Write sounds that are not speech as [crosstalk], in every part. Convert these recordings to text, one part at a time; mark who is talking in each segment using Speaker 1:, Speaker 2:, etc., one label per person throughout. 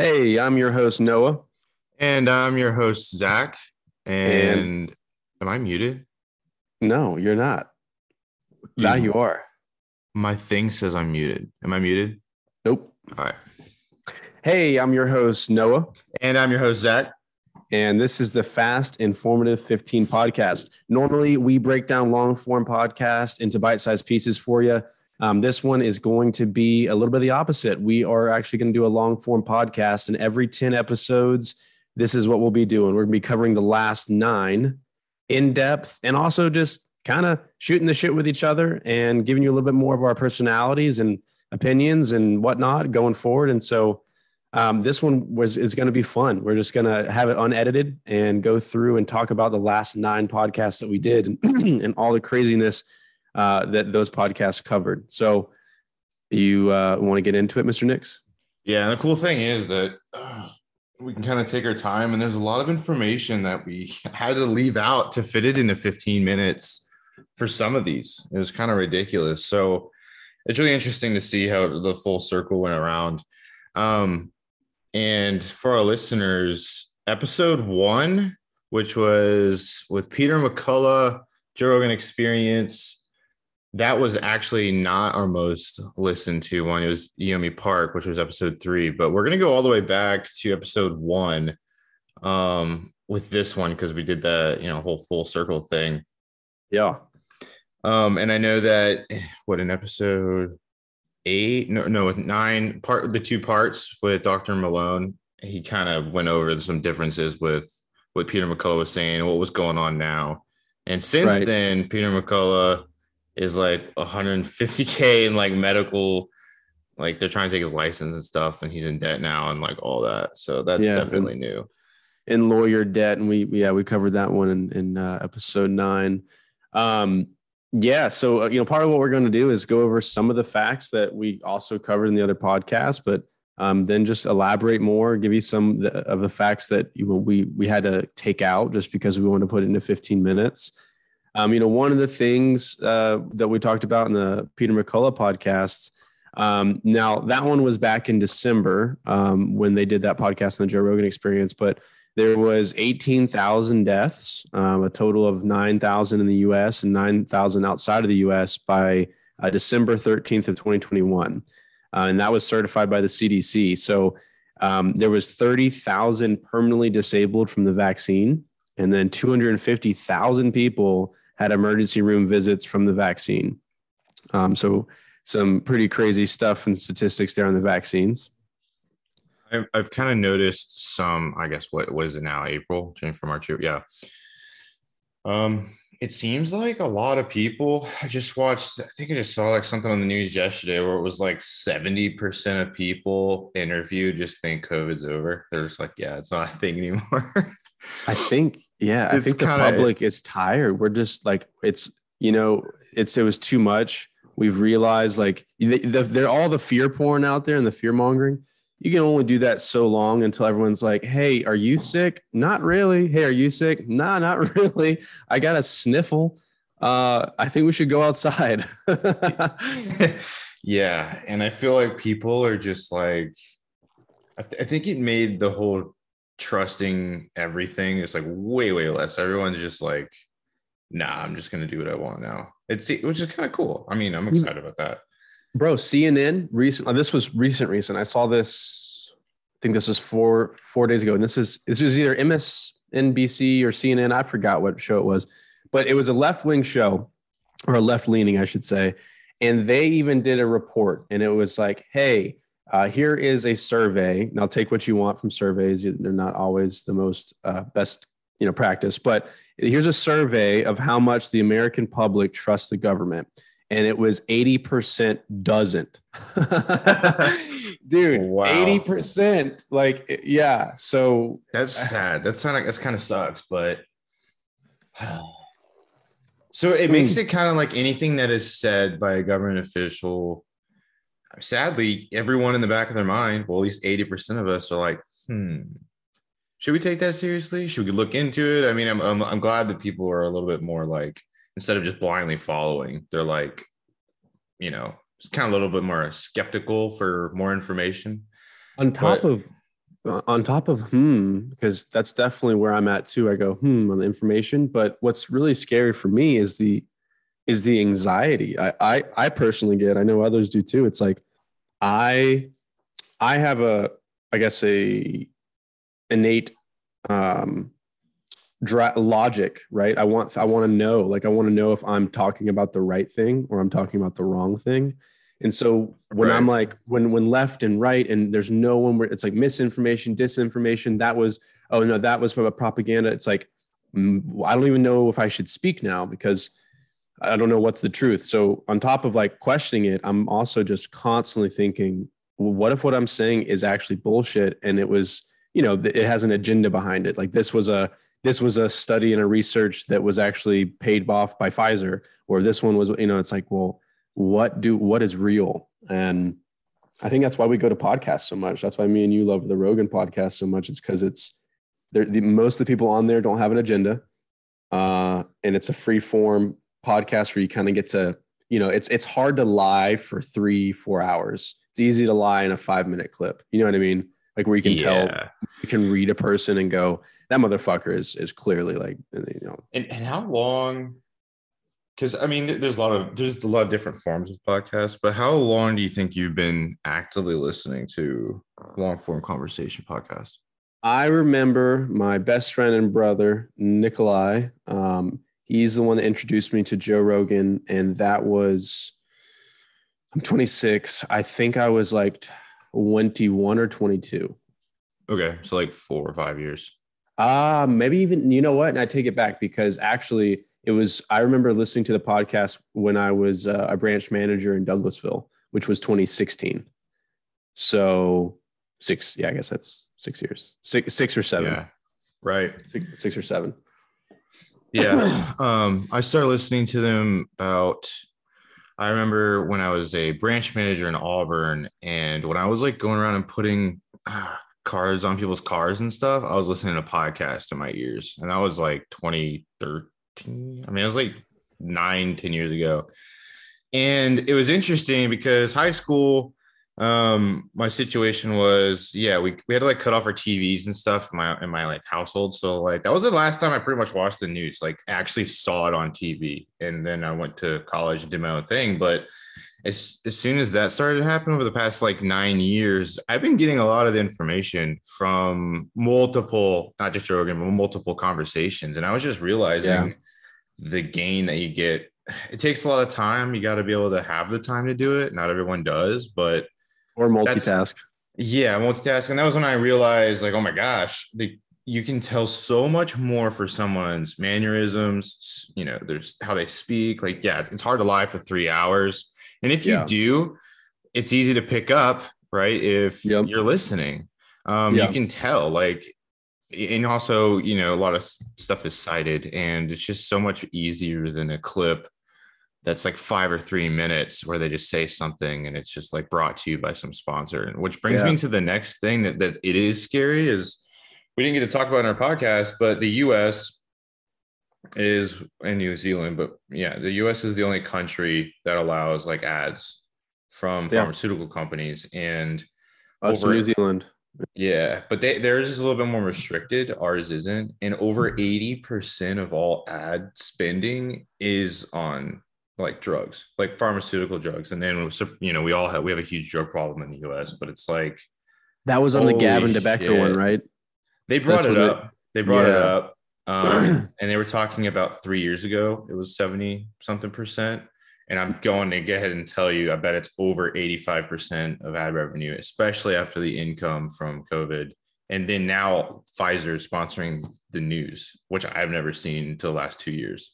Speaker 1: Hey, I'm your host, Noah.
Speaker 2: And I'm your host, Zach. And, and am I muted?
Speaker 1: No, you're not. Dude, now you are.
Speaker 2: My thing says I'm muted. Am I muted?
Speaker 1: Nope.
Speaker 2: All right.
Speaker 1: Hey, I'm your host, Noah.
Speaker 2: And I'm your host, Zach.
Speaker 1: And this is the Fast Informative 15 podcast. Normally, we break down long form podcasts into bite sized pieces for you. Um, this one is going to be a little bit the opposite. We are actually going to do a long form podcast, and every 10 episodes, this is what we'll be doing. We're going to be covering the last nine in depth and also just kind of shooting the shit with each other and giving you a little bit more of our personalities and opinions and whatnot going forward. And so, um, this one was is going to be fun. We're just going to have it unedited and go through and talk about the last nine podcasts that we did and, [clears throat] and all the craziness uh, that those podcasts covered. So, you uh, want to get into it, Mr. Nix?
Speaker 2: Yeah, the cool thing is that uh, we can kind of take our time, and there's a lot of information that we [laughs] had to leave out to fit it into 15 minutes for some of these. It was kind of ridiculous. So, it's really interesting to see how the full circle went around. Um, and for our listeners, episode one, which was with Peter McCullough, Joe Rogan Experience, that was actually not our most listened to one. It was Yeonmi Park, which was episode three. But we're gonna go all the way back to episode one um, with this one because we did the you know whole full circle thing.
Speaker 1: Yeah.
Speaker 2: Um, and I know that [sighs] what an episode eight, no, no, with nine part the two parts with Dr. Malone, he kind of went over some differences with what Peter McCullough was saying, what was going on now. And since right. then, Peter McCullough is like 150k in like medical like they're trying to take his license and stuff and he's in debt now and like all that. So that's yeah, definitely
Speaker 1: in,
Speaker 2: new.
Speaker 1: in lawyer debt and we yeah we covered that one in, in uh, episode nine. Um yeah so uh, you know part of what we're going to do is go over some of the facts that we also covered in the other podcast but um, then just elaborate more give you some of the facts that you know, we we had to take out just because we wanted to put it into 15 minutes um, you know, one of the things uh, that we talked about in the Peter McCullough podcasts. Um, now that one was back in December um, when they did that podcast on the Joe Rogan Experience, but there was 18,000 deaths, um, a total of 9,000 in the U.S. and 9,000 outside of the U.S. by uh, December 13th of 2021, uh, and that was certified by the CDC. So um, there was 30,000 permanently disabled from the vaccine, and then 250,000 people had emergency room visits from the vaccine. Um, so some pretty crazy stuff and statistics there on the vaccines.
Speaker 2: I've, I've kind of noticed some, I guess, what was it now? April, January, March, yeah. Um, it seems like a lot of people. I just watched, I think I just saw like something on the news yesterday where it was like 70% of people interviewed just think COVID's over. They're just like, yeah, it's not a thing anymore. [laughs]
Speaker 1: I think, yeah, I think the public is tired. We're just like, it's, you know, it's, it was too much. We've realized like they're all the fear porn out there and the fear mongering. You can only do that so long until everyone's like, Hey, are you sick? Not really. Hey, are you sick? Nah, not [laughs] really. I got a sniffle. Uh, I think we should go outside. [laughs]
Speaker 2: yeah. And I feel like people are just like, I, th- I think it made the whole trusting everything is like way way less. Everyone's just like nah i'm just gonna do what i want now. It's which is kind of cool. I mean i'm mm. excited about that.
Speaker 1: Bro cnn recent uh, this was recent recent. I saw this i think this was four four days ago and this is this was either msnbc or cnn i forgot what show it was but it was a left-wing show or a left-leaning i should say and they even did a report and it was like hey uh, here is a survey. Now, take what you want from surveys; they're not always the most uh, best, you know, practice. But here's a survey of how much the American public trusts the government, and it was eighty percent doesn't. [laughs] Dude, wow. 80%. Like, yeah. So
Speaker 2: that's [sighs] sad. That's not. Like that's kind of sucks, but. [sighs] So it makes hmm. it kind of like anything that is said by a government official sadly, everyone in the back of their mind, well, at least 80% of us are like, hmm, should we take that seriously? Should we look into it? I mean, I'm, I'm, I'm glad that people are a little bit more like, instead of just blindly following, they're like, you know, kind of a little bit more skeptical for more information.
Speaker 1: On top but, of, on top of hmm, because that's definitely where I'm at too. I go hmm on the information, but what's really scary for me is the is the anxiety. I I, I personally get. I know others do too. It's like I I have a I guess a innate um dra- logic, right? I want I want to know, like I want to know if I'm talking about the right thing or I'm talking about the wrong thing. And so when right. I'm like when when left and right and there's no one where it's like misinformation, disinformation, that was oh no, that was from a propaganda. It's like mm, I don't even know if I should speak now because I don't know what's the truth. So on top of like questioning it, I'm also just constantly thinking, well, what if what I'm saying is actually bullshit and it was, you know, it has an agenda behind it. Like this was a this was a study and a research that was actually paid off by Pfizer, or this one was, you know, it's like, well, what do what is real? And I think that's why we go to podcasts so much. That's why me and you love the Rogan podcast so much. It's because it's the, most of the people on there don't have an agenda, uh, and it's a free form podcast where you kind of get to, you know, it's it's hard to lie for three four hours. It's easy to lie in a five minute clip. You know what I mean? Like where you can yeah. tell, you can read a person and go, that motherfucker is is clearly like you know.
Speaker 2: And and how long? Because I mean, there's a lot of there's a lot of different forms of podcasts, but how long do you think you've been actively listening to long form conversation podcasts?
Speaker 1: I remember my best friend and brother Nikolai. Um, he's the one that introduced me to Joe Rogan, and that was I'm 26. I think I was like 21 or 22.
Speaker 2: Okay, so like four or five years.
Speaker 1: Uh, maybe even, you know what? And I take it back because actually it was, I remember listening to the podcast when I was uh, a branch manager in Douglasville, which was 2016. So six, yeah, I guess that's six years, six, six or seven.
Speaker 2: Yeah. Right.
Speaker 1: Six, six or seven.
Speaker 2: Yeah. [clears throat] um, I started listening to them about, I remember when I was a branch manager in Auburn and when I was like going around and putting, [sighs] uh, cars on people's cars and stuff, I was listening to podcasts in my ears. And that was like 2013. I mean, it was like nine, ten years ago. And it was interesting because high school, um, my situation was, yeah, we, we had to like cut off our TVs and stuff in my in my like household. So like that was the last time I pretty much watched the news, like actually saw it on TV. And then I went to college and did my own thing. But as, as soon as that started to happen over the past like nine years, I've been getting a lot of the information from multiple, not just Rogan, but multiple conversations. And I was just realizing yeah. the gain that you get. It takes a lot of time. You got to be able to have the time to do it. Not everyone does, but
Speaker 1: or multitask.
Speaker 2: Yeah, multitask. And that was when I realized, like, oh my gosh, the, you can tell so much more for someone's mannerisms. You know, there's how they speak. Like, yeah, it's hard to lie for three hours and if you yeah. do, it's easy to pick up, right? If yep. you're listening, um, yeah. you can tell, like, and also, you know, a lot of stuff is cited, and it's just so much easier than a clip that's like five or three minutes where they just say something and it's just like brought to you by some sponsor. Which brings yeah. me to the next thing that, that it is scary is we didn't get to talk about in our podcast, but the US is in New Zealand, but yeah, the US is the only country that allows like ads from yeah. pharmaceutical companies and oh,
Speaker 1: Us over New Zealand.
Speaker 2: Yeah, but they, theirs is a little bit more restricted. Ours isn't. And over hmm. 80% of all ad spending is on like drugs, like pharmaceutical drugs. And then, you know, we all have, we have a huge drug problem in the US, but it's like.
Speaker 1: That was on the Gavin de Becker one, right?
Speaker 2: They brought That's it up. They, they brought yeah. it up. Um, [clears throat] and they were talking about three years ago, it was 70 something percent. And I'm going to go ahead and tell you, I bet it's over 85% of ad revenue, especially after the income from COVID. And then now Pfizer is sponsoring the news, which I've never seen until the last two years.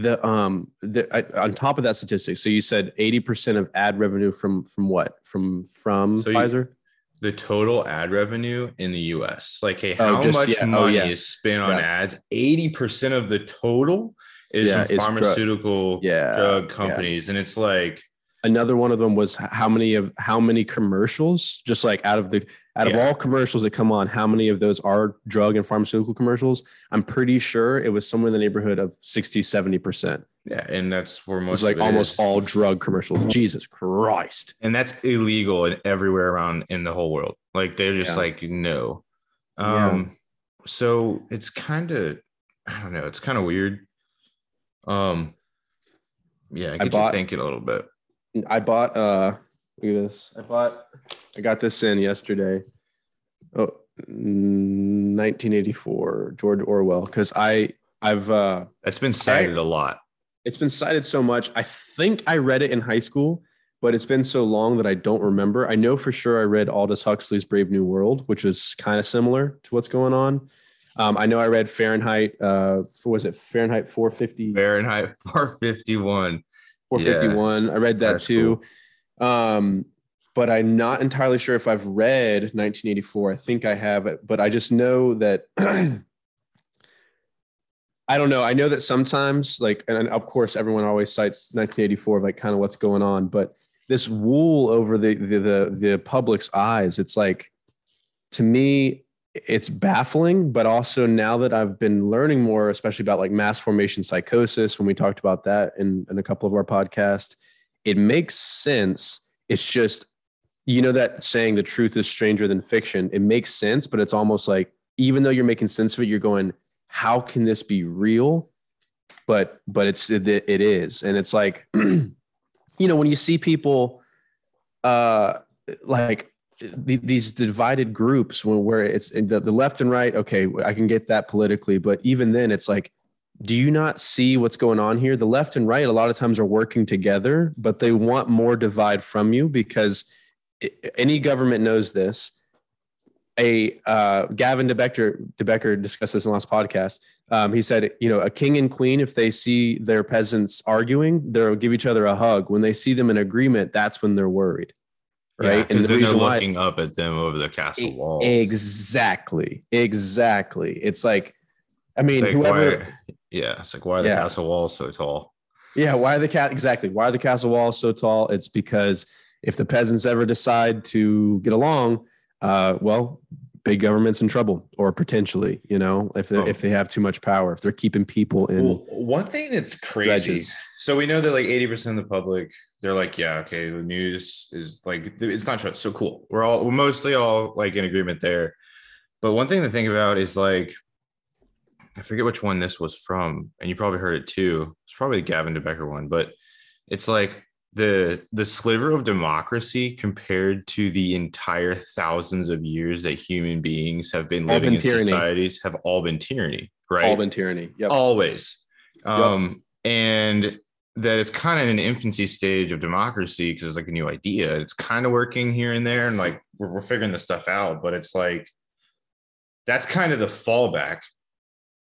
Speaker 1: The um the I, on top of that statistic, so you said 80% of ad revenue from from what? From from so Pfizer? You,
Speaker 2: the total ad revenue in the US. Like, hey, oh, how oh, just, much yeah. money oh, yeah. is spent on yeah. ads? 80% of the total is from pharmaceutical drug, drug companies. And it's like
Speaker 1: another one of them was how many of how many commercials, just like out of the out of all commercials that come on, how many of those are drug and pharmaceutical commercials? I'm pretty sure it was somewhere in the neighborhood of 60, 70%.
Speaker 2: Yeah, and that's where most
Speaker 1: It's like almost
Speaker 2: is.
Speaker 1: all drug commercials. Jesus Christ.
Speaker 2: and that's illegal in everywhere around in the whole world. Like they're just
Speaker 1: Yeah.
Speaker 2: like no.
Speaker 1: Yeah.
Speaker 2: Um so it's kind of I don't know, it's kind of weird. Um yeah,
Speaker 1: I
Speaker 2: get
Speaker 1: bought-
Speaker 2: you thinking a little bit.
Speaker 1: I bought uh look at this. I bought I got this in yesterday. Oh 1984 George Orwell cuz I I've uh
Speaker 2: That's been cited a lot.
Speaker 1: it's been cited so much. I think I read it in high school, but it's been so long that I don't remember. I know for sure I read Aldous Huxley's Brave New World, which was kind of similar to what's going on. Um, I know I read Fahrenheit. Uh, what was it Fahrenheit 450?
Speaker 2: Fahrenheit 451.
Speaker 1: 451. I read that
Speaker 2: That's
Speaker 1: too. Um, but I'm not entirely sure if I've read 1984. I think I have but I just know that [clears throat] I don't know. I know that sometimes, like, and of course, everyone always cites 1984, like kind of what's going on, but this wool over the the the, the public's eyes, it's like to me, it's baffling, but also now that I've been learning more, especially about like mass formation psychosis, when we talked about that in, in a couple of our podcasts, it makes sense. It's just, you know, that saying the truth is stranger than fiction. It makes sense, but it's almost like even though you're making sense of it, you're going, how can this be real? But but it's it, it is, and it's like, [clears throat] you know, when you see people, uh, like the, these divided groups where it's the, the left and right okay i can get that politically but even then it's like do you not see what's going on here the left and right a lot of times are working together but they want more divide from you because any government knows this a uh, Gavin de Becker, DeBecker discussed this in the last podcast. Um, he said, you know, a king and queen, if they see their peasants arguing, they'll give each other a hug. When they see them in agreement, that's when they're worried, right?
Speaker 2: Because then they're looking up at them over the castle walls.
Speaker 1: Exactly. Exactly. It's like, I mean,
Speaker 2: like,
Speaker 1: whoever.
Speaker 2: why, yeah, it's like why are the
Speaker 1: Yeah.
Speaker 2: castle walls so tall?
Speaker 1: Yeah. Why are the cat? Exactly. Why are the castle walls so tall? It's because if the peasants ever decide to get along, uh, well, big government's in trouble, or potentially, you know, if they,
Speaker 2: Oh.
Speaker 1: if they have too much power, if they're keeping people in.
Speaker 2: Well, one thing that's crazy.
Speaker 1: Dredges.
Speaker 2: So we know that like 80% of the public, they're like, yeah, okay, the news is like it's not true. So cool. We're all we're mostly all like in agreement there. But one thing to think about is like I forget which one this was from, and you probably heard it too. It's probably the Gavin de Becker one, but it's like the the sliver of democracy compared to the entire thousands of years that human beings have been
Speaker 1: All
Speaker 2: living
Speaker 1: been
Speaker 2: in
Speaker 1: tyranny.
Speaker 2: societies have all been tyranny, right?
Speaker 1: All been tyranny. Yep.
Speaker 2: always um and that it's kind of an infancy stage of democracy because it's like a new idea it's kind of working here and there and like we're, we're figuring this stuff out but it's like that's kind of the fallback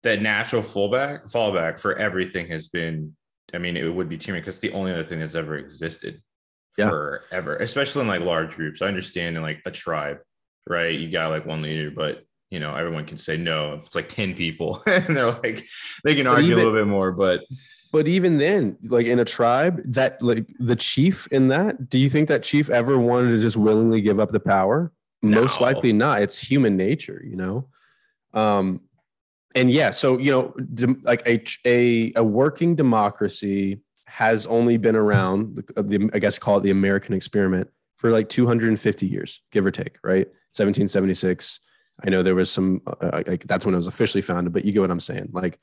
Speaker 2: that natural fallback fallback for everything has been i mean it would be tyranny because it's the only other thing that's ever existed
Speaker 1: Yeah.
Speaker 2: forever especially in like large groups i understand in like a tribe right you got like one leader but you know everyone can say no if it's like 10 people [laughs] and they're like they can
Speaker 1: But
Speaker 2: argue
Speaker 1: even-
Speaker 2: a little bit more but
Speaker 1: But even then, like in a tribe, that like the chief in that, do you think that chief ever wanted to just willingly give up the power? Most likely not. It's human nature, you know. Um, and yeah, so you know, like a a a working democracy has only been around. The, the I guess call it the American experiment for like 250 years, give or take, right? 1776. I know there was some uh, like that's when it was officially founded, but you get what I'm saying, like.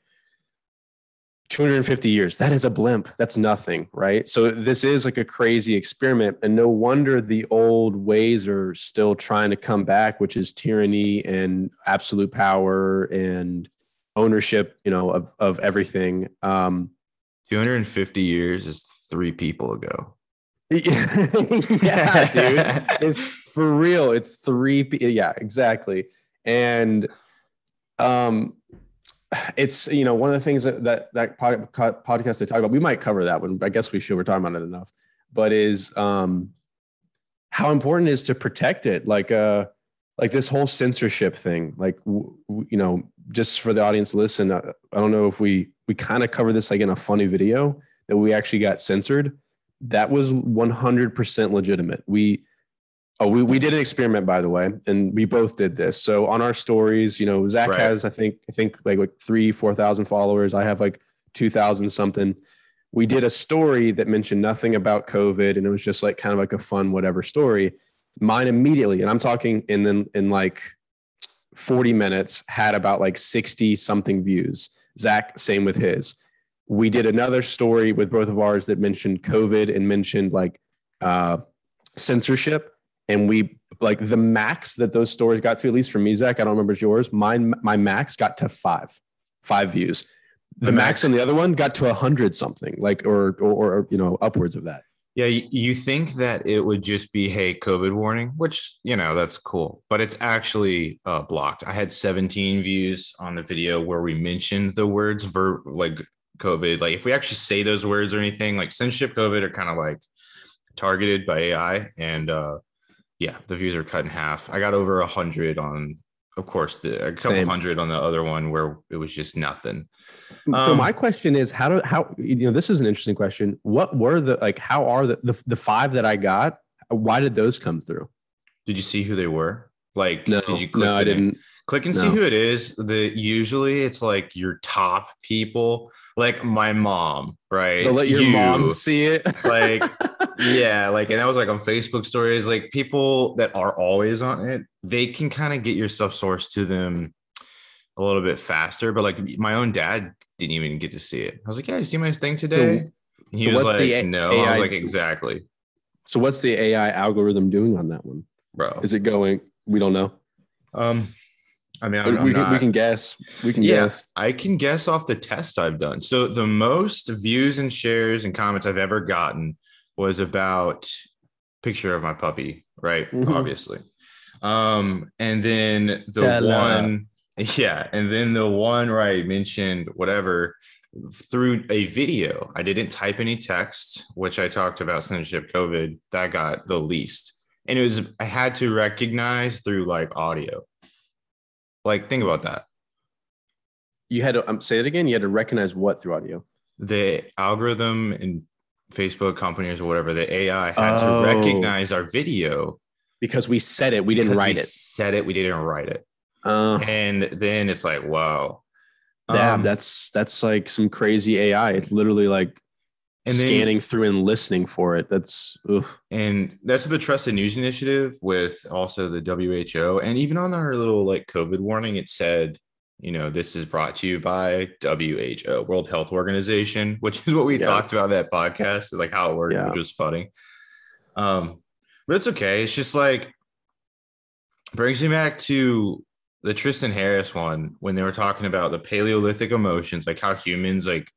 Speaker 1: 250 years that is a blimp that's nothing right so this is like a crazy experiment and no wonder the old ways are still trying to come back which is tyranny and absolute power and ownership you know of, of everything. Um
Speaker 2: 250 years is three people ago. [laughs]
Speaker 1: Yeah dude. It's for real. It's three p- yeah exactly. And um it's you know one of the things that that that pod, podcast they talk about we might cover that one i guess we should we're talking about it enough but is um how important it is to protect it. Like uh like this whole censorship thing like w- w- you know just for the audience to listen uh, i don't know if we we kind of cover this like in a funny video that we actually got censored that was 100% legitimate we Oh, we, we did an experiment, by the way, and we both did this. So on our stories, you know, Zach
Speaker 2: Right.
Speaker 1: has, I think, I think like like three, four thousand followers. I have like two thousand something. we did a story that mentioned nothing about COVID and it was just like kind of like a fun whatever story. Mine immediately, and I'm talking in then in like 40 minutes, had about like 60 something views. Zach, same with his. We did another story with both of ours that mentioned COVID and mentioned like uh, censorship. And we like the max that those stories got to, at least for me, Zach, I don't remember yours. Mine, my max got to five, five views. The, the max, on the other one got to a hundred something, like or, or or you know upwards of that.
Speaker 2: Yeah, you think that it would just be hey COVID warning, which you know that's cool, but it's actually uh, blocked. I had 17 views on the video where we mentioned the words ver like COVID. Like if we actually say those words or anything, like censorship, COVID are kind of like targeted by AI, and uh, yeah, the views are cut in half. I got over a hundred on, of course, the a couple Same. hundred on the other one where it was just nothing.
Speaker 1: Um, so my question is, how do how you know this is an interesting question. What were the like? How are the the, the five that I got? Why did those come through?
Speaker 2: Did you see who they were? Like,
Speaker 1: no,
Speaker 2: did you
Speaker 1: no, I didn't.
Speaker 2: Click and no. see who it is. The usually it's like your top people, like my mom, right?
Speaker 1: They'll let your you, mom see it.
Speaker 2: like, [laughs] yeah, like, and that was like on Facebook stories. Like people that are always on it, they can kind of get your stuff sourced to them a little bit faster. But like my own dad didn't even get to see it. I was like, "Yeah, you see my thing today?" And he was like, A- "No." AI I was like, "Exactly."
Speaker 1: So what's the AI algorithm doing on that one,
Speaker 2: bro?
Speaker 1: Is it going? We don't know.
Speaker 2: Um, I mean, I'm,
Speaker 1: we, can, we can guess. We can yeah, guess.
Speaker 2: I can guess off the test I've done. So the most views and shares and comments I've ever gotten was about picture of my puppy, right? Mm-hmm. Obviously. Um, and then the Hello. one [laughs] Yeah. And then the one where I mentioned whatever through a video, I didn't type any text, which I talked about censorship COVID, that got the least. And it was, I had to recognize through like audio. Like, think about that.
Speaker 1: You had to um, say it again. You had to recognize what through audio?
Speaker 2: The algorithm and Facebook companies or whatever, the AI had oh. to recognize our video
Speaker 1: because we said it. We didn't write it.
Speaker 2: Said it. We didn't write it. Uh, and then it's like, wow.
Speaker 1: Yeah, um, that's that's like some crazy AI. It's literally like and scanning then, through and listening for it. That's oof.
Speaker 2: and that's the Trusted News Initiative with also the WHO. And even on our little like COVID warning, it said, you know, this is brought to you by WHO, World Health Organization, which is what we yeah. talked about that podcast, like how it worked, yeah. which was funny. Um, but it's okay. It's just like brings me back to the Tristan Harris one when they were talking about the Paleolithic emotions, like how humans like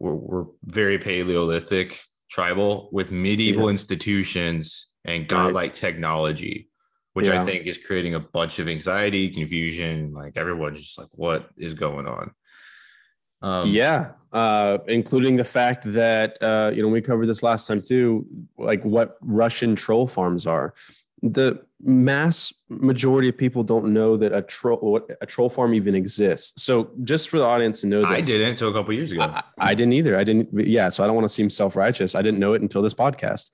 Speaker 2: were, were very Paleolithic tribal with medieval yeah. institutions and godlike right. technology, which yeah. I think is creating a bunch of anxiety, confusion. Like everyone's just like, what is going on?
Speaker 1: Um, yeah, uh, including the fact that uh, you know we covered this last time too, like what Russian troll farms are the mass majority of people don't know that a troll a troll farm even exists. So just for the audience to know, this,
Speaker 2: I didn't until a couple years ago.
Speaker 1: I, I, didn't either. I didn't. Yeah. So I don't want to seem self righteous. I didn't know it until this podcast.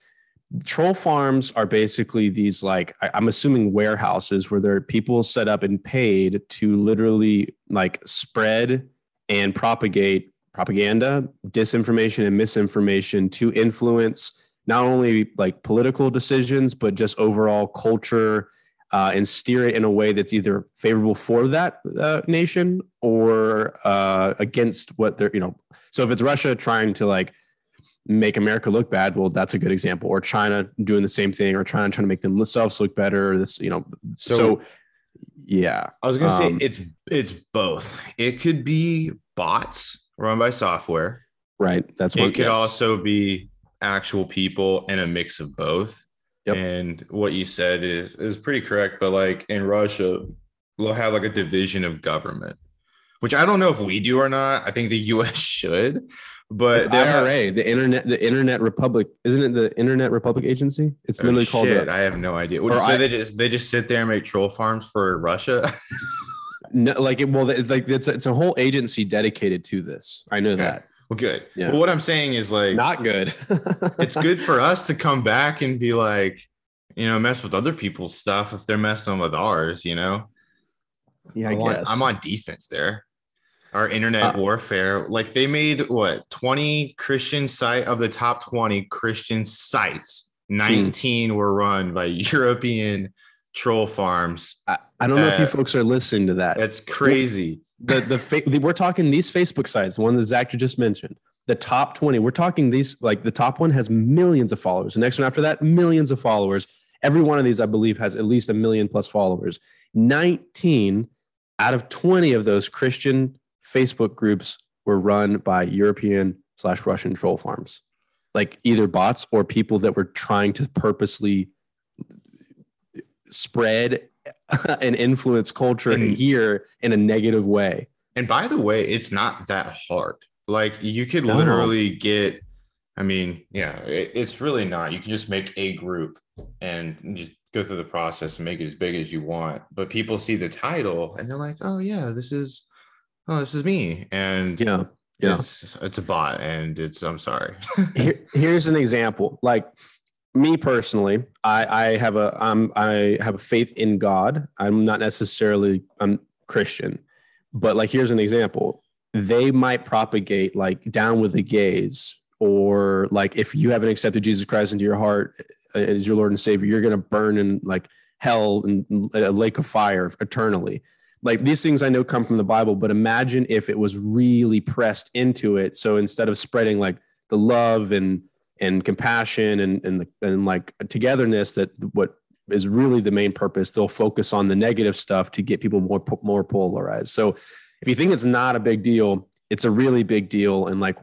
Speaker 1: Troll farms are basically these like I, I'm assuming warehouses where there are people set up and paid to literally like spread and propagate propaganda, disinformation, and misinformation to influence not only like political decisions, but just overall culture uh, and steer it in a way that's either favorable for that uh, nation or uh, against what they're, you know. So if it's Russia trying to like make America look bad, well, that's a good example. Or China doing the same thing, or trying trying to make themselves look better. This, you know, so, so yeah.
Speaker 2: I was gonna um, say it's it's both. It could be bots run by software.
Speaker 1: Right. That's what
Speaker 2: it could yes. also be actual people and a mix of both. Yep. And what you said is is pretty correct. But like in Russia, they'll have like a division of government, which I don't know if we do or not. I think the [laughs] U.S. should. But
Speaker 1: the IRA, the internet, the Internet Republic, isn't it the Internet Republic Agency? It's oh, literally oh, called.
Speaker 2: Shit, I have no idea. What, so I, they just they just sit there and make troll farms for Russia. [laughs]
Speaker 1: no, like it. Well, like it's it's a whole agency dedicated to this. I know that.
Speaker 2: Well, good. Yeah. Well, what I'm saying is like
Speaker 1: not good. [laughs]
Speaker 2: it's good for us to come back and be like, you know, mess with other people's stuff if they're messing with ours, you know.
Speaker 1: Yeah, I
Speaker 2: I'm
Speaker 1: guess
Speaker 2: on, I'm on defense there. our internet uh, warfare. Like they made what 20 Christian site of the top 20 Christian sites. Hmm. 19 hmm. were run by [laughs] European troll farms.
Speaker 1: I, I don't know if you folks are listening to that.
Speaker 2: That's crazy.
Speaker 1: The the, the we're talking these Facebook sites, one that Zach just mentioned. The top 20, we're talking these like the top one has millions of followers. The next one after that, millions of followers. Every one of these, I believe, has at least a million plus followers. 19 out of 20 of those Christian Facebook groups were run by European slash Russian troll farms, like either bots or people that were trying to purposely spread [laughs] and influence culture and, here in a negative way.
Speaker 2: And by the way, it's not that hard. Like you could no. literally get, I mean, yeah, it, it's really not. You can just make a group and just go through the process and make it as big as you want. But people see the title and they're like, oh yeah, this is oh, this is me. And
Speaker 1: yeah, yeah.
Speaker 2: It's it's a bot and it's I'm sorry. [laughs]
Speaker 1: Here, here's an example. Like me personally, I, I have a I'm I have a faith in God. I'm not necessarily I'm Christian, but like here's an example. They might propagate like down with the gays, or like if you haven't accepted Jesus Christ into your heart uh, as your Lord and Savior, you're gonna burn in like hell and a lake of fire eternally like these things I know come from the Bible, but imagine if it was really pressed into it. So instead of spreading like the love and and compassion and and the, and like togetherness, that what is really the main purpose, they'll focus on the negative stuff to get people more more polarized. So if you think it's not a big deal, it's a really big deal, and like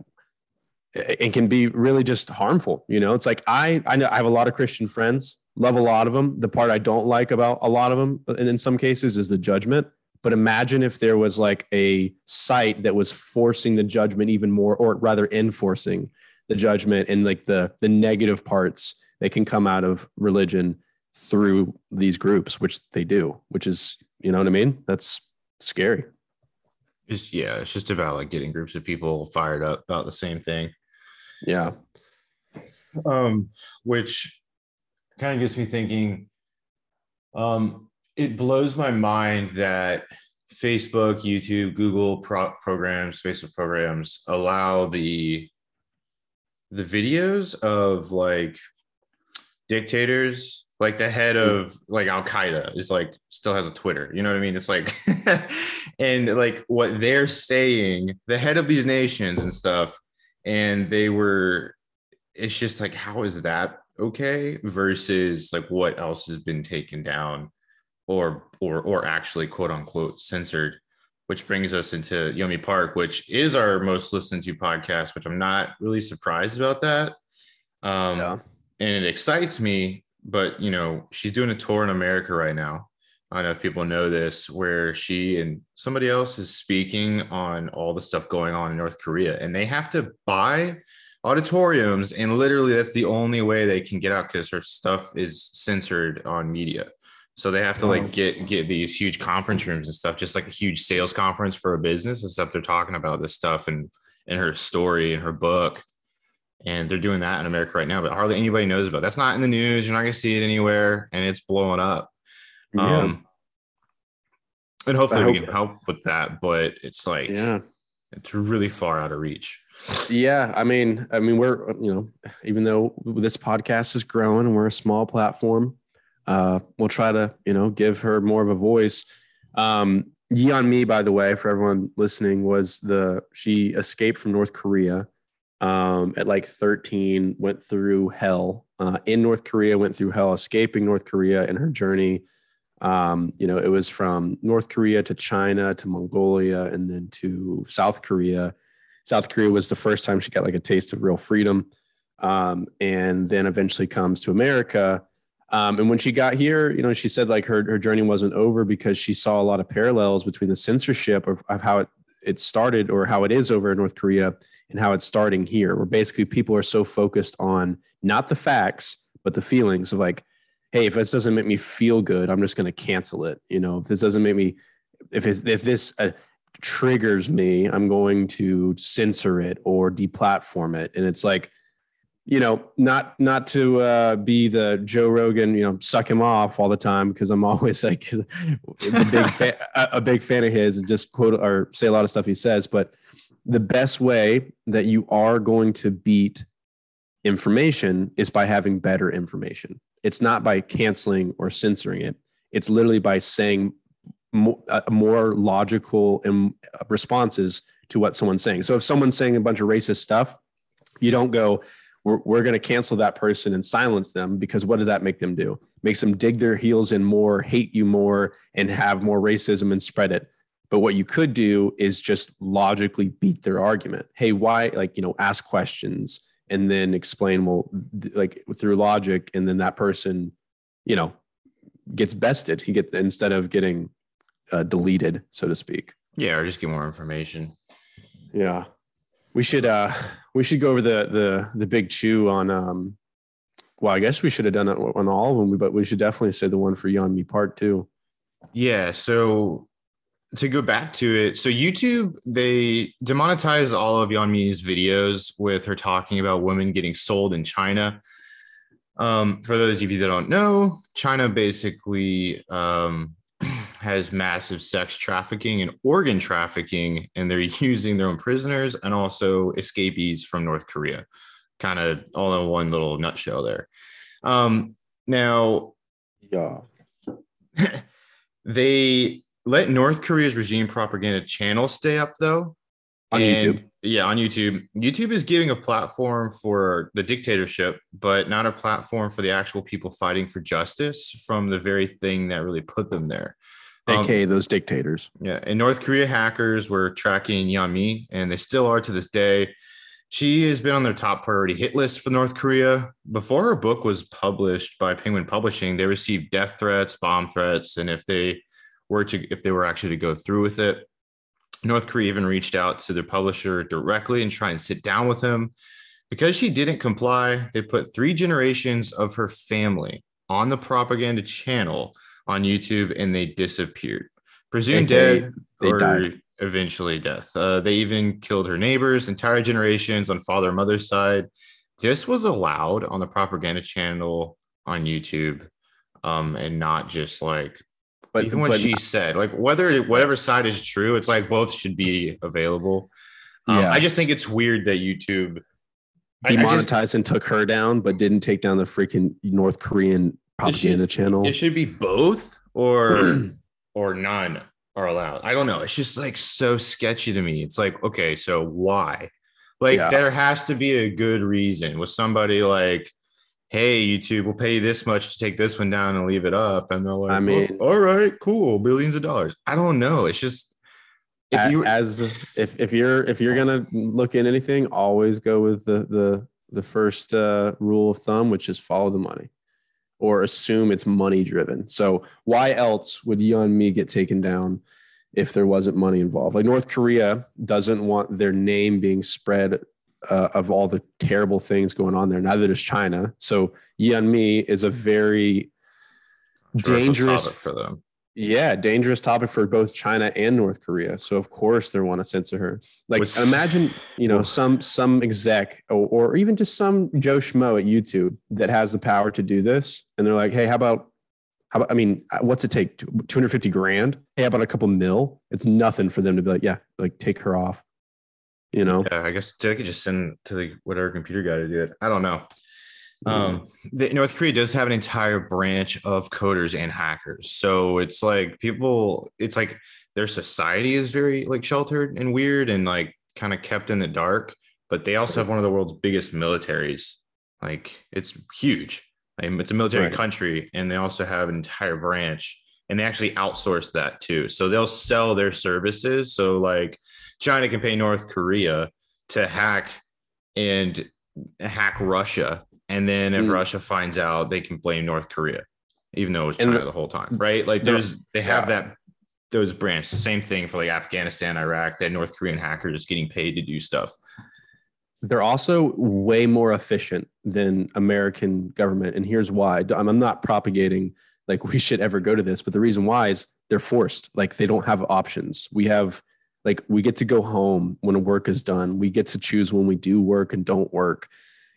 Speaker 1: it can be really just harmful. You know, it's like I I know I have a lot of Christian friends, love a lot of them. The part I don't like about a lot of them, uh, and in some cases, is the judgment but imagine if there was like a site that was forcing the judgment even more, or rather enforcing the judgment and like the the negative parts that can come out of religion through these groups, which they do, which is, you know what I mean? That's scary.
Speaker 2: It's, yeah, it's just about like getting groups of people fired up about the same thing.
Speaker 1: Yeah.
Speaker 2: Um, which kind of gets me thinking. Um, it blows my mind that Facebook, YouTube, Google pro- programs, Facebook programs allow the the videos of like dictators, like the head hmm. of like Al Qaeda is like still has a Twitter. You know what I mean? It's like [laughs] and like what they're saying, the head of these nations and stuff, and they were it's just like how is that okay versus like what else has been taken down or or or actually quote unquote censored which brings us into Yeonmi Park, which is our most listened to podcast, which I'm not really surprised about that. Um, yeah. And it excites me, but you know, she's doing a tour in America right now. I don't know if people know this, where she and somebody else is speaking on all the stuff going on in North Korea, and they have to buy auditoriums, and literally that's the only way they can get out because her stuff is censored on media. So they have to like get get these huge conference rooms and stuff, just like a huge sales conference for a business and stuff. They're talking about this stuff and in her story and her book. And they're doing that in America right now, but hardly anybody knows about it. That's not in the news. You're not gonna see it anywhere, and it's blowing up. Yeah. Um and hopefully we can help with that, but it's like
Speaker 1: yeah,
Speaker 2: it's really far out of reach.
Speaker 1: Yeah, I mean, I mean, we're you know, even though this podcast is growing and we're a small platform, uh, we'll try to you know give her more of a voice. Um, Yeonmi, by the way, for everyone listening, was the she escaped from North Korea um, at like 13, went through hell uh, in North Korea, went through hell, escaping North Korea in her journey. Um, you know, it was from North Korea to China to Mongolia and then to South Korea. South Korea was the first time she got like a taste of real freedom. Um, and then eventually comes to America um, and when she got here, you know, she said like her, her journey wasn't over because she saw a lot of parallels between the censorship of, of how it, it started or how it is over in North Korea and how it's starting here, where basically people are so focused on not the facts, but the feelings of like, hey, if this doesn't make me feel good, I'm just going to cancel it. You know, if this doesn't make me, if if this uh, triggers me, I'm going to censor it or deplatform it. And it's like, you know, not not to uh, be the Joe Rogan, you know, suck him off all the time because I'm [laughs] always like a big fan, a big fan of his and just quote or say a lot of stuff he says. But the best way that you are going to beat information is by having better information. It's not by canceling or censoring it. It's literally by saying more, uh, more logical uh, responses to what someone's saying. So if someone's saying a bunch of racist stuff, you don't go, we're, we're going to cancel that person and silence them because what does that make them do? Makes them dig their heels in more, hate you more, and have more racism and spread it. But what you could do is just logically beat their argument. Hey, why? Like, you know, ask questions and then explain, well, th- like through logic. And then that person, you know, gets bested. He get instead of getting uh, deleted, so to speak.
Speaker 2: Yeah, or just get more information.
Speaker 1: Yeah. We should uh we should go over the the the big chew on um well, I guess we should have done it on all of them, but we should definitely say the one for Yeonmi part two.
Speaker 2: Yeah. So to go back to it, so YouTube they demonetize all of Yeonmi's videos with her talking about women getting sold in China. Um, for those of you that don't know, China basically um, has massive sex trafficking and organ trafficking, and they're [laughs] using their own prisoners and also escapees from North Korea, kind of all in one little nutshell there. Um, now,
Speaker 1: yeah, [laughs]
Speaker 2: they let North Korea's regime propaganda channel stay up though.
Speaker 1: On and, YouTube.
Speaker 2: Yeah, on YouTube. YouTube is giving a platform for the dictatorship, but not a platform for the actual people fighting for justice from the very thing that really put them there.
Speaker 1: AKA um, those dictators.
Speaker 2: Yeah. And North Korea hackers were tracking Yeonmi, and they still are to this day. She has been on their top priority hit list for North Korea. Before her book was published by Penguin Publishing, they received death threats, bomb threats, and if they were to if they were actually to go through with it, North Korea even reached out to their publisher directly and try and sit down with him. Because she didn't comply, they put three generations of her family on the propaganda channel on YouTube and they disappeared. Presumed okay, dead or died. eventually death. Uh, they even killed her neighbors, entire generations on father and mother's side. This was allowed on the propaganda channel on YouTube um, and not just like but even what but, she said, like whether whatever side is true, it's like both should be available. Um, yeah. I just think it's weird that YouTube
Speaker 1: demonetized I, I just, and took her down, but didn't take down the freaking North Korean propaganda
Speaker 2: it should,
Speaker 1: channel.
Speaker 2: It should be both or [clears throat] or none are allowed. I don't know. It's just like so sketchy to me. It's like, okay, so why? Like yeah. there has to be a good reason with somebody like, hey, YouTube, we'll pay you this much to take this one down and leave it up. And they're like, I mean, oh, all right, cool, billions of dollars. I don't know. It's just
Speaker 1: if you as if, if you're if you're gonna look in anything, always go with the the the first uh, rule of thumb, which is follow the money or assume it's money driven. So why else would Yeonmi get taken down if there wasn't money involved? Like North Korea doesn't want their name being spread uh, of all the terrible things going on there. Neither does China. So Yeonmi is a very dangerous
Speaker 2: for them.
Speaker 1: Yeah, dangerous topic for both China and North Korea. So of course they want to censor her. Like Which, imagine, you know, some some exec or, or even just some Joe Schmo at YouTube that has the power to do this, and they're like, hey, how about how about, I mean, what's it take? 250 grand? Hey, how about a couple mil? It's nothing for them to be like, yeah, like take her off. You know?
Speaker 2: Yeah, I guess they could just send to the whatever computer guy to do it. I don't know. Um, the, North Korea does have an entire branch of coders and hackers. So it's like people, it's like their society is very like sheltered and weird and like kind of kept in the dark. But they also have one of the world's biggest militaries. Like it's huge. I mean, it's a military right. country, and they also have an entire branch, and they actually outsource that too. So they'll sell their services. So like China can pay North Korea to hack and hack Russia and then if mm. Russia finds out, they can blame North Korea, even though it was China the, the whole time, right? Like there's they have yeah. that those branches. The same thing for like Afghanistan, Iraq, that North Korean hackers just getting paid to do stuff.
Speaker 1: They're also way more efficient than American government. And here's why. I'm not propagating like [laughs] we should ever go to this, but the reason why is they're forced. Like they don't have options. We have like we get to go home when work is done. We get to choose when we do work and don't work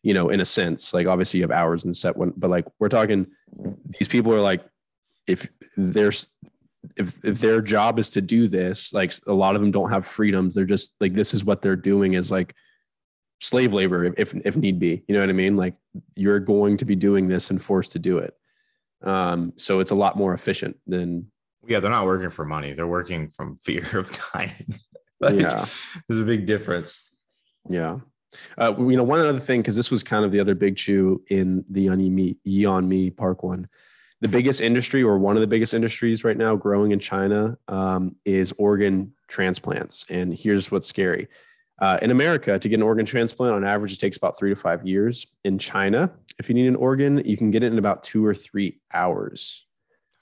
Speaker 1: you know, in a sense. Like obviously you have hours and set one, but like we're talking, these people are like, if there's if if their job is to do this, like a lot of them don't have freedoms. They're just like this is what they're doing is like slave labor if if need be. You know what I mean? Like you're going to be doing this and forced to do it. Um, so it's a lot more efficient than
Speaker 2: yeah, they're not working for money. They're working from [laughs] fear of dying. [laughs] like, yeah, there's a big difference.
Speaker 1: Yeah. Uh, you know, one other thing, because this was kind of the other big chew in the Yeonmi Park one. The biggest industry, or one of the biggest industries right now growing in China, um, is organ transplants. And here's what's scary uh, in America, to get an organ transplant, on average, it takes about three to five years. In China, if you need an organ, you can get it in about two or three hours.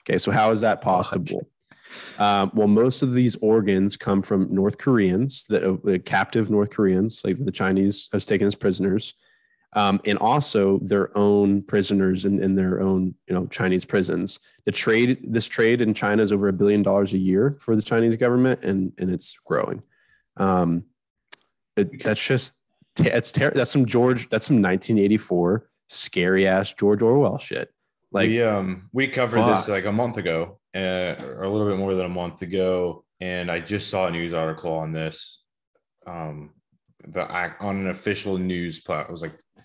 Speaker 1: Okay, so how is that possible? Um, well, most of these organs come from North Koreans, that uh, captive North Koreans, like the Chinese has taken as prisoners, um, and also their own prisoners in, in their own, you know, Chinese prisons. The trade, this trade in China is over a billion dollars a year for the Chinese government, and and it's growing. Um, it, that's just it's ter- that's some George that's some 1984 scary ass George Orwell shit.
Speaker 2: Like we um we covered fuck. this like a month ago, uh, a little bit more than a month ago, and I just saw a news article on this. Um, the on an official news platform. It was like I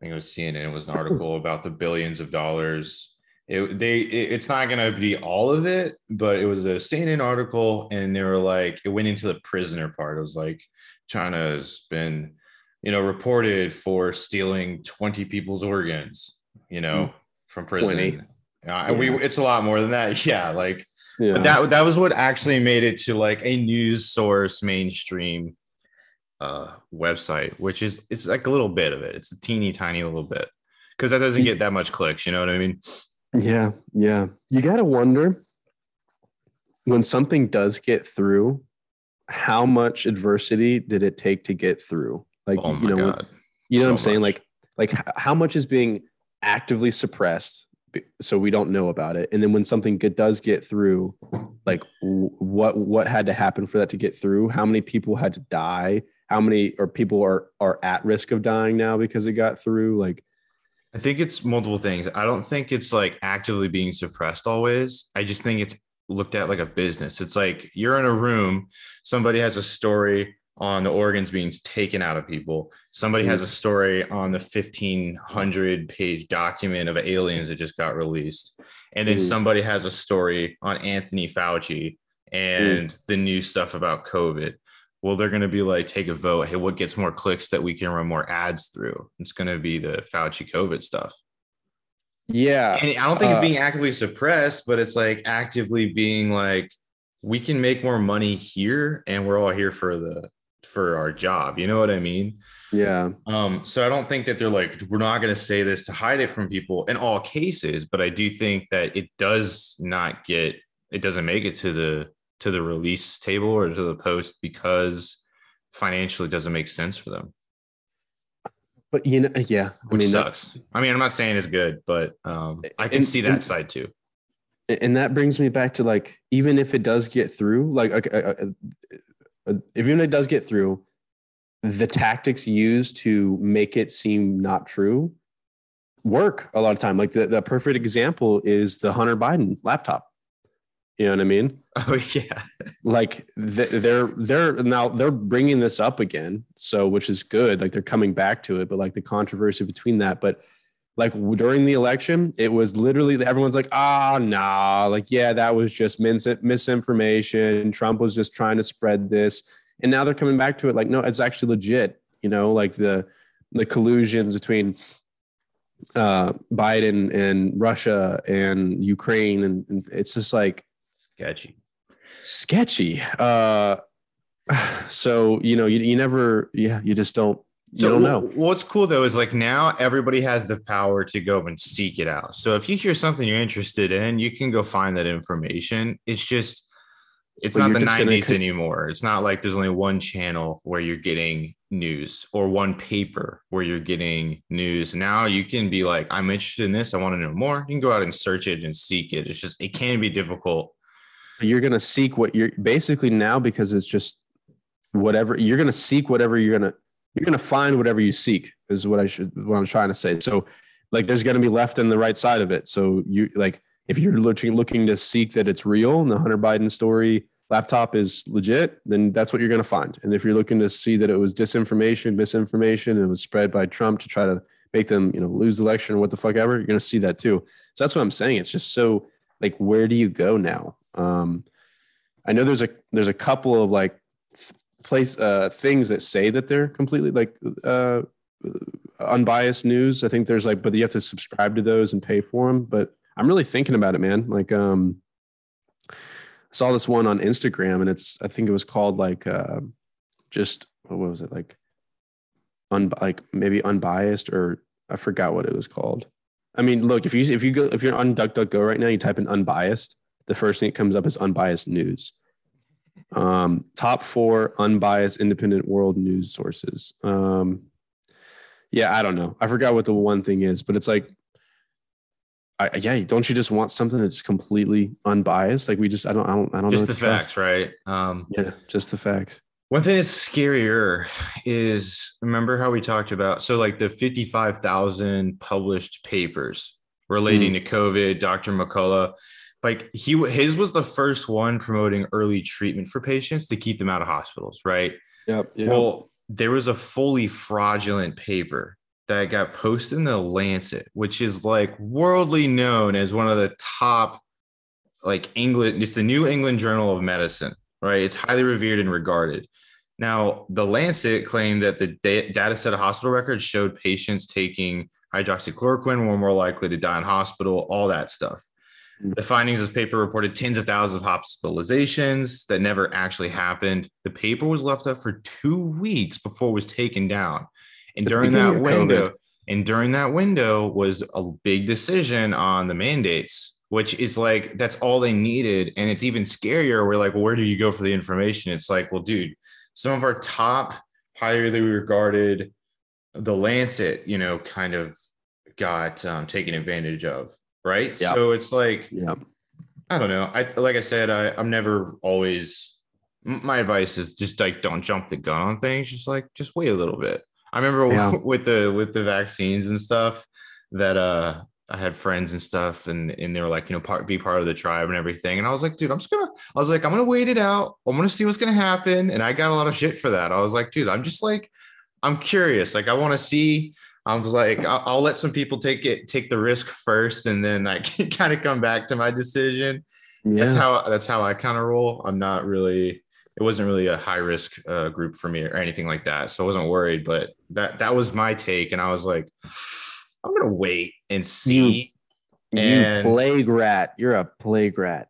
Speaker 2: think it was CNN. It was an [laughs] article about the billions of dollars. It they it, it's not gonna be all of it, but it was a CNN article, and they were like it went into the prisoner part. It was like China has been, you know, reported for stealing 20 people's organs, you know, mm. from prison. Uh, yeah. we it's a lot more than that. [laughs] Yeah, like yeah. that that was what actually made it to like a news source mainstream uh website, which is it's like a little bit of it. It's a teeny tiny little bit. Because that doesn't get that much clicks, you know what I mean?
Speaker 1: Yeah, yeah. You gotta wonder when something does get through how much adversity did it take to get through? Like, oh you know, God. you know so what I'm saying? Like, like how much is being actively suppressed so we don't know about it. And then when something good does get through like what what had to happen for that to get through? How many people had to die? How many or people are are at risk of dying now because it got through? Like
Speaker 2: i think it's multiple things. I don't think it's like actively being suppressed always. I just think it's looked at like a business. It's like you're in a room, somebody has a story on the organs being taken out of people. Somebody has a story on the 1500 page document of aliens that just got released. And then mm. somebody has a story on Anthony Fauci and mm. the new stuff about COVID. Well, they're going to be like, take a vote. Hey, what gets more clicks that we can run more ads through? It's going to be the Fauci COVID stuff.
Speaker 1: Yeah.
Speaker 2: And I don't think uh, it's being actively suppressed, but it's like actively being like, we can make more money here and we're all here for the for our job. You know what I mean?
Speaker 1: Yeah.
Speaker 2: Um, so I don't think that they're like, we're not gonna say this to hide it from people in all cases, but I do think that it does not get it doesn't make it to the to the release table or to the post because financially doesn't make sense for them.
Speaker 1: But you know, yeah,
Speaker 2: I Which mean, sucks. That, I mean, I'm not saying it's good, but um, I can and, see that and, side too.
Speaker 1: And that brings me back to like, even if it does get through, like, uh, uh, uh, if even it does get through, the tactics used to make it seem not true work a lot of time. Like the, the perfect example is the Hunter Biden laptop. You know what I mean? [laughs]
Speaker 2: Oh yeah.
Speaker 1: like they're they're now they're bringing this up again, so which is good. Like they're coming back to it, but like the controversy between that, but like during the election, it was literally everyone's like, ah, oh, nah, like yeah, that was just mis- misinformation. Trump was just trying to spread this, and now they're coming back to it like, no, it's actually legit. You know, like the the collusions between uh, Biden and Russia and Ukraine, and, and it's just like
Speaker 2: sketchy
Speaker 1: sketchy uh [sighs] so you know you, you never yeah you just don't so don't know.
Speaker 2: what's cool though is like now everybody has the power to go and seek it out. So if you hear something you're interested in you can go find that information. It's just it's not the 90s anymore. It's not like there's only one channel where you're getting news or one paper where you're getting news. Now you can be like i'm interested in this. I want to know more. You can go out and search it and seek it. It's just it can be difficult.
Speaker 1: You're going to seek what you're basically now because it's just whatever you're going to seek whatever you're going to you're going to find whatever you seek is what I should what I'm trying to say. So like there's going to be left and the right side of it. So you like if you're looking looking to seek that it's real and the Hunter Biden story laptop is legit, then that's what you're going to find. And if you're looking to see that it was disinformation, misinformation, and it was spread by Trump to try to make them, you know, lose the election or what the fuck ever, you're going to see that too. So that's what I'm saying. It's just so like, where do you go now? Um, I know there's a there's a couple of like place uh, things that say that they're completely like uh, unbiased news. I think there's like, but you have to subscribe to those and pay for them. But I'm really thinking about it, man. Like, um, I saw this one on Instagram, and it's I think it was called like uh, just what was it like, un like maybe unbiased or I forgot what it was called. I mean, look if you if you go if you're on DuckDuckGo right now, you type in unbiased, the first thing that comes up is unbiased news. Um, top four unbiased independent world news sources. Um, yeah, I don't know. I forgot what the one thing is, but it's like I, yeah, don't you just want something that's completely unbiased? Like we just, I don't, I don't, I don't
Speaker 2: just the facts, right? Um,
Speaker 1: yeah, just the facts.
Speaker 2: One thing that's scarier is remember how we talked about so like the 55,000 published papers relating mm. to COVID, Dr. McCullough, like he his was the first one promoting early treatment for patients to keep them out of hospitals, right?
Speaker 1: Yep. yep.
Speaker 2: Well, there was a fully fraudulent paper that got posted in the Lancet, which is like worldly known as one of the top, like England, it's the New England Journal of Medicine, right? It's highly revered and regarded. Now, the Lancet claimed that the data set of hospital records showed patients taking hydroxychloroquine were more likely to die in hospital, all that stuff. The findings of this paper reported tens of thousands of hospitalizations that never actually happened. The paper was left up for two weeks before it was taken down. And during that window, and during that window was a big decision on the mandates, which is like that's all they needed. And it's even scarier. We're like, well, where do you go for the information? It's like, well, dude, some of our top highly regarded the Lancet, you know, kind of got um, taken advantage of, right? Yep. So it's like,
Speaker 1: yeah,
Speaker 2: I don't know. I like I said, I, I'm never always. My advice is just like don't jump the gun on things. Just like just wait a little bit. I remember [laughs] yeah. with the with the vaccines and stuff that uh I had friends and stuff, and and they were like, you know, part be part of the tribe and everything. And I was like, dude, I'm just gonna. I was like, I'm gonna wait it out. I'm gonna see what's gonna happen. And I got a lot of shit for that. I was like, dude, I'm just like, I'm curious. Like, I want to see. I was like, I'll, I'll, let some people take it, take the risk first, and then I [laughs] can kind of come back to my decision. Yeah. That's how that's how I kind of roll. I'm not really it wasn't really a high risk uh, group for me or anything like that. So I wasn't worried, but that that was my take. And I was like, I'm gonna wait and see.
Speaker 1: You, and, you plague rat. You're a plague rat.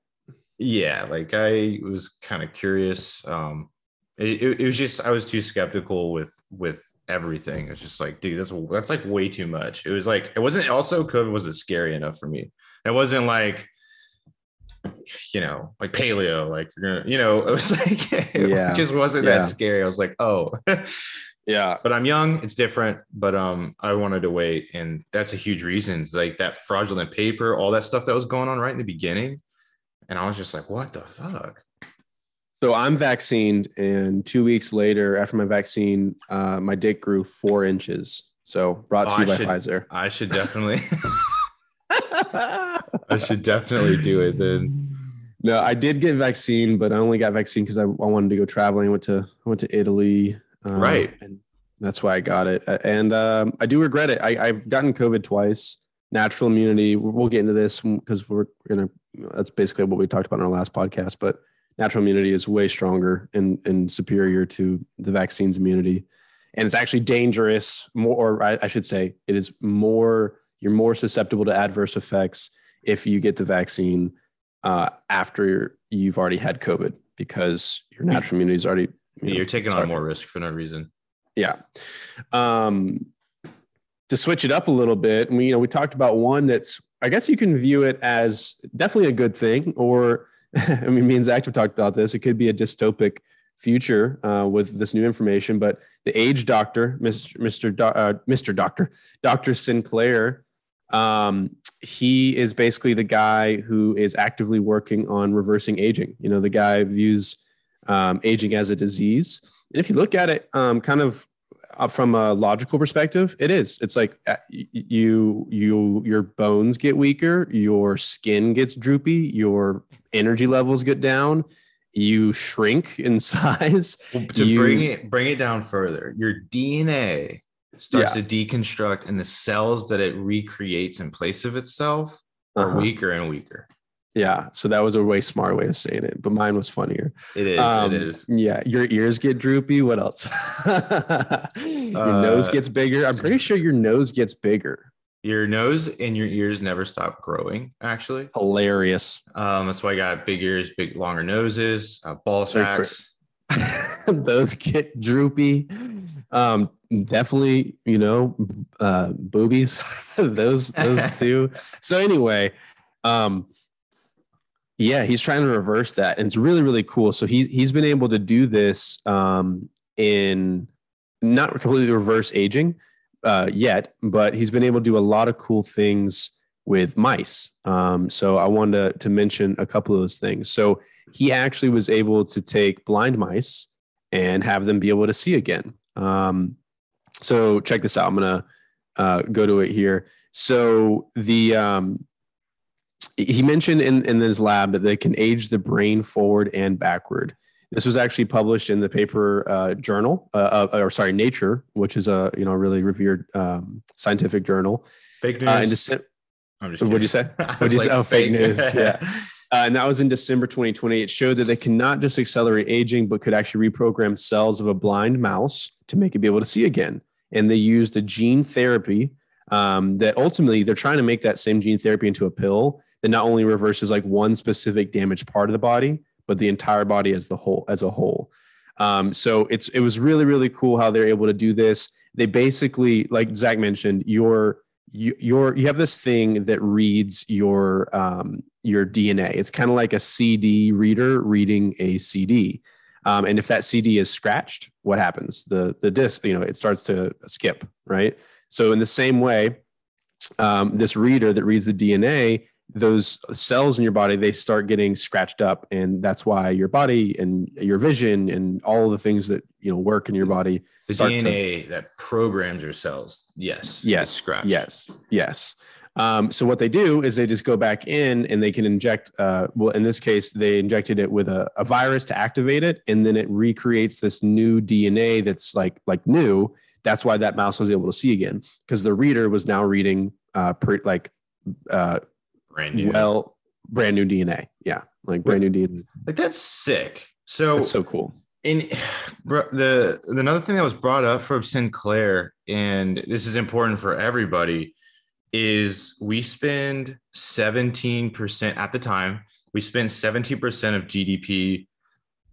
Speaker 2: Yeah, like I was kind of curious. Um, it, it, it was just I was too skeptical with with everything. It's just like, dude, that's that's like way too much. It was like it wasn't also COVID wasn't scary enough for me. It wasn't like you know, like polio, like you're gonna, you know, [laughs] it was like it yeah. just wasn't yeah. that scary. I was like, oh, [laughs]
Speaker 1: yeah.
Speaker 2: But I'm young, it's different. But um, I wanted to wait, and that's a huge reason. It's like that fraudulent paper, all that stuff that was going on right in the beginning, and I was just like, what the fuck.
Speaker 1: So I'm vaccinated, and two weeks later, after my vaccine, uh, my dick grew four inches. So brought to oh, you by
Speaker 2: should,
Speaker 1: Pfizer.
Speaker 2: I should definitely. [laughs] I should definitely do it then.
Speaker 1: No, I did get vaccine, but I only got vaccine because I, I, wanted to go traveling. I went to I went to Italy,
Speaker 2: um, right,
Speaker 1: and that's why I got it. And um, I do regret it. I, have gotten COVID twice. Natural immunity. We'll get into this because we're gonna. That's basically what we talked about in our last podcast. But natural immunity is way stronger and and superior to the vaccine's immunity, and it's actually dangerous. More, or I, I should say, it is more. You're more susceptible to adverse effects if you get the vaccine uh, after you've already had COVID because your natural immunity is already.
Speaker 2: You know, you're taking on more risk for no reason.
Speaker 1: Yeah. Um, to switch it up a little bit, we you know we talked about one that's I guess you can view it as definitely a good thing, or [laughs] I mean, me and Zach have talked about this. It could be a dystopic future uh, with this new information, but the age doctor, Mr. Mr. Do, uh, Mr. Doctor, Doctor Sinclair, um, he is basically the guy who is actively working on reversing aging. You know, the guy views um, aging as a disease. And if you look at it, um, kind of uh, from a logical perspective, it is. It's like uh, you you your bones get weaker, your skin gets droopy, your energy levels get down, you shrink in [laughs] size.
Speaker 2: Well, to
Speaker 1: you,
Speaker 2: bring it bring it down further, your DNA starts yeah. to deconstruct, and the cells that it recreates in place of itself are uh-huh. weaker and weaker.
Speaker 1: Yeah, so that was a way smart way of saying it, but mine was funnier.
Speaker 2: It is. Um, it is.
Speaker 1: Yeah, your ears get droopy. What else? [laughs] your uh, nose gets bigger. I'm pretty sure your nose gets bigger.
Speaker 2: Your nose and your ears never stop growing. Actually,
Speaker 1: hilarious.
Speaker 2: Um, that's why I got big ears, big longer noses, uh, ball sacks. [laughs]
Speaker 1: Those get droopy. Um, definitely, you know, uh, boobies. [laughs] those those [laughs] two. So anyway, um yeah, he's trying to reverse that, and it's really really cool. So he's he's been able to do this um, in not completely reverse aging uh, yet, but he's been able to do a lot of cool things with mice. Um, so I wanted to, to mention a couple of those things. So he actually was able to take blind mice and have them be able to see again. Um, so check this out. I'm gonna uh, go to it here. So the um, he mentioned in, in his lab that they can age the brain forward and backward. This was actually published in the paper uh, journal, uh, uh, or sorry, Nature, which is a you know really revered um, scientific journal.
Speaker 2: Fake uh, news.
Speaker 1: in Dece- what'd you say? [laughs] What'd you like, say? Oh, fake, fake news. yeah. [laughs] Uh, and that was in December 2020. It showed that they can not just accelerate aging, but could actually reprogram cells of a blind mouse to make it be able to see again. And they used a gene therapy um, that ultimately they're trying to make that same gene therapy into a pill that not only reverses like one specific damaged part of the body, but the entire body as the whole as a whole. Um, so it's it was really really cool how they're able to do this. They basically, like Zach mentioned, your you your you have this thing that reads your um, your DNA. It's kind of like a CD reader reading a CD. Um, and if that CD is scratched, what happens? The the disc, you know, it starts to skip, right? So in the same way, um, this reader that reads the DNA those cells in your body they start getting scratched up and that's why your body and your vision and all the things that you know work in your body
Speaker 2: the dna to, that programs your cells yes
Speaker 1: yes scratched. yes yes. Um, so what they do is they just go back in and they can inject uh, well in this case they injected it with a, a virus to activate it and then it recreates this new dna that's like like new. That's why that mouse was able to see again because the reader was now reading uh, like uh,
Speaker 2: brand new.
Speaker 1: Well, brand new DNA. Yeah, like brand new DNA.
Speaker 2: Like that's sick. So
Speaker 1: that's so cool.
Speaker 2: In [sighs] the another thing that was brought up from Sinclair, and this is important for everybody, is we spend 17% at the time, we spend 17% of GDP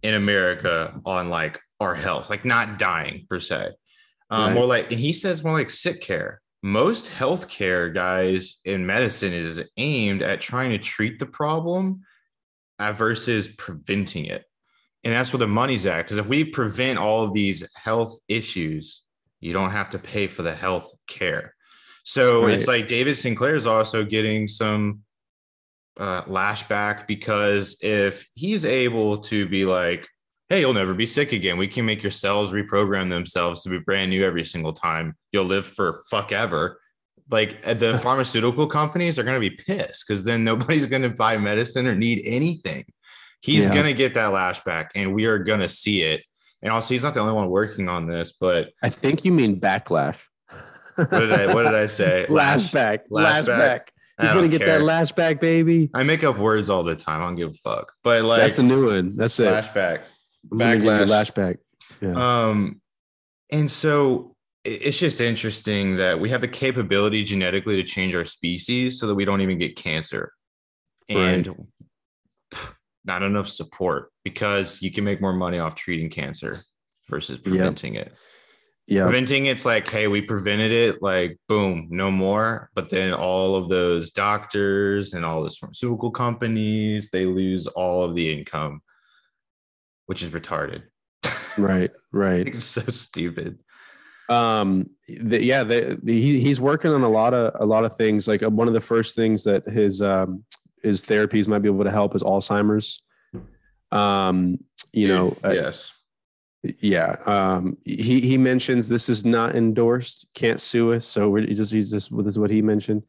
Speaker 2: in America on like our health, like not dying per se. Um, right. More like, and he says more like sick care most healthcare guys in medicine is aimed at trying to treat the problem versus preventing it. And that's where the money's at. Because if we prevent all of these health issues, you don't have to pay for the health care. So right. it's like David Sinclair is also getting some uh, lashback because if he's able to be like, hey, you'll never be sick again. We can make your cells reprogram themselves to be brand new every single time. You'll live for fuck ever. Like uh, the [laughs] pharmaceutical companies are going to be pissed because then nobody's going [laughs] to buy medicine or need anything. He's yeah. going to get that lashback and we are going to see it. And also, he's not the only one working on this, but
Speaker 1: I think you mean backlash.
Speaker 2: what did I what did I say? [laughs]
Speaker 1: Lashback. Lashback. lashback. He's gonna get care. that lashback, baby.
Speaker 2: I make up words all the time. I don't give a fuck. But like
Speaker 1: that's the new one. That's it.
Speaker 2: Flashback
Speaker 1: backlash. Lashback.
Speaker 2: Yeah. Um, and so it's just interesting that we have the capability genetically to change our species so that we don't even get cancer, and right. not enough support because you can make more money off treating cancer versus preventing yep. it. Yeah. Preventing it's like, hey, we prevented it, like boom, no more. But then all of those doctors and all those pharmaceutical companies, they lose all of the income which is retarded.
Speaker 1: Right, right. [laughs]
Speaker 2: it's so stupid.
Speaker 1: Um, the, yeah, the, the, he, he's working on a lot of a lot of things. Like uh, one of the first things that his um, his therapies might be able to help is Alzheimer's. Um, you know,
Speaker 2: yes.
Speaker 1: Yeah. Um, he he mentions this is not endorsed. Can't sue us. So we're just he's just this is what he mentioned.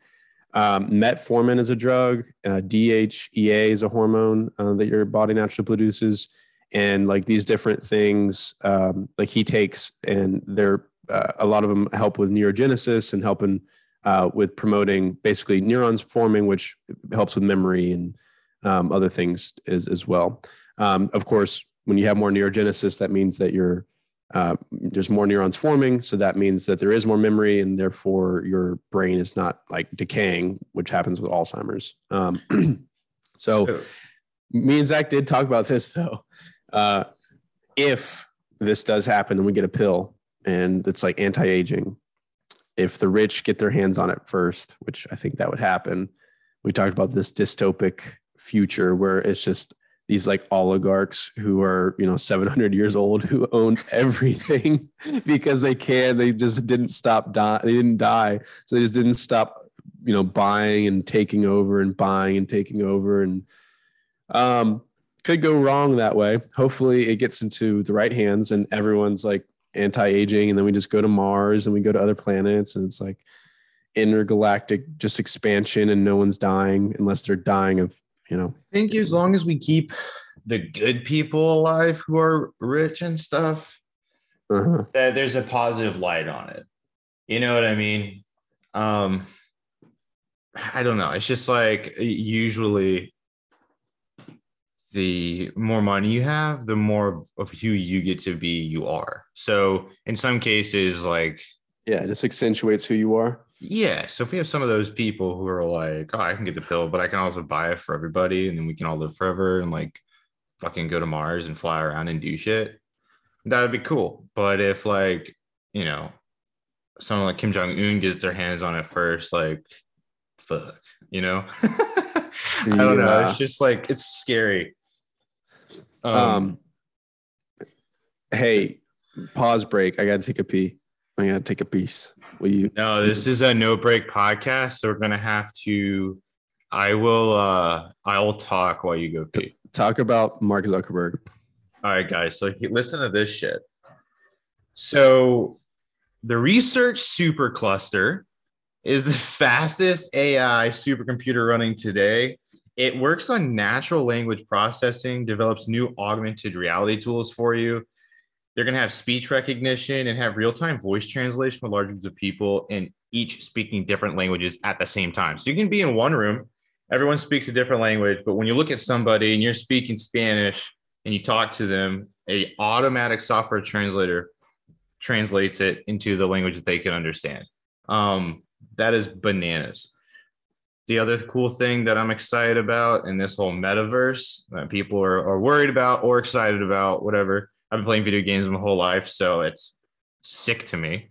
Speaker 1: Um, metformin is a drug. Uh, DHEA is a hormone uh, that your body naturally produces, and like these different things, um, like he takes, and they're uh, a lot of them help with neurogenesis and helping uh, with promoting basically neurons forming, which helps with memory and um, other things as as well. Um, of course, when you have more neurogenesis, that means that you're uh, there's more neurons forming. So that means that there is more memory, and therefore your brain is not like decaying, which happens with Alzheimer's. Um, [clears throat] so, so, me and Zach did talk about this though. Uh, if this does happen and we get a pill and it's like anti-aging, if the rich get their hands on it first, which I think that would happen, we talked about this dystopic future where it's just these like oligarchs who are you know 700 years old who [laughs] own everything [laughs] because they can. They just didn't stop die they didn't die. So they just didn't stop you know buying and taking over and buying and taking over and um could go wrong that way. Hopefully it gets into the right hands and everyone's like anti-aging and then we just go to mars and we go to other planets and it's like intergalactic just expansion and no one's dying unless they're dying of you know.
Speaker 2: I think as long as we keep the good people alive who are rich and stuff uh-huh. that there's a positive light on it. You know what i mean? Um i don't know. It's just like usually the more money you have the more of who you get to be you are so in some cases like
Speaker 1: yeah it just accentuates who you are
Speaker 2: yeah. So if we have some of those people who are like, oh, I can get the pill, but I can also buy it for everybody and then we can all live forever and like fucking go to Mars and fly around and do shit, that would be cool. But if like, you know, someone like Kim Jong Un gets their hands on it first, like, fuck, you know? [laughs] I don't yeah. know. It's just like, it's scary.
Speaker 1: Um, um hey, pause break. I got to take a pee. I gotta take a piece. Will you?
Speaker 2: No, this is a no break podcast, so we're gonna have to. I will. uh I will talk while you go pee.
Speaker 1: Talk about Mark Zuckerberg.
Speaker 2: All right, guys. So listen to this shit. So, the research supercluster is the [laughs] fastest AI supercomputer running today. It works on natural language processing, develops new augmented reality tools for you, they're going to have speech recognition and have real time voice translation with large groups of people and each speaking different languages at the same time. So you can be in one room, everyone speaks a different language, but when you look at somebody and you're speaking Spanish and you talk to them, a automatic software translator translates it into the language that they can understand. Um, that is bananas. The other cool thing that I'm excited about in this whole metaverse that people are, are worried about or excited about, whatever, I've been playing video games my whole life, so it's sick to me.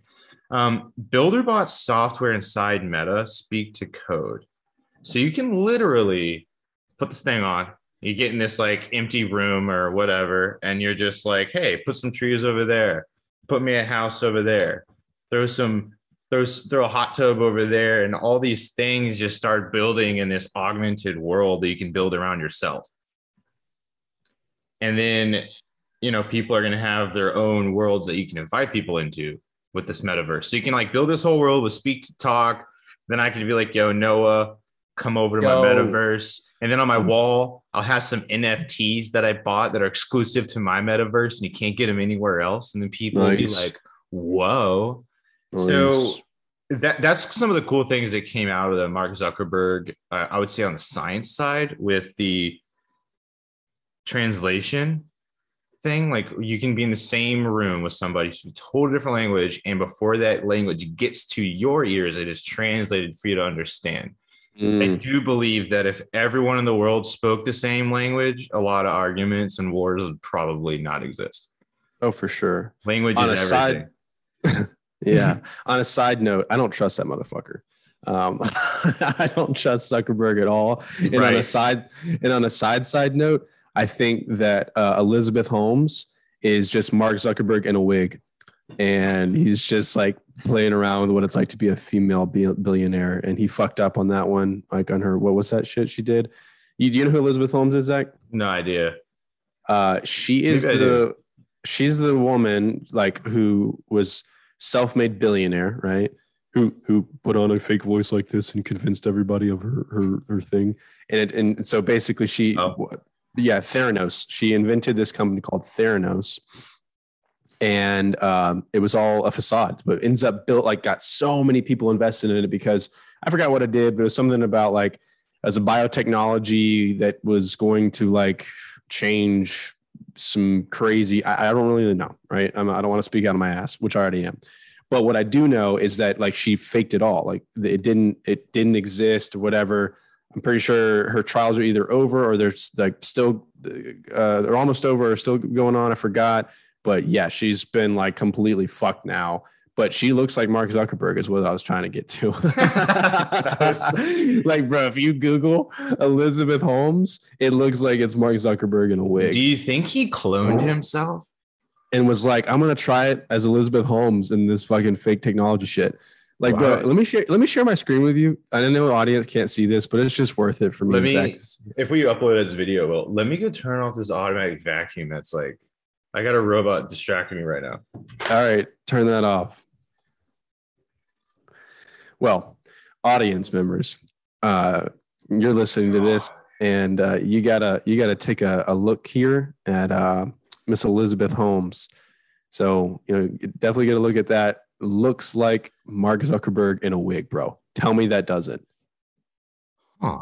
Speaker 2: Um, BuilderBot software inside Meta speak to code. So you can literally put this thing on. You get in this like empty room or whatever, and you're just like, hey, put some trees over there, put me a house over there, throw some throw, throw a hot tub over there, and all these things just start building in this augmented world that you can build around yourself. And then you know, people are going to have their own worlds that you can invite people into with this metaverse. So you can like build this whole world with speak to talk. Then I can be like, yo, Noah, come over to yo. my metaverse. And then on my mm-hmm. wall, I'll have some NFTs that I bought that are exclusive to my metaverse and you can't get them anywhere else. And then people nice. will be like, whoa. So that that's some of the cool things that came out of the Mark Zuckerberg, uh, I would say on the science side with the translation thing. Like you can be in the same room with somebody a totally different language and before that language gets to your ears it is translated for you to understand. Mm. i do believe that if everyone in the world spoke the same language a lot of arguments and wars would probably not exist.
Speaker 1: Oh for sure.
Speaker 2: Language on is everything
Speaker 1: side, [laughs] yeah [laughs] on a side note i don't trust that motherfucker um, [laughs] I don't trust Zuckerberg at all. And right. on a side, and on a side side note, I think that uh, Elizabeth Holmes is just Mark Zuckerberg in a wig, and he's just like playing around with what it's like to be a female billionaire. And he fucked up on that one, like on her what was that shit she did? You do you know who Elizabeth Holmes is, Zach?
Speaker 2: No idea.
Speaker 1: Uh, she is Maybe the she's the woman like who was self-made billionaire, right? Who who put on a fake voice like this and convinced everybody of her her, her thing. And it, and so basically she
Speaker 2: Oh.
Speaker 1: yeah, Theranos. She invented this company called Theranos. And um, it was all a facade, but ends up built like got so many people invested in it because I forgot what it did, but it was something about like as a biotechnology that was going to like change some crazy. I, I don't really know, right? I'm, I don't want to speak out of my ass, which I already am. But what I do know is that like she faked it all. Like it didn't, it didn't exist, whatever. I'm pretty sure her trials are either over or they're like still, uh, they're almost over or still going on. I forgot. But yeah, she's been like completely fucked now. But she looks like Mark Zuckerberg is what I was trying to get to. [laughs] [laughs] like, bro, if you Google Elizabeth Holmes, it looks like it's Mark Zuckerberg in a wig
Speaker 2: Do you think he cloned oh. himself?
Speaker 1: and was like, I'm gonna try it as Elizabeth Holmes in this fucking fake technology shit. Like, bro, let me share let me share my screen with you. I know the audience can't see this, but it's just worth it for me.
Speaker 2: Let me-
Speaker 1: Zach to see.
Speaker 2: If we upload this video, well, let me go turn off this automatic vacuum. That's like, I got a robot distracting me right now.
Speaker 1: All right, turn that off. Well, audience members, uh, you're listening to this, and uh, you gotta you gotta take a, a look here at uh, Miss Elizabeth Holmes. So you know, definitely get a look at that. Looks like Mark Zuckerberg in a wig, bro. Tell me that doesn't,
Speaker 2: Huh.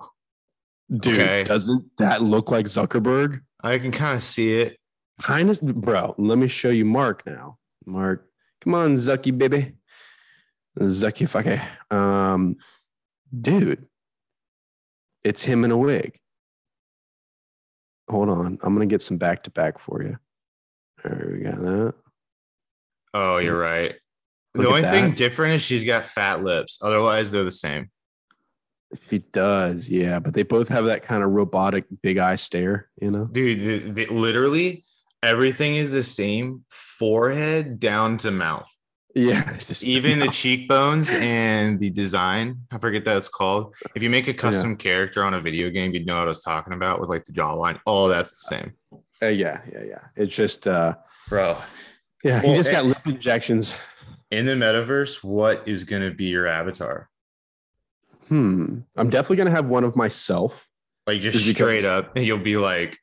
Speaker 1: dude.
Speaker 2: Okay.
Speaker 1: Doesn't that look like Zuckerberg?
Speaker 2: I can kind of see it.
Speaker 1: Kind of, bro. Let me show you Mark now. Mark, come on, Zucky baby, Zucky fucky. Um, dude, it's him in a wig. Hold on, I'm gonna get some back to back for you. There we got that.
Speaker 2: Oh, you're right.
Speaker 1: Look
Speaker 2: the only thing different is she's got fat lips. Otherwise, they're the same.
Speaker 1: She does, yeah, but they both have that kind of robotic big eye stare, you know.
Speaker 2: Dude, the, the, literally everything is the same forehead down to mouth.
Speaker 1: Yeah,
Speaker 2: Even the [laughs] cheekbones and the design. I forget that it's called. If you make a custom character on a video game, you'd know what I was talking about with like the jawline. Oh, that's the same.
Speaker 1: Uh, yeah, yeah, yeah. It's just, uh,
Speaker 2: Bro,
Speaker 1: yeah, he
Speaker 2: Well,
Speaker 1: just
Speaker 2: and-
Speaker 1: got lip injections.
Speaker 2: in the metaverse, what is going to be your avatar?
Speaker 1: Hmm. I'm definitely gonna have one of myself.
Speaker 2: Like just
Speaker 1: Just because-
Speaker 2: straight up, and you'll be like,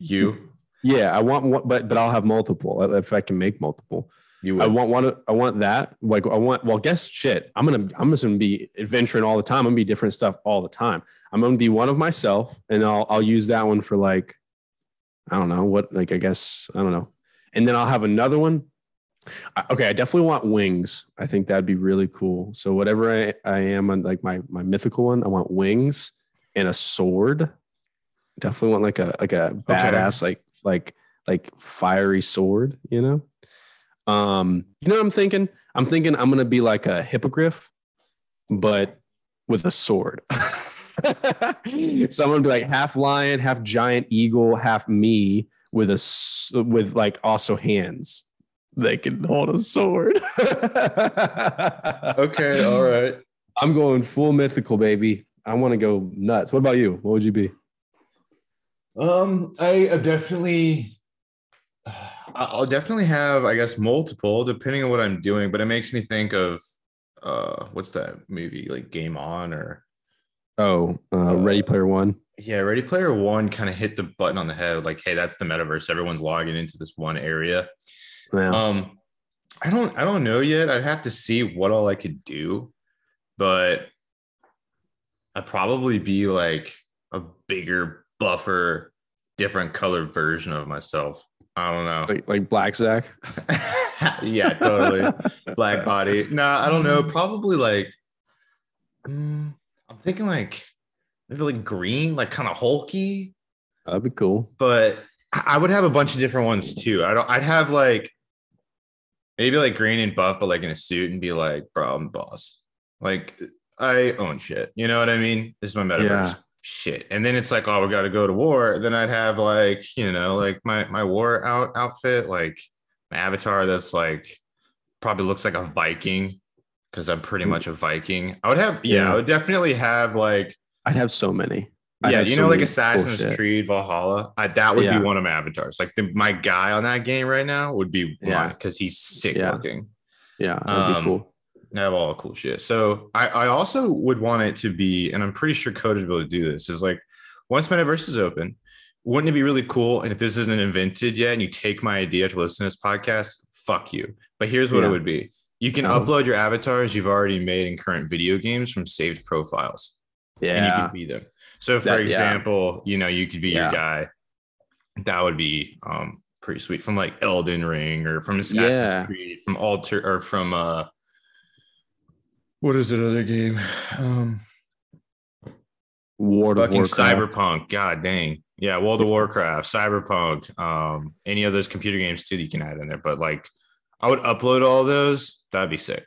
Speaker 2: you,
Speaker 1: Yeah, I want one, but but I'll have multiple if I can make multiple.
Speaker 2: You
Speaker 1: I
Speaker 2: would.
Speaker 1: want one. I want that. Like I want. Well, guess shit. I'm gonna. I'm just gonna be adventuring all the time. I'm gonna be different stuff all the time. I'm gonna be one of myself, and I'll I'll use that one for like, I don't know what. Like I guess I don't know, and then I'll have another one. I- Okay, I definitely want wings. I think that'd be really cool. So whatever I, I am on like my my mythical one, I want wings and a sword. Definitely want like a like a badass like like like fiery sword, you know? Um, you know what I'm thinking? I'm thinking I'm gonna be like a hippogriff, but with a sword. [laughs] so I'm gonna be like half lion, half giant eagle, half me with a with like also hands. They can hold a sword. [laughs]
Speaker 2: okay, all right.
Speaker 1: I'm going full mythical, baby. I want to go nuts. What about you? What would you be?
Speaker 2: Um, I uh, definitely, I'll definitely have, I guess, multiple depending on what I'm doing. But it makes me think of, uh, what's that movie like Game On or
Speaker 1: Oh, uh, Ready Player One.
Speaker 2: yeah, Ready Player One kind of hit the button on the head. Like, hey, that's the metaverse. Everyone's logging into this one area.
Speaker 1: Yeah.
Speaker 2: Um, I don't, I don't know yet. I'd have to see what all I could do, but I'd probably be like a bigger, buffer, different colored version of myself. I don't know.
Speaker 1: like, like Black Zach. [laughs]
Speaker 2: yeah, totally. Black body. Nah, I don't know. Probably like, mm, I'm thinking like maybe like green, like kind of hulky
Speaker 1: That'd be cool.
Speaker 2: but I I would have a bunch of different ones too. I don't. I'd have like maybe like green and buff, but like in a suit and be like, bro, I'm boss. Like I own shit. You know what I mean? This is my metaverse.
Speaker 1: Yeah.
Speaker 2: Shit. And then it's like, oh, we got to go to war. Then I'd have like, you know, like my my war out outfit, like my avatar that's like probably looks like a Viking because I'm pretty much a Viking. I would have, yeah,
Speaker 1: Yeah.
Speaker 2: I would definitely have like
Speaker 1: I'd have so many. I'd
Speaker 2: yeah, you
Speaker 1: so
Speaker 2: know, like Assassin's
Speaker 1: bullshit.
Speaker 2: Creed Valhalla. I, that would
Speaker 1: Yeah.
Speaker 2: be one of my avatars. Like the, my guy on that game right now would be
Speaker 1: Yeah.
Speaker 2: because he's sick
Speaker 1: Yeah.
Speaker 2: looking.
Speaker 1: Yeah, that'd
Speaker 2: Um,
Speaker 1: be cool.
Speaker 2: Have all the cool shit. So I, I also would want it to be, and I'm pretty sure coders will be able to do this. Is like once Metaverse is open, wouldn't it be really cool? And if this isn't invented yet, and you take my idea to listen to this podcast, fuck you. But here's what
Speaker 1: Yeah.
Speaker 2: it would be: you can
Speaker 1: Oh.
Speaker 2: upload your avatars you've already made in current video games from saved profiles, Yeah. and you can be them. So, for
Speaker 1: That- yeah.
Speaker 2: example, you know, you could be
Speaker 1: Yeah.
Speaker 2: your guy. That would be um pretty sweet from like Elden Ring or from Assassin's
Speaker 1: Yeah.
Speaker 2: Creed, from Altair or from uh what is it other game? Um
Speaker 1: World of
Speaker 2: fucking
Speaker 1: Warcraft.
Speaker 2: Cyberpunk. God dang. Yeah, World of Warcraft, Cyberpunk, um, any of those computer games too that you can add in there. But like I would upload all those. That'd be sick.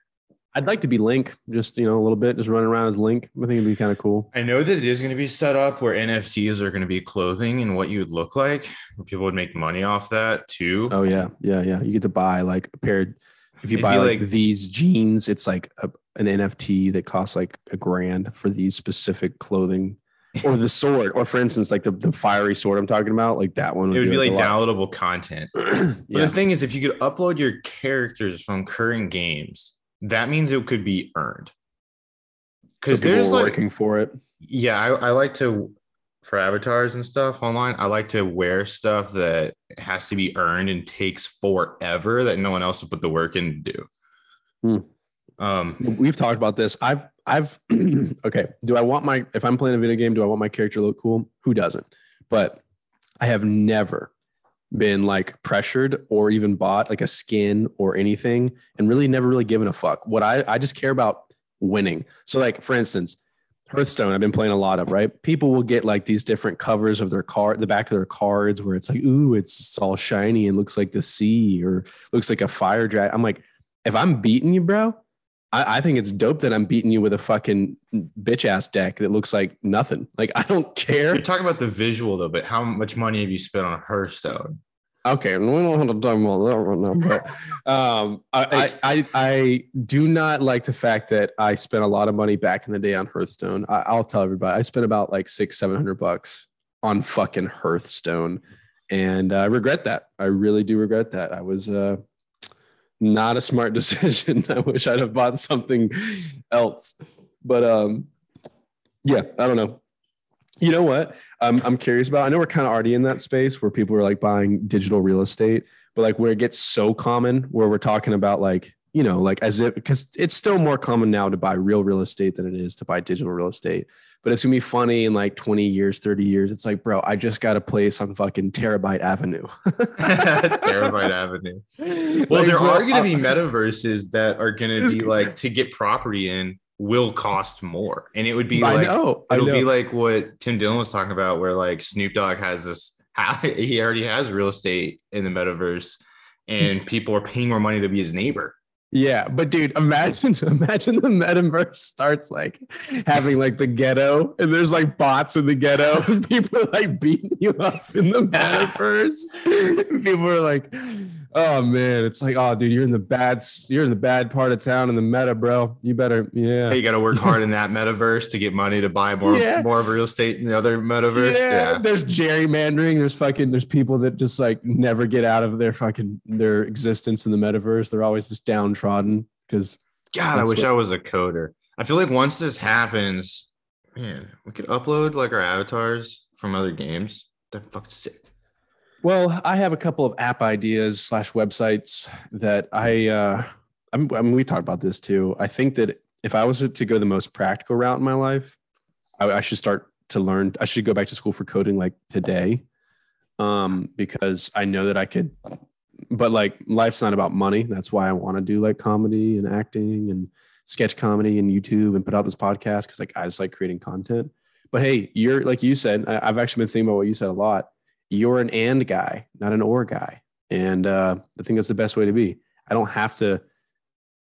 Speaker 1: I'd like to be Link, just you know, a little bit, just running around as Link. I think it'd be kind of cool.
Speaker 2: I know that it is going to be set up where NFTs are going to be clothing and what you would look like. where People would make money off that too.
Speaker 1: Oh yeah, yeah, yeah. You get to buy like a pair. If you
Speaker 2: It'd
Speaker 1: buy like,
Speaker 2: like-
Speaker 1: these jeans, it's like a, an NFT that costs like a grand for these specific clothing, or the sword, or for instance, like the, the fiery sword I'm talking about, like that one.
Speaker 2: it would be like
Speaker 1: a lot.
Speaker 2: downloadable content. [clears throat] But
Speaker 1: yeah,
Speaker 2: the thing is, if you could upload your characters from current games, that means it could be earned. Because
Speaker 1: So
Speaker 2: there's like,
Speaker 1: working for it.
Speaker 2: yeah, I, I like to for avatars and stuff online. I like to wear stuff that has to be earned and takes forever that no one else would put the work in to do.
Speaker 1: Hmm.
Speaker 2: Um,
Speaker 1: We've talked about this. I've I've [clears throat] okay. Do I want my if I'm playing a video game, do I want my character to look cool? Who doesn't? But I have never been like pressured or even bought like a skin or anything and really never really given a fuck. What I I just care about winning. So like for instance, Hearthstone, I've been playing a lot of, right? People will get like these different covers of their card, the back of their cards where it's like, ooh, it's, it's all shiny and looks like the sea or looks like a fire dragon. I'm like, if I'm beating you, bro, I, I think it's dope that I'm beating you with a fucking bitch ass deck that looks like nothing. Like I don't care.
Speaker 2: you're talking about the visual though, but how much money have you spent on Hearthstone?
Speaker 1: Okay, we don't have to talk about that right now, but [laughs] um, I, I, I I do not like the fact that I spent a lot of money back in the day on Hearthstone. I, I'll tell everybody, I spent about like six, seven hundred bucks on fucking Hearthstone, and I regret that. I really do regret that. I was uh, not a smart [laughs] decision. I wish I'd have bought something else, but um, yeah, I don't know. You know what? I'm I'm curious about. I know we're kind of already in that space where people are like buying digital real estate, but like where it gets so common, where we're talking about like you know like as if because it's still more common now to buy real real estate than it is to buy digital real estate. But it's gonna be funny in like 20 years, 30 years. It's like, bro, I just got a place on fucking Terabyte Avenue. [laughs]
Speaker 2: Terabyte Avenue. Well,
Speaker 1: Like,
Speaker 2: there
Speaker 1: bro,
Speaker 2: are going to be metaverses that are going to be like to get property in will cost more, and it would be
Speaker 1: I
Speaker 2: like
Speaker 1: know,
Speaker 2: it'll
Speaker 1: know.
Speaker 2: be like what Tim Dillon was talking about, where like Snoop Dogg has this. [laughs] He already has real estate in the metaverse, and people are paying more money to be his neighbor.
Speaker 1: Yeah, but dude, imagine [laughs] imagine the metaverse starts like having like the ghetto, and there's like bots in the ghetto, [laughs] and people are like beating you up in the [laughs] metaverse. People are like, "Oh man, it's like, oh dude, you're in the bad, you're in the bad part of town in the meta, bro. You better, yeah,
Speaker 2: You got to work hard in that [laughs] metaverse to get money to buy more
Speaker 1: Yeah.
Speaker 2: more of real estate in the other metaverse.
Speaker 1: yeah, There's gerrymandering. There's fucking. There's people that just like never get out of their fucking their existence in the metaverse. They're always just downtrodden because
Speaker 2: God, I wish
Speaker 1: what-
Speaker 2: I was a coder. I feel like once this happens, man, we could upload like our avatars from other games. That'd fucking sick.
Speaker 1: Well, I have a couple of app ideas slash websites that I, uh, I'm, I mean, we talked about this too. I think that if I was to go the most practical route in my life, I, I should start to learn. I should go back to school for coding like today, um, because I know that I could. But like, life's not about money. That's why I want to do like comedy and acting and sketch comedy and YouTube and put out this podcast because like I just like creating content. But hey, you're like you said. I, I've actually been thinking about what you said a lot you're an and guy, not an or guy. And uh, I think that's the best way to be. I don't have to,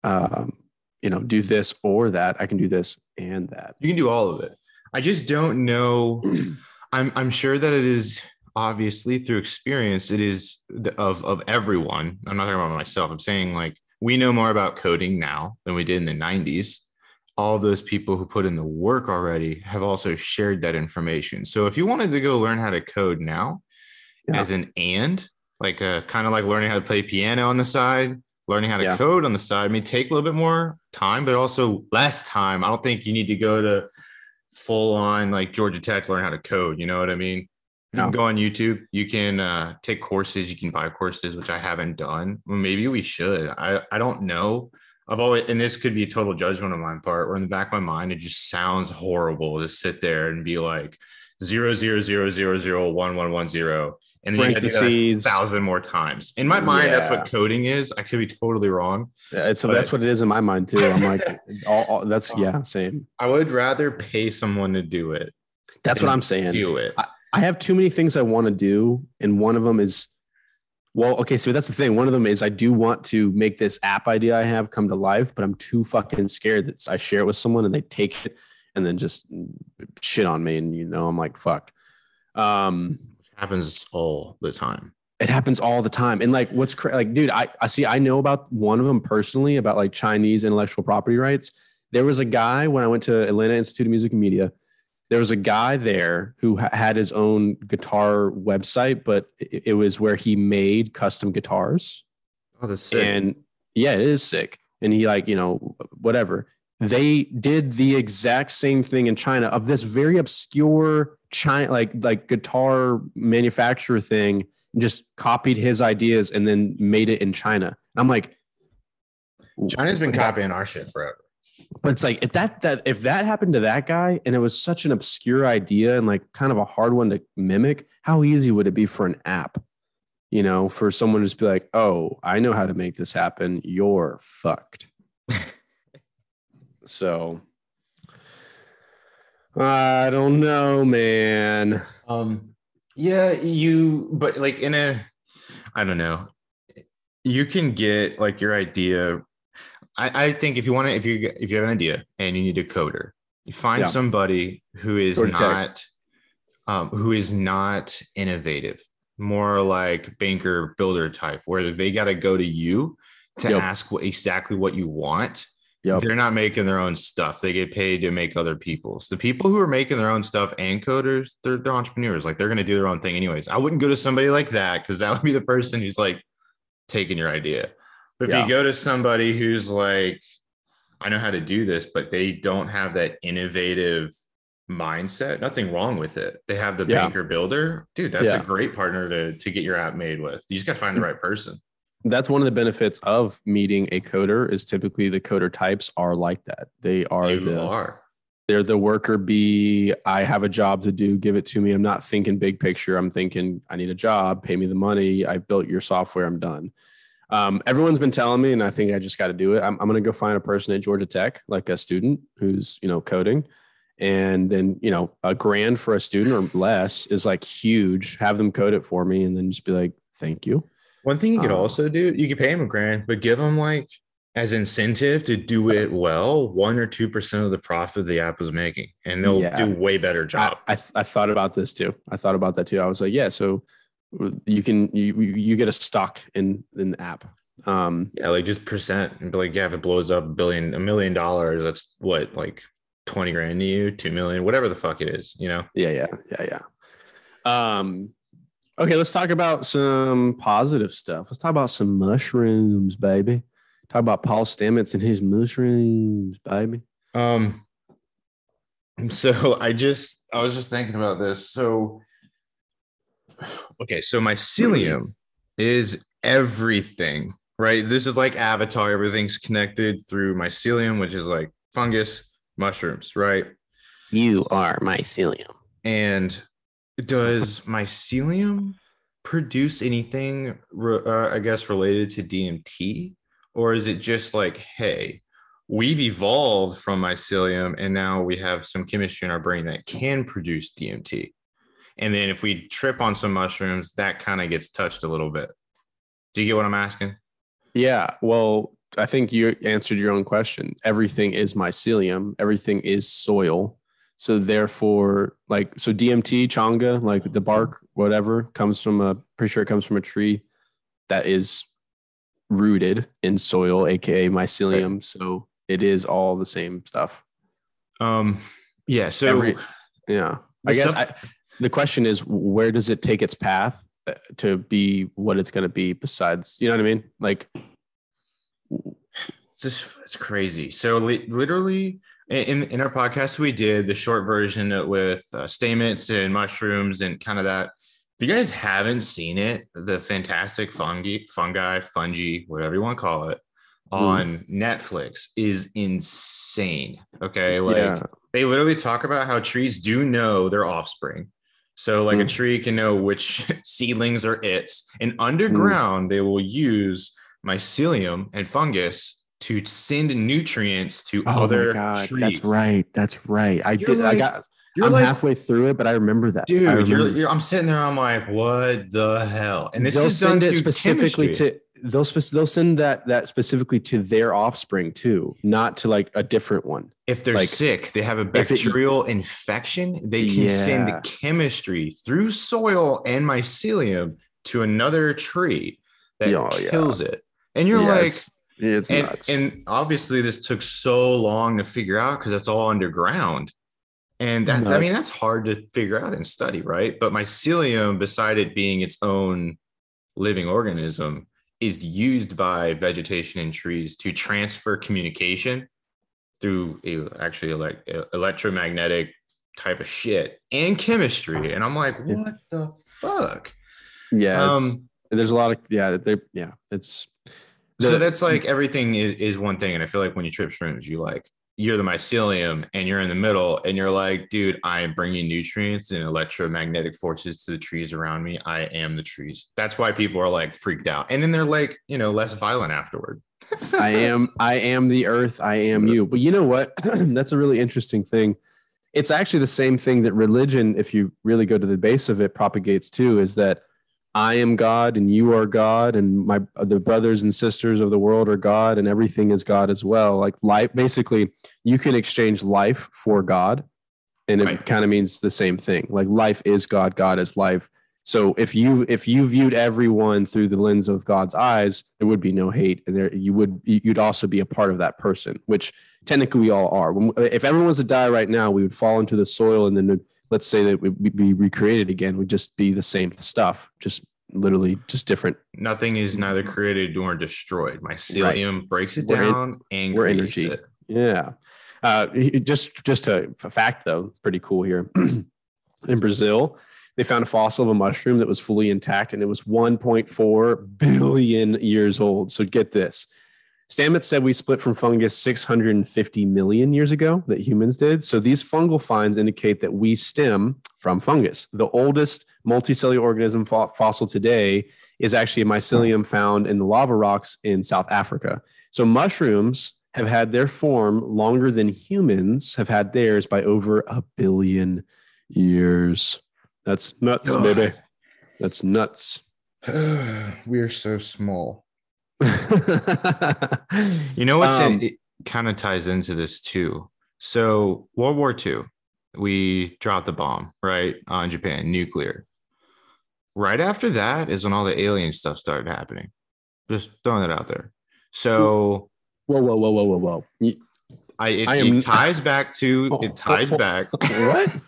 Speaker 1: um, you know, do this or that. I can do this and that.
Speaker 2: You can do all of it. I just don't know. [clears throat] I'm I'm sure that it is obviously through experience. It is the- of of everyone. I'm not talking about myself. I'm saying like we know more about coding now than we did in the 90s. all those people who put in the work already have also shared that information. So if you wanted to go learn how to code now
Speaker 1: Yeah.
Speaker 2: as an and, like a kind of like learning how to play piano on the side, learning how to
Speaker 1: Yeah.
Speaker 2: code on the side may take a little bit more time, but also less time. I don't think you need to go to full on like Georgia Tech to learn how to code. You know what I mean? You can go on YouTube. You can uh, take courses. You can buy courses, which I haven't done. Well, maybe we should. I I don't know. I've always, and this could be a total judgment on my part, where in the back of my mind, it just sounds horrible to sit there and be like zero zero zero zero zero one one one zero, and then you gotta do that a thousand more times. In my mind, that's what coding is. I could be totally wrong.
Speaker 1: Yeah, so that's what it is in my mind too. I'm like, [laughs] all, all, that's yeah, same.
Speaker 2: I would rather pay someone to do it.
Speaker 1: That's what I'm saying.
Speaker 2: Do it.
Speaker 1: I have too many things I want to do, and one of them is, well, okay. So that's the thing. One of them is I do want to make this app idea I have come to life, but I'm too fucking scared that I share it with someone and they take it and then just shit on me, and you know I'm like fucked. Um,
Speaker 2: happens all the time.
Speaker 1: it happens all the time, and like what's cra- like, dude, I I see I know about one of them personally about like Chinese intellectual property rights. There was a guy when I went to Atlanta Institute of Music and Media there was a guy there who ha- had his own guitar website, but it, it was where he made custom guitars.
Speaker 2: Oh, that's sick.
Speaker 1: And yeah, it is sick. And he like, you know, whatever. They did the exact same thing in China of this very obscure China like like guitar manufacturer thing and just copied his ideas and then made it in China. I'm like
Speaker 2: China's been copying our shit forever.
Speaker 1: but it's like if that that if that happened to that guy and it was such an obscure idea and like kind of a hard one to mimic, how easy would it be for an app? You know, for someone to just be like, "Oh, I know how to make this happen. You're fucked." [laughs] so I don't know, man.
Speaker 2: Um, yeah, you, but like in a, I don't know, you can get like your idea. I, I think if you want to, if you if you have an idea and you need a coder, you find
Speaker 1: Yeah.
Speaker 2: somebody who is not, um, who is not innovative, more like banker builder type, where they got to go to you to
Speaker 1: Yep.
Speaker 2: ask what exactly what you want.
Speaker 1: Yep.
Speaker 2: They're not making their own stuff. They get paid to make other people's. The people who are making their own stuff and coders, they're, they're entrepreneurs. Like they're going to do their own thing anyways. I wouldn't go to somebody like that because that would be the person who's like taking your idea. But if
Speaker 1: Yeah.
Speaker 2: you go to somebody who's like, I know how to do this, but they don't have that innovative mindset, nothing wrong with it. They have the
Speaker 1: Yeah.
Speaker 2: banker builder. Dude, that's
Speaker 1: Yeah.
Speaker 2: a great partner to, to get your app made with. You just got to find the mm. right person.
Speaker 1: That's one of the benefits of meeting a coder is typically the coder types are like that. They are
Speaker 2: You
Speaker 1: the
Speaker 2: are.
Speaker 1: they're the worker bee. I have a job to do. Give it to me. I'm not thinking big picture. I'm thinking i need a job. Pay me the money. I built your software. I'm done. Um, everyone's been telling me and i think i just got to do it. I'm, I'm going to go find a person at georgia tech like a student who's you know coding. And then you know a grand for a student or less is like huge. Have them code it for me and then just be like thank you
Speaker 2: One thing you could
Speaker 1: Um,
Speaker 2: also do, you could pay him a grand, but give him like as incentive to do it well, one or two percent of the profit the app was making, and they'll
Speaker 1: Yeah.
Speaker 2: do way better job.
Speaker 1: I, I, I thought about this too. I thought about that too. I was like, yeah, so you can you you get a stock in in the app. Um,
Speaker 2: yeah, like just percent, and be like, yeah, if it blows up a billion, a million dollars, that's what like twenty grand to you, two million, whatever the fuck it is, you know.
Speaker 1: yeah, yeah, yeah, yeah. Um, okay, let's talk about some positive stuff. Let's talk about some mushrooms, baby. Talk about Paul Stamets and his mushrooms, baby.
Speaker 2: Um, so [laughs] I just I was just thinking about this. So okay, so mycelium is everything, right? This is like Avatar, everything's connected through mycelium, which is like fungus, mushrooms, right?
Speaker 1: You are mycelium.
Speaker 2: And does mycelium produce anything, uh, I guess, related to DMT? Or is it just like, hey, we've evolved from mycelium and now we have some chemistry in our brain that can produce DMT? And then if we trip on some mushrooms, that kind of gets touched a little bit. Do you get what I'm asking?
Speaker 1: Yeah. Well, I think you answered your own question. Everything is mycelium. Everything is soil. So therefore, like so DMT, changa, like the bark, whatever, comes from a pretty sure it comes from a tree that is rooted in soil, aka mycelium. So it is all the same stuff.
Speaker 2: Um, yeah. So
Speaker 1: Every- Yeah. I guess
Speaker 2: stuff-
Speaker 1: I, the question is, where does it take its path uh, to be what it's going to be? Besides, you know what I mean? Like,
Speaker 2: It's just it's crazy. So li- literally in in our podcast we did the short version with uh, stamets and mushrooms and kind of that. If you guys haven't seen it, the fantastic fungi, fungi, fungi, whatever you want to call it, on Netflix is insane. Okay, like
Speaker 1: yeah,
Speaker 2: they literally talk about how trees do know their offspring. So, like a
Speaker 1: Hmm.
Speaker 2: tree can know which [laughs] seedlings are its, and underground they will use mycelium and fungus to send nutrients to
Speaker 1: Oh
Speaker 2: other
Speaker 1: my god,
Speaker 2: trees.
Speaker 1: that's right. That's right. I
Speaker 2: You're
Speaker 1: did. I
Speaker 2: like-
Speaker 1: got.
Speaker 2: You're
Speaker 1: I'm
Speaker 2: like,
Speaker 1: halfway through it, but I remember that. I
Speaker 2: dude, you're,
Speaker 1: remember.
Speaker 2: you're, I'm sitting there. I'm like, what the hell? And this
Speaker 1: they'll
Speaker 2: is done
Speaker 1: send it specifically
Speaker 2: chemistry.
Speaker 1: to they'll they'll send that that specifically to their offspring too, not to like a different one.
Speaker 2: if they're
Speaker 1: like,
Speaker 2: sick, they have a
Speaker 1: if it-
Speaker 2: bacterial infection, they can
Speaker 1: Yeah.
Speaker 2: send chemistry through soil and mycelium to another tree that
Speaker 1: Oh, yeah.
Speaker 2: kills it. And you're
Speaker 1: Yes. It's
Speaker 2: like,
Speaker 1: nuts.
Speaker 2: and, and obviously this took so long to figure out because it's all underground. And that, I mean, that's hard to figure out and study, right? But mycelium, beside it being its own living organism, is used by vegetation and trees to transfer communication through actually like electromagnetic type of shit and chemistry. And I'm like, what the fuck?
Speaker 1: yeah,
Speaker 2: Um,
Speaker 1: there's a lot of yeah. They yeah, it's
Speaker 2: so that's like everything is, is one thing. And I feel like when you trip shrooms, you like, you're the mycelium and you're in the middle and you're like, dude, I am bringing nutrients and electromagnetic forces to the trees around me. I am the trees. That's why people are like freaked out. And then they're like, you know, less violent afterward.
Speaker 1: I am I am the earth, I am you. But you know what? [clears throat] That's a really interesting thing. It's actually the same thing that religion, if you really go to the base of it, propagates too, is that I am God and you are God, and my the brothers and sisters of the world are God, and everything is God as well. Like life, basically, you can exchange life for God, and it
Speaker 2: Right.
Speaker 1: kind of means the same thing. Like life is God, God is life. So if you if you viewed everyone through the lens of God's eyes, there would be no hate, and there you would you'd also be a part of that person, which technically we all are. If everyone was to die right now, we would fall into the soil, and then let's say that we would be recreated again, we'd just be the same stuff, just literally just different.
Speaker 2: Nothing is neither created nor destroyed. Mycelium breaks it
Speaker 1: We're
Speaker 2: down and
Speaker 1: we're
Speaker 2: creates
Speaker 1: energy.
Speaker 2: it.
Speaker 1: Yeah. Uh, just just a, a fact though, pretty cool here. [clears throat] In Brazil, they found a fossil of a mushroom that was fully intact, and it was 1.4 billion years old. So get this. Stamets said we split from fungus 650 million years ago, that humans did. So these fungal finds indicate that we stem from fungus. The oldest multicellular organism fo- fossil today is actually a mycelium found in the lava rocks in South Africa. So mushrooms have had their form longer than humans have had theirs by over a billion years. That's nuts,
Speaker 2: Ugh.
Speaker 1: baby. That's nuts. [sighs]
Speaker 2: we are so small. [laughs] You know what's
Speaker 1: Um,
Speaker 2: it, kind of ties into this too. So World War II, we dropped the bomb right on Japan, nuclear. Right after that is when all the alien stuff started happening. Just throwing that out there. So
Speaker 1: whoa, whoa, whoa, whoa, whoa, whoa. You-
Speaker 2: I it,
Speaker 1: I am-
Speaker 2: it ties back to
Speaker 1: Oh, [laughs]
Speaker 2: it ties
Speaker 1: oh.
Speaker 2: back.
Speaker 1: what?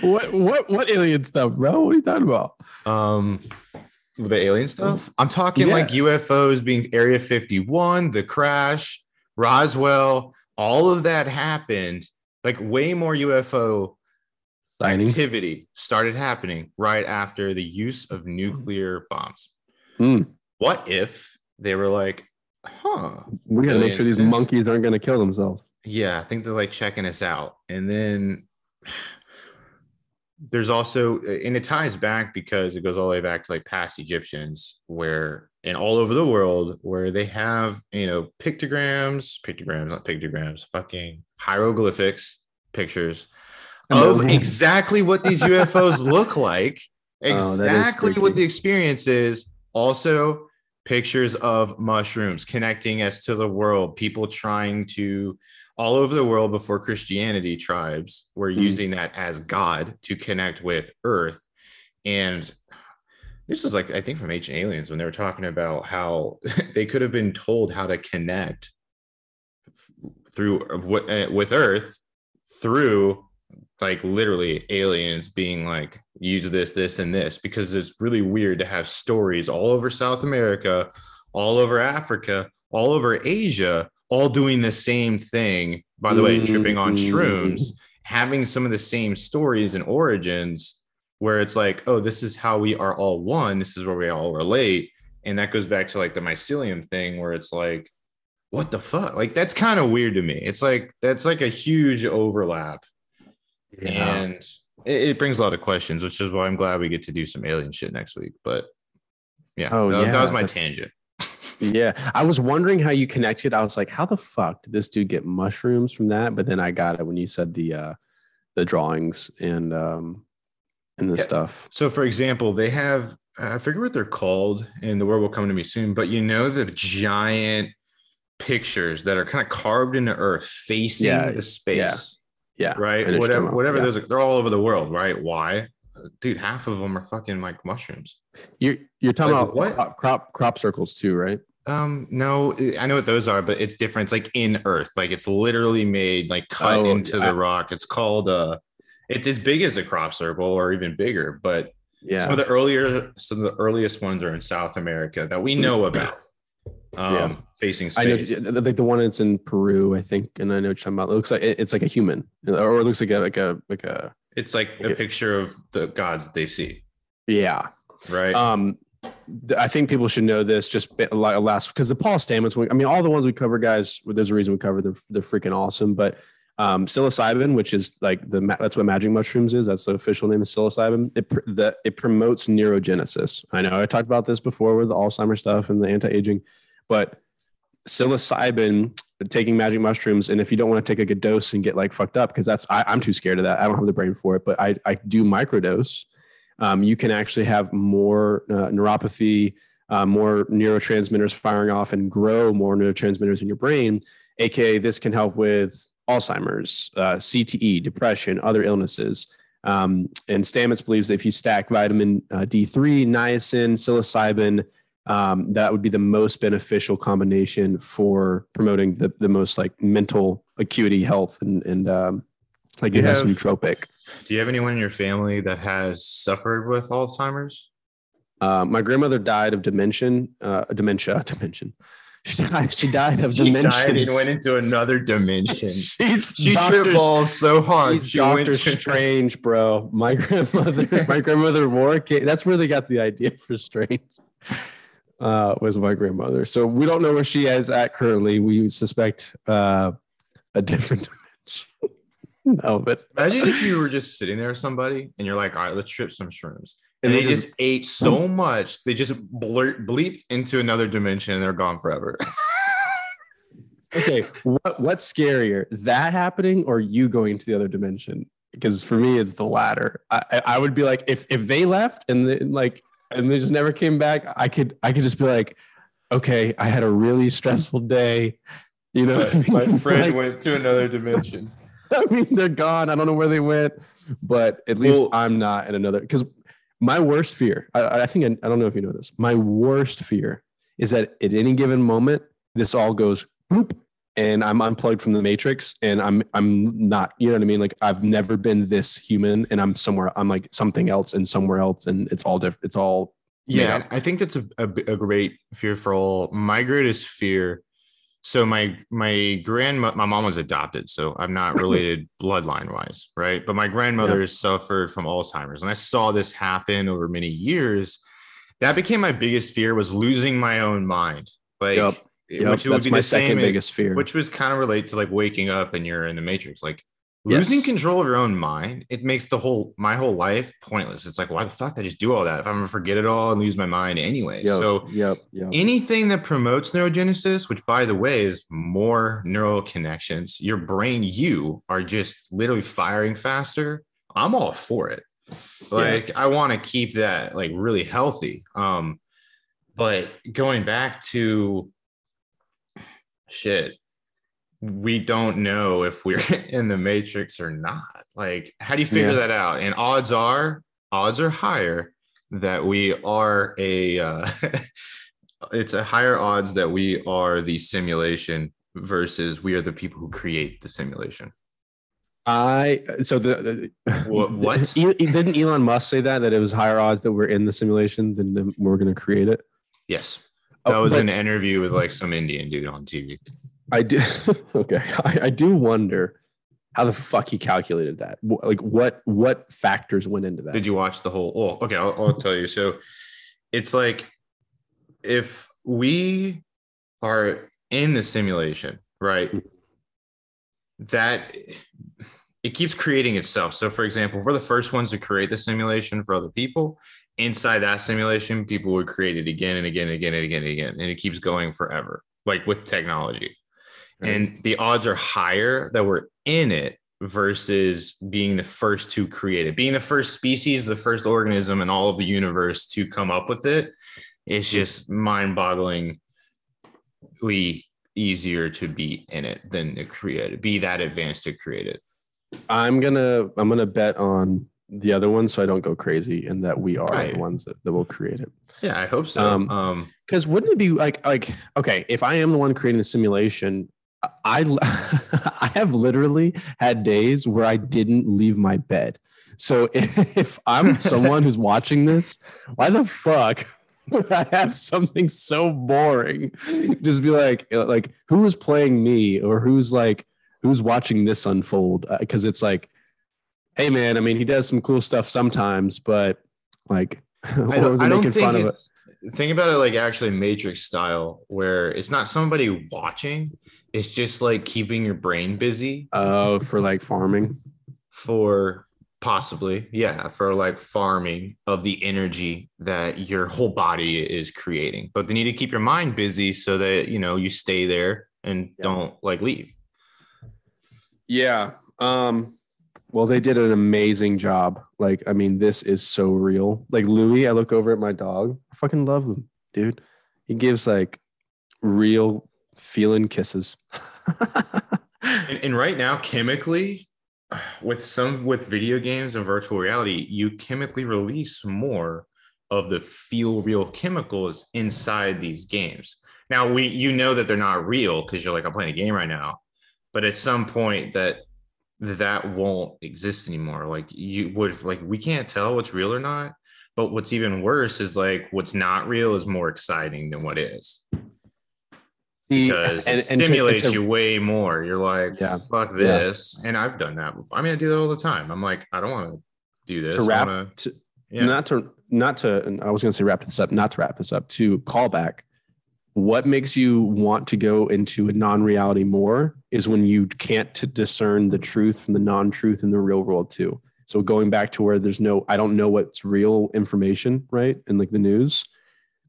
Speaker 1: what? What? What alien stuff, bro? What are you talking about?
Speaker 2: Um the alien stuff. I'm talking
Speaker 1: Yeah.
Speaker 2: like UFOs being Area 51, the crash, Roswell, all of that happened. Like way more UFO
Speaker 1: Signing.
Speaker 2: activity started happening right after the use of nuclear bombs.
Speaker 1: Hmm.
Speaker 2: What if they were like, huh?
Speaker 1: We got to make sure these monkeys aren't going to kill themselves.
Speaker 2: Yeah, I think they're like checking us out. And then there's also, and it ties back because it goes all the way back to like past Egyptians, where and all over the world, where they have, you know, pictograms, pictograms, not pictograms, fucking hieroglyphics, pictures of
Speaker 1: Oh.
Speaker 2: exactly what these UFOs [laughs] look like,
Speaker 1: Oh,
Speaker 2: exactly what the experience is. Also, pictures of mushrooms connecting us to the world, people trying to all over the world before Christianity tribes were
Speaker 1: Hmm.
Speaker 2: using that as God to connect with Earth. And this was like, I think from Ancient Aliens when they were talking about how [laughs] they could have been told how to connect through uh, with Earth through like literally aliens being like use this this and this because it's really weird to have stories all over south america all over africa all over asia all doing the same thing by the way mm-hmm. tripping on shrooms having some of the same stories and origins where it's like oh this is how we are all one this is where we all relate. And that goes back to like the mycelium thing where it's like what the fuck? Like that's kind of weird to me. It's like that's like a huge overlap. And it, it brings a lot of questions, which is why I'm glad we get to do some alien shit next week. But yeah,
Speaker 1: Oh,
Speaker 2: that, that was my tangent.
Speaker 1: Yeah, I was wondering how you connected. I was like, how the fuck did this dude get mushrooms from that? But then I got it when you said the uh the drawings and um and the
Speaker 2: Yeah.
Speaker 1: stuff.
Speaker 2: So, for example, they have I forget what they're called, and the word will come to me soon. But you know the giant pictures that are kind of carved into Earth, facing
Speaker 1: Yeah,
Speaker 2: the space,
Speaker 1: Yeah, I
Speaker 2: right?
Speaker 1: know what you're talking
Speaker 2: Whatever, whatever
Speaker 1: Yeah.
Speaker 2: those are, they're all over the world, right? Why, Uh, dude? Half of them are fucking like mushrooms.
Speaker 1: You're you're talking
Speaker 2: Like
Speaker 1: about
Speaker 2: what?
Speaker 1: Crop crop circles too, right?
Speaker 2: Um, no, I know what those are, but it's different. It's like in Earth, like it's literally made like cut
Speaker 1: Oh,
Speaker 2: into the rock. It's called uh, it's as big as a crop circle or even bigger. But
Speaker 1: Yeah.
Speaker 2: some of the earlier, some of the earliest ones are in South America that we know about. Um,
Speaker 1: Yeah.
Speaker 2: facing
Speaker 1: I know, like the one that's in Peru, I think, and I know what you're talking about. It looks like it's like a human, or it looks like a like a like a
Speaker 2: It's like a
Speaker 1: Okay.
Speaker 2: picture of the gods that they see,
Speaker 1: yeah.
Speaker 2: right?
Speaker 1: Um, I think people should know this just last because the Paul Stamets. I mean, all the ones we cover, guys. There's a reason we cover. They're they're freaking awesome. But um, psilocybin, which is like the that's what magic mushrooms is. That's the official name of psilocybin. It the, it promotes neurogenesis. I know I talked about this before with the Alzheimer's stuff and the anti aging, but psilocybin taking magic mushrooms and if you don't want to take a good dose and get like fucked up because that's I, i'm too scared of that i don't have the brain for it but i, I do microdose um, you can actually have more uh, neuropathy uh, more neurotransmitters firing off and grow more neurotransmitters in your brain aka this can help with alzheimer's uh, cte depression other illnesses. Um, and stamets believes that if you stack vitamin uh, d3 niacin psilocybin um, that would be the most beneficial combination for promoting the, the most like mental acuity health and, and um, like
Speaker 2: You
Speaker 1: it has
Speaker 2: have-
Speaker 1: nootropic.
Speaker 2: Do you have anyone in your family that has suffered with Alzheimer's?
Speaker 1: Uh, my grandmother died of dementia, uh, dementia, [laughs] dementia. She died, she died of dementia.
Speaker 2: She died and went into another dimension. [laughs]
Speaker 1: She's
Speaker 2: She
Speaker 1: Doctor-
Speaker 2: tripped balls so hard.
Speaker 1: She's
Speaker 2: She
Speaker 1: Doctor
Speaker 2: went to-
Speaker 1: Strange, bro. My grandmother, [laughs] my grandmother wore. That's where they got the idea for Strange. Uh, was my grandmother. So we don't know where she is at currently. We suspect uh, a different. [laughs] no, but
Speaker 2: Imagine if you were just sitting there with somebody and you're like, all right, let's trip some shrooms.
Speaker 1: And
Speaker 2: And they
Speaker 1: they just-
Speaker 2: just ate so [laughs] much, they just blur- bleeped into another dimension and they're gone forever. [laughs]
Speaker 1: okay. What what's scarier, that happening or you going to the other dimension? Because for me, it's the latter. I, I- would be like, if if they left and they, like and they just never came back, I could I could just be like, okay, I had a really stressful day. You know, what
Speaker 2: my friend
Speaker 1: Like,
Speaker 2: went to another dimension. [laughs]
Speaker 1: I mean, they're gone. I don't know where they went, but at least
Speaker 2: Well-
Speaker 1: I'm not in another. Because my worst fear, I, I think, I, I don't know if you know this, my worst fear is that at any given moment, this all goes boop and I'm unplugged from the matrix and I'm, I'm not, you know what I mean? Like I've never been this human and I'm somewhere, I'm like something else and somewhere else and it's all different. It's all,
Speaker 2: Yeah,
Speaker 1: Yeah.
Speaker 2: I think that's a, a, a great fear for all. My greatest fear. So my my grandma, my mom was adopted, so I'm not related [laughs] bloodline wise, right? But my grandmother suffered from Alzheimer's, and I saw this happen over many years. That became my biggest fear was losing my own mind, like
Speaker 1: Yep. Eh, yep,
Speaker 2: which would
Speaker 1: that's
Speaker 2: be
Speaker 1: my
Speaker 2: the
Speaker 1: second
Speaker 2: same,
Speaker 1: biggest fear.
Speaker 2: which was kind of relate to like waking up and you're in the matrix, like
Speaker 1: Yes.
Speaker 2: losing control of your own mind it makes the whole my whole life pointless. It's like why the fuck did i just do all that if i'm gonna forget it all and lose my mind anyway?
Speaker 1: Yep,
Speaker 2: so
Speaker 1: yep, yep.
Speaker 2: anything that promotes neurogenesis which by the way is more neural connections your brain you are just literally firing faster. I'm all for it. Like i want to keep that like really healthy. Um but going back to shit we don't know if we're [laughs] in the matrix or not like how do you figure
Speaker 1: Yeah.
Speaker 2: that out and odds are odds are higher that we are a uh, [laughs] it's a higher odds that we are the simulation versus we are the people who create the simulation
Speaker 1: I so the, the
Speaker 2: What- what?
Speaker 1: Didn't Elon Musk say that that it was higher odds that we're in the simulation than we're going to create it?
Speaker 2: Yes.
Speaker 1: Oh,
Speaker 2: That was
Speaker 1: but
Speaker 2: an interview with like some Indian dude on TV.
Speaker 1: I do. [laughs] okay, I, I do wonder how the fuck he calculated that. Like what what factors went into that?
Speaker 2: Did you watch the whole? Oh, okay. I'll, I'll tell you. So it's like if we are in the simulation, right? Mm-hmm. That it keeps creating itself. So, for example, we're the first ones to create the simulation for other people. Inside that simulation, people would create it again and again and again and again and again, and it keeps going forever, like with technology.
Speaker 1: Right.
Speaker 2: And the odds are higher that we're in it versus being the first to create it. Being the first species, the first organism in all of the universe to come up with it, it's just mind-bogglingly easier to be in it than to create it. Be that advanced to create it.
Speaker 1: I'm gonna I'm gonna bet on the other one so I don't go crazy and that we are
Speaker 2: Right.
Speaker 1: the ones that, that will create it.
Speaker 2: Yeah, I hope so.
Speaker 1: Um,
Speaker 2: Um,
Speaker 1: Because wouldn't it be like like okay, if I am the one creating the simulation, I [laughs] I have literally had days where I didn't leave my bed. So [laughs] if I'm someone who's watching this, why the fuck [laughs] would I have something so boring? Just be like uh, like who's playing me or who's like who's watching this unfold? Uh, because it's like, hey man, I mean he does some cool stuff sometimes, but like
Speaker 2: I don't, I don't think
Speaker 1: fun of it.
Speaker 2: it's, think about it like actually Matrix style, where it's not somebody watching, it's just like keeping your brain busy
Speaker 1: Oh, for like farming.
Speaker 2: for possibly, yeah, for like farming of the energy that your whole body is creating. But they need to keep your mind busy so that you know you stay there and
Speaker 1: Yeah.
Speaker 2: don't like leave.
Speaker 1: Yeah. Um, well, they did an amazing job. Like, I mean, this is so real. Like Louis, I look over at my dog. I fucking love him, dude. He gives like real feeling kisses. [laughs]
Speaker 2: And, and right now, chemically, with some with video games and virtual reality, you chemically release more of the feel real chemicals inside these games. Now we you know that they're not real because you're like, I'm playing a game right now. But at some point that that won't exist anymore. Like you would like we can't tell what's real or not. But what's even worse is like what's not real is more exciting than what is because
Speaker 1: And-
Speaker 2: it
Speaker 1: and
Speaker 2: stimulates
Speaker 1: and to-
Speaker 2: you way more. You're like,
Speaker 1: Yeah.
Speaker 2: fuck this. And I've done that before. I mean, I do that all the time. I'm like, I don't want to do this.
Speaker 1: to wrap
Speaker 2: wanna-
Speaker 1: to,
Speaker 2: yeah.
Speaker 1: not to not to I was going to say wrap this up, not to wrap this up, to call back. What makes you want to go into a non-reality more is when you can't discern the truth from the non-truth in the real world too. So going back to where there's no, I don't know what's real information, right? In like the news,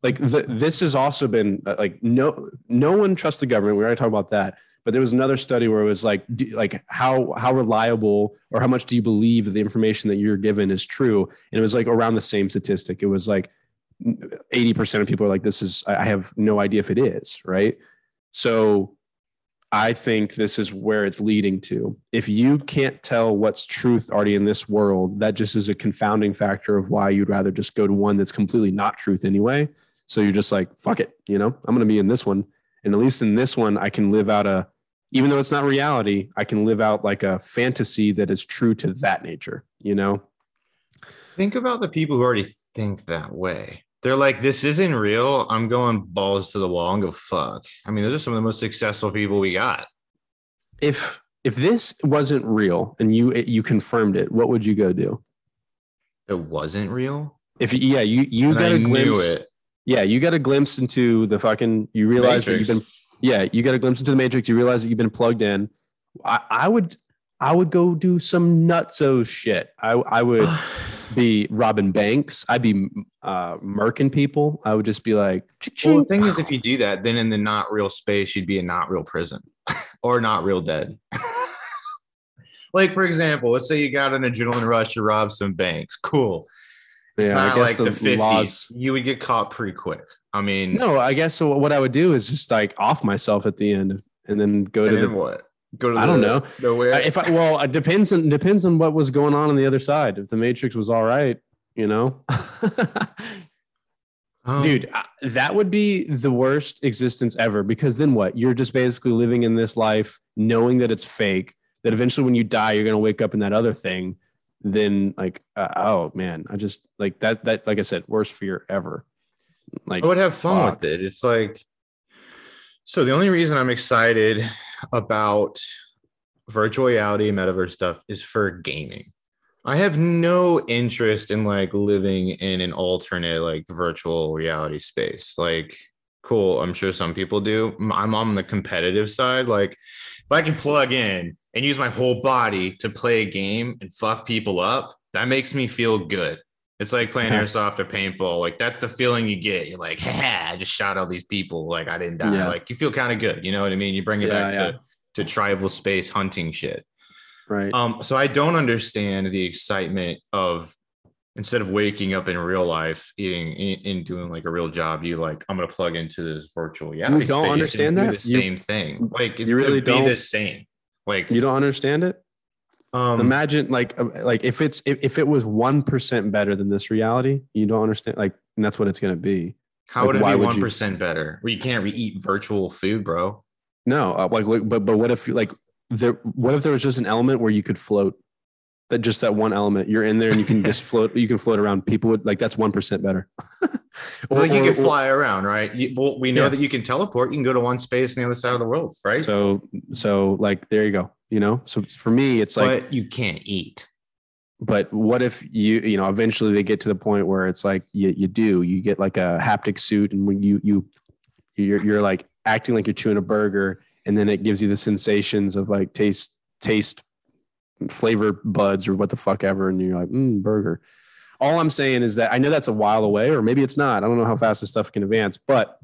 Speaker 1: like the, this has also been uh, like no, no one trusts the government. We already talked about that. But there was another study where it was like, do, like how how reliable or how much do you believe the information that you're given is true? And it was like around the same statistic. It was like 80% of people are like, this is, I have no idea if it is, right? So I think this is where it's leading to. If you can't tell what's truth already in this world, that just is a confounding factor of why you'd rather just go to one that's completely not truth anyway. So you're just like, fuck it, you know, I'm going to be in this one. And at least in this one, I can live out a, even though it's not reality, I can live out like a fantasy that is true to that nature, you know?
Speaker 2: Think about the people who already think that way. They're like, this isn't real. I'm going balls to the wall and go fuck. I mean, those are some of the most successful people we got.
Speaker 1: If, if this wasn't real and you, you confirmed it, what would you go do?
Speaker 2: It wasn't real.
Speaker 1: If yeah, you, you
Speaker 2: and
Speaker 1: got
Speaker 2: I
Speaker 1: a
Speaker 2: knew
Speaker 1: glimpse.
Speaker 2: it.
Speaker 1: Yeah, you got a glimpse into the fucking. You realize that you've been. Yeah, you got a glimpse into the matrix. You realize that you've been plugged in. I, I would. I would go do some nutso shit. I I would [sighs] be robbing banks. I'd be uh, murking people. I would just be like,
Speaker 2: Well, the thing is, if [sighs] you do that, then in the not real space, you'd be in not real prison [laughs] or not real dead. [laughs] like, for example, let's say you got an adrenaline rush to rob some banks. Cool. It's
Speaker 1: Yeah, I
Speaker 2: not
Speaker 1: guess
Speaker 2: like the,
Speaker 1: the
Speaker 2: 50s.
Speaker 1: laws-
Speaker 2: You would get caught pretty quick. I mean,
Speaker 1: no, I guess so. What I would do is just like off myself at the end and then go
Speaker 2: and
Speaker 1: to
Speaker 2: then
Speaker 1: the.
Speaker 2: what? Go to the,
Speaker 1: I don't know.
Speaker 2: Nowhere.
Speaker 1: If I well, it depends on depends on what was going on on the other side. If the Matrix was all right, you know. [laughs]
Speaker 2: Um,
Speaker 1: dude that would be the worst existence ever because then what you're just basically living in this life knowing that it's fake that eventually when you die, you're gonna wake up in that other thing. Then like, uh, oh man, I just like that. That like I said, worst fear ever. Like
Speaker 2: I would have fun
Speaker 1: fuck.
Speaker 2: with it. It's like, so the only reason I'm excited about virtual reality, metaverse stuff is for gaming. I have no interest in like living in an alternate like virtual reality space. Like, cool. I'm sure some people do. i'm on the competitive side. Like, if I can plug in and use my whole body to play a game and fuck people up, that makes me feel good. It's like playing airsoft or paintball. Like that's the feeling you get. You're like, [laughs] ha, I just shot all these people. Like I didn't die.
Speaker 1: Yeah.
Speaker 2: Like you feel kind of good. You know what I mean? You bring it
Speaker 1: Yeah,
Speaker 2: back
Speaker 1: yeah.
Speaker 2: to to tribal space hunting shit.
Speaker 1: right.
Speaker 2: Um, so I don't understand the excitement of instead of waking up in real life, eating and doing like a real job, you like I'm gonna plug into this virtual reality.
Speaker 1: don't
Speaker 2: space and
Speaker 1: understand
Speaker 2: do
Speaker 1: that?
Speaker 2: the
Speaker 1: You-
Speaker 2: same thing. Like it's
Speaker 1: you really
Speaker 2: to be the
Speaker 1: don't?
Speaker 2: same. Like
Speaker 1: you don't understand it.
Speaker 2: um,
Speaker 1: Imagine like uh, like if it's if, if it was one percent better than this reality, you don't understand. Like, and that's what it's gonna be.
Speaker 2: how
Speaker 1: like,
Speaker 2: would it be one better? Well, you can't re- eat virtual food, bro.
Speaker 1: No, uh, like, like, but but what if like there? What if there was just an element where you could float? That just that one element, you're in there and you can just [laughs] float. You can float around. People would like that's one percent better. Or-
Speaker 2: like you can fly around, right? You, well, we know
Speaker 1: Yeah.
Speaker 2: that you can teleport. You can go to one space on the other side of the world, right?
Speaker 1: So so like there you go. You know. So for me, it's like
Speaker 2: but you can't eat.
Speaker 1: but what if you you know eventually they get to the point where it's like you, you do you get like a haptic suit and when you you you're, you're like acting like you're chewing a burger and then it gives you the sensations of like taste taste flavor buds or what the fuck ever and you're like mm, burger all i'm saying is that i know that's a while away or maybe it's not i don't know how fast this stuff can advance but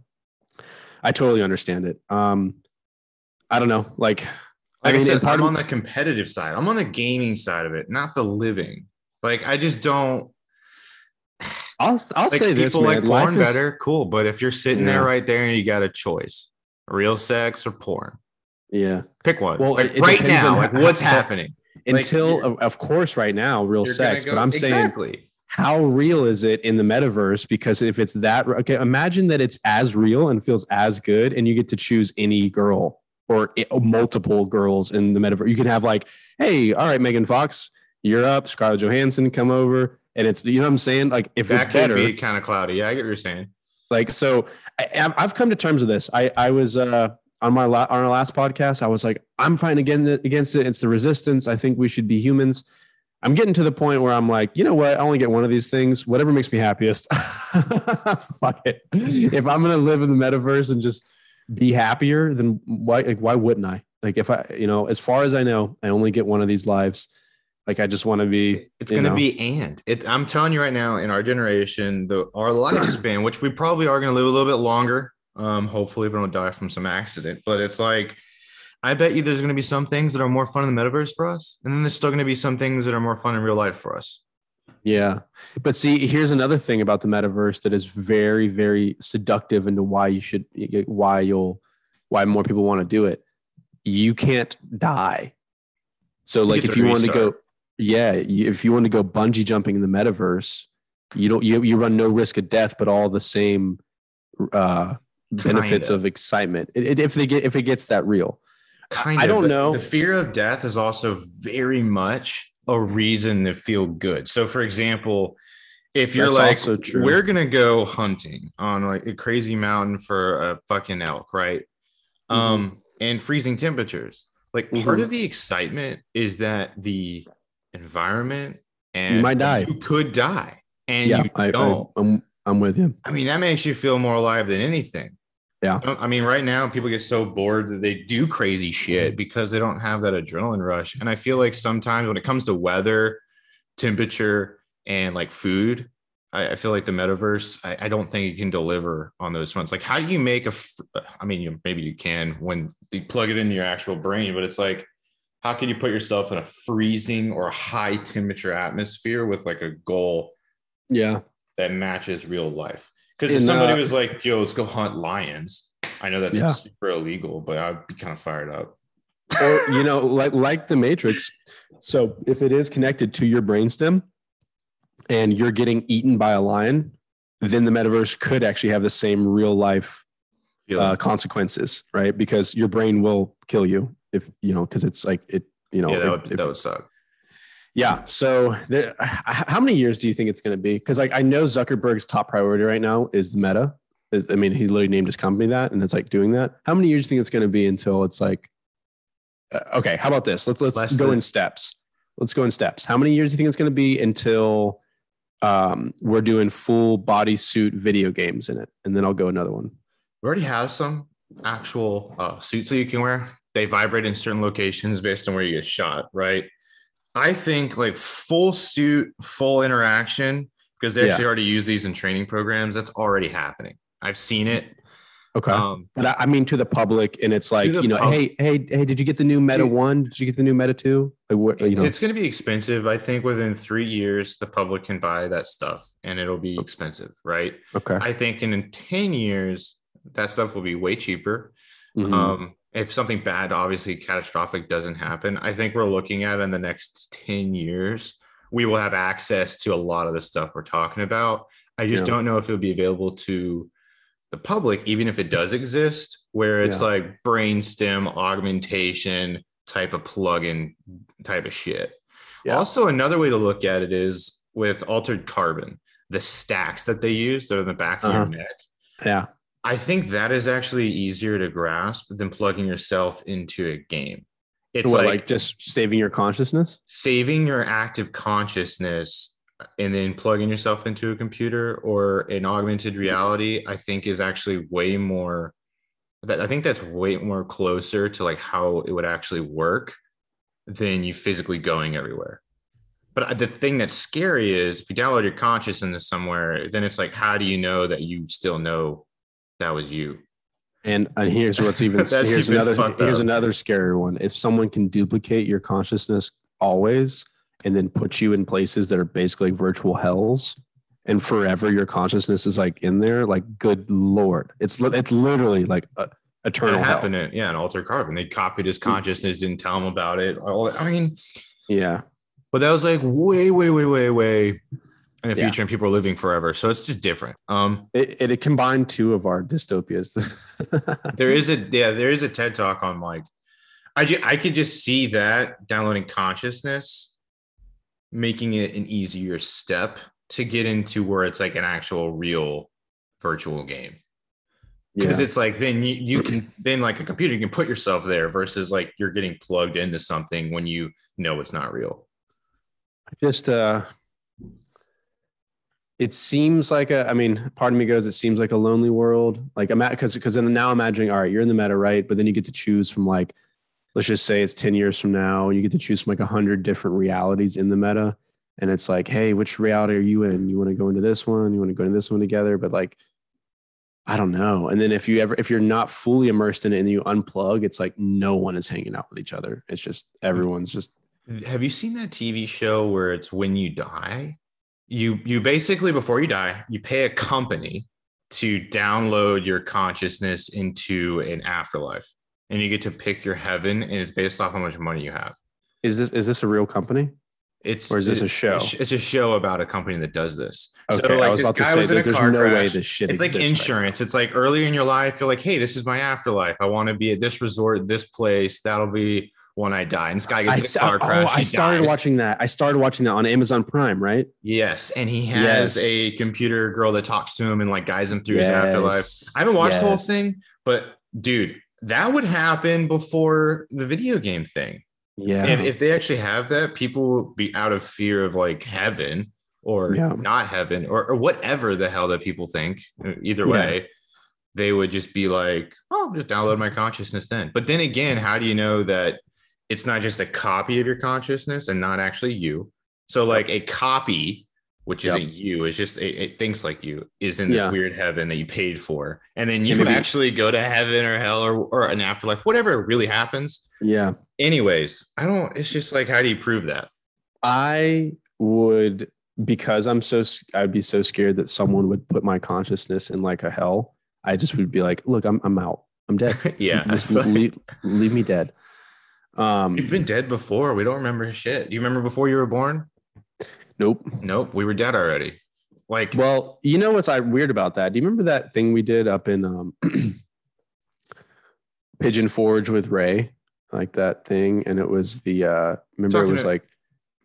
Speaker 1: i totally understand it um i don't know like
Speaker 2: Like I,
Speaker 1: mean,
Speaker 2: said,
Speaker 1: part
Speaker 2: I'm
Speaker 1: of-
Speaker 2: on the competitive side. I'm on the gaming side of it, not the living. Like I just don't
Speaker 1: i'll i'll
Speaker 2: like
Speaker 1: say
Speaker 2: people
Speaker 1: this man
Speaker 2: like
Speaker 1: life
Speaker 2: porn
Speaker 1: is-
Speaker 2: better. Cool, but if you're sitting there right there and you got a choice, real sex or porn,
Speaker 1: yeah
Speaker 2: pick one.
Speaker 1: Well,
Speaker 2: like right now, like what's happening? Like,
Speaker 1: until
Speaker 2: you're-
Speaker 1: of- course right now real sex but i'm saying how real is it in the metaverse because if it's that okay imagine that it's as real and feels as good and you get to choose any girl or i- multiple girls in the metaverse you can have like hey all right megan fox you're up scarlett johansson come over and it's you know what i'm saying like if
Speaker 2: that
Speaker 1: it's
Speaker 2: could
Speaker 1: better
Speaker 2: be kind of cloudy. Yeah, I get what you're saying.
Speaker 1: like so I, I've- i've come to terms with this i i was uh on my la- on our last podcast i was like i'm fighting against it against it. It's the resistance. I think we should be humans. I'm getting to the point where i'm like you know what? I only get one of these things. Whatever makes me happiest. [laughs] Fuck it. If i'm gonna live in the metaverse and just be happier then why like why wouldn't i? Like if i you know as far as i know i only get one of these lives. Like i just want to be
Speaker 2: It's going to be and. It, I'm telling you right now, in our generation, the our lifespan, which we probably are going to live a little bit longer. Um, hopefully, we don't die from some accident. But it's like, I bet you there's going to be some things that are more fun in the metaverse for us, and then there's still going to be some things that are more fun in real life for us.
Speaker 1: Yeah. But see, here's another thing about the metaverse that is very, very seductive into why you should, why you'll, why more people want to do it. You can't die. So,
Speaker 2: You
Speaker 1: like, if you want to go, yeah, if you want to go bungee jumping in the metaverse, you don't, you, you run no risk of death, but all the same uh, benefits
Speaker 2: Kinda.
Speaker 1: of excitement. It, it- if they get, if it gets that real.
Speaker 2: Kind
Speaker 1: I don't know.
Speaker 2: The fear of death is also very much a reason to feel good. So, for example, if you're
Speaker 1: That's
Speaker 2: like, we're gonna go hunting on like a crazy mountain for a fucking elk, right?
Speaker 1: Mm-hmm.
Speaker 2: Um, and freezing temperatures. Like part
Speaker 1: Mhm.
Speaker 2: of the excitement is that the environment and
Speaker 1: might die.
Speaker 2: You could die, and
Speaker 1: yeah.
Speaker 2: you
Speaker 1: I, I,
Speaker 2: don't.
Speaker 1: I'm, I'm with you.
Speaker 2: I mean, that makes you feel more alive than anything.
Speaker 1: Yeah.
Speaker 2: Oh, I mean, right now people get so bored that they do crazy shit because they don't have that adrenaline rush. And I feel like sometimes when it comes to weather, temperature, and like food, I, I feel like the metaverse, I, I don't think it can deliver on those fronts. Like, how do you make a? I mean, you, maybe you can when you plug it into your actual brain, but it's like, how can you put yourself in a freezing or high temperature atmosphere with like a goal
Speaker 1: Yeah.
Speaker 2: that matches real life. Because if somebody
Speaker 1: uh,
Speaker 2: was like, "Yo, let's go hunt lions," I know that's
Speaker 1: Yeah.
Speaker 2: super illegal, but I'd be kind of fired up.
Speaker 1: or you know like like the matrix so if it is connected to your brainstem and you're getting eaten by a lion then the metaverse could actually have the same real life uh, consequences right because your brain will kill you if you know because it's like it You know,
Speaker 2: yeah, that
Speaker 1: if-
Speaker 2: would,
Speaker 1: if-
Speaker 2: that would suck.
Speaker 1: Yeah. So, there, [sighs] how many years do you think it's going to be? Because like I know Zuckerberg's top priority right now is Meta. I- mean, he literally named his company that, and it's like doing that. How many years do you think it's going to be until it's like, uh, okay, how about this? Let's let's
Speaker 2: Less
Speaker 1: go
Speaker 2: than-
Speaker 1: in steps. Let's go in steps. How many years do you think it's going to be until um, we're doing full bodysuit video games in it? And then I'll go another one.
Speaker 2: We already have some actual uh, suits that you can wear. They vibrate in certain locations based on where you get shot, right? I think like full suit, full interaction, because they
Speaker 1: Yeah.
Speaker 2: actually already use these in training programs. That's already happening. I've seen it.
Speaker 1: Okay.
Speaker 2: Um,
Speaker 1: But I, I mean, to the public, and it's like, you know,
Speaker 2: pub-
Speaker 1: hey, hey, hey, did you get the new Meta
Speaker 2: Dude.
Speaker 1: One? Did you get the new Meta Two? Like, what, you know,
Speaker 2: it's going to be expensive. I think within three years, the public can buy that stuff and it'll be expensive, right?
Speaker 1: okay.
Speaker 2: I think in, in 10 years, that stuff will be way cheaper.
Speaker 1: Mhm.
Speaker 2: Um, if something bad, obviously catastrophic doesn't happen, I think we're looking at in the next 10 years, we will have access to a lot of the stuff we're talking about. I just
Speaker 1: Yeah.
Speaker 2: don't know if it'll be available to the public, even if it does exist, where it's
Speaker 1: Yeah.
Speaker 2: like brainstem augmentation type of plugin type of shit.
Speaker 1: Yeah.
Speaker 2: Also, another way to look at it is with altered carbon, the stacks that they use that are in the back of
Speaker 1: Uh-huh.
Speaker 2: your neck.
Speaker 1: yeah.
Speaker 2: I think that is actually easier to grasp than plugging yourself into a game. It's
Speaker 1: What,
Speaker 2: like,
Speaker 1: like, just saving your consciousness.
Speaker 2: saving your active consciousness uh, and then plugging yourself into a computer or an augmented reality, I think is actually way more that I think that's way more closer to like how it would actually work than you physically going everywhere. But uh, the thing that's scary is if you download your consciousness somewhere, then it's like, how do you know that you still know that was you?
Speaker 1: And and here's what's even [laughs] here's
Speaker 2: even
Speaker 1: another here's
Speaker 2: up.
Speaker 1: another scary one. If someone can duplicate your consciousness always and then put you in places that are basically virtual hells and forever your consciousness is like in there, like good lord. It's it's literally like a, eternal
Speaker 2: It
Speaker 1: hell.
Speaker 2: in, yeah, an Altered Carbon. They copied his mm. consciousness, didn't tell him about it. All- I mean,
Speaker 1: Yeah.
Speaker 2: but that was like way, way, way, way, way in the
Speaker 1: Yeah.
Speaker 2: future, and people are living forever. So it's just different. Um,
Speaker 1: It, it, it combined two of our dystopias. [laughs]
Speaker 2: there is a yeah, there is a TED talk on like, I ju- I could just see that downloading consciousness, making it an easier step to get into where it's like an actual real virtual game. because
Speaker 1: yeah.
Speaker 2: it's like then you, you can then like a computer you can put yourself there versus like you're getting plugged into something when you know it's not real I
Speaker 1: just uh it seems like a i mean part of me goes it seems like a lonely world. Like i'm because because i'm now imagining all right you're in the meta right? But then you get to choose from like let's just say it's 10 years from now you get to choose from like 100 different realities in the meta. And it's like hey which reality are you in? You want to go into this one you want to go into this one together? But like i don't know. And then if you ever if you're not fully immersed in it and you unplug it's like no one is hanging out with each other. It's just everyone's just
Speaker 2: have you seen that tv show where it's when you die you you basically before you die you pay a company to download your consciousness into an afterlife and you get to pick your heaven and it's based off how much money you have
Speaker 1: is this is this a real company
Speaker 2: it's
Speaker 1: Or is this a show?
Speaker 2: it's, a show about a company that does this
Speaker 1: Okay, I was about to say that there's no way this shit
Speaker 2: it's like
Speaker 1: exists right
Speaker 2: insurance. it's like early in your life, you're like, hey, this is my afterlife. I want to be at this resort, this place. That'll be when I die. And this guy gets in a car oh, crash.
Speaker 1: oh, I started
Speaker 2: dies.
Speaker 1: watching that. I started watching that on Amazon Prime, right?
Speaker 2: Yes, and he has
Speaker 1: Yes.
Speaker 2: a computer girl that talks to him and like guides him through his afterlife. I haven't watched the whole thing, but dude, that would happen before the video game thing.
Speaker 1: Yeah.
Speaker 2: If, if they actually have that, people will be out of fear of like heaven or
Speaker 1: Yeah.
Speaker 2: not heaven or, or whatever the hell that people think. Uh, either
Speaker 1: Yeah.
Speaker 2: way, they would just be like, oh, just download my consciousness then. But then again, how do you know that it's not just a copy of your consciousness and not actually you? So, like a copy, which
Speaker 1: Yep.
Speaker 2: isn't you, it's just it, it thinks like you, is in this
Speaker 1: Yeah.
Speaker 2: weird heaven that you paid for. And then you
Speaker 1: maybe-
Speaker 2: actually go to heaven or hell or, or an afterlife, whatever really happens
Speaker 1: yeah.
Speaker 2: anyways i don't it's just like how do you prove that
Speaker 1: I would because I'm so I'd be so scared that someone would put my consciousness in like a hell. I just would be like, look, I'm I'm out. I'm dead. [laughs]
Speaker 2: yeah
Speaker 1: Just leave, leave me dead. Um
Speaker 2: you've been dead before we don't remember shit do you remember before you were born
Speaker 1: nope.
Speaker 2: nope we were dead already like
Speaker 1: Well, you know what's weird about that? Do you remember that thing we did up in um, [clears throat] Pigeon Forge with Ray? like that thing, and it was the uh remember it was
Speaker 2: to-
Speaker 1: like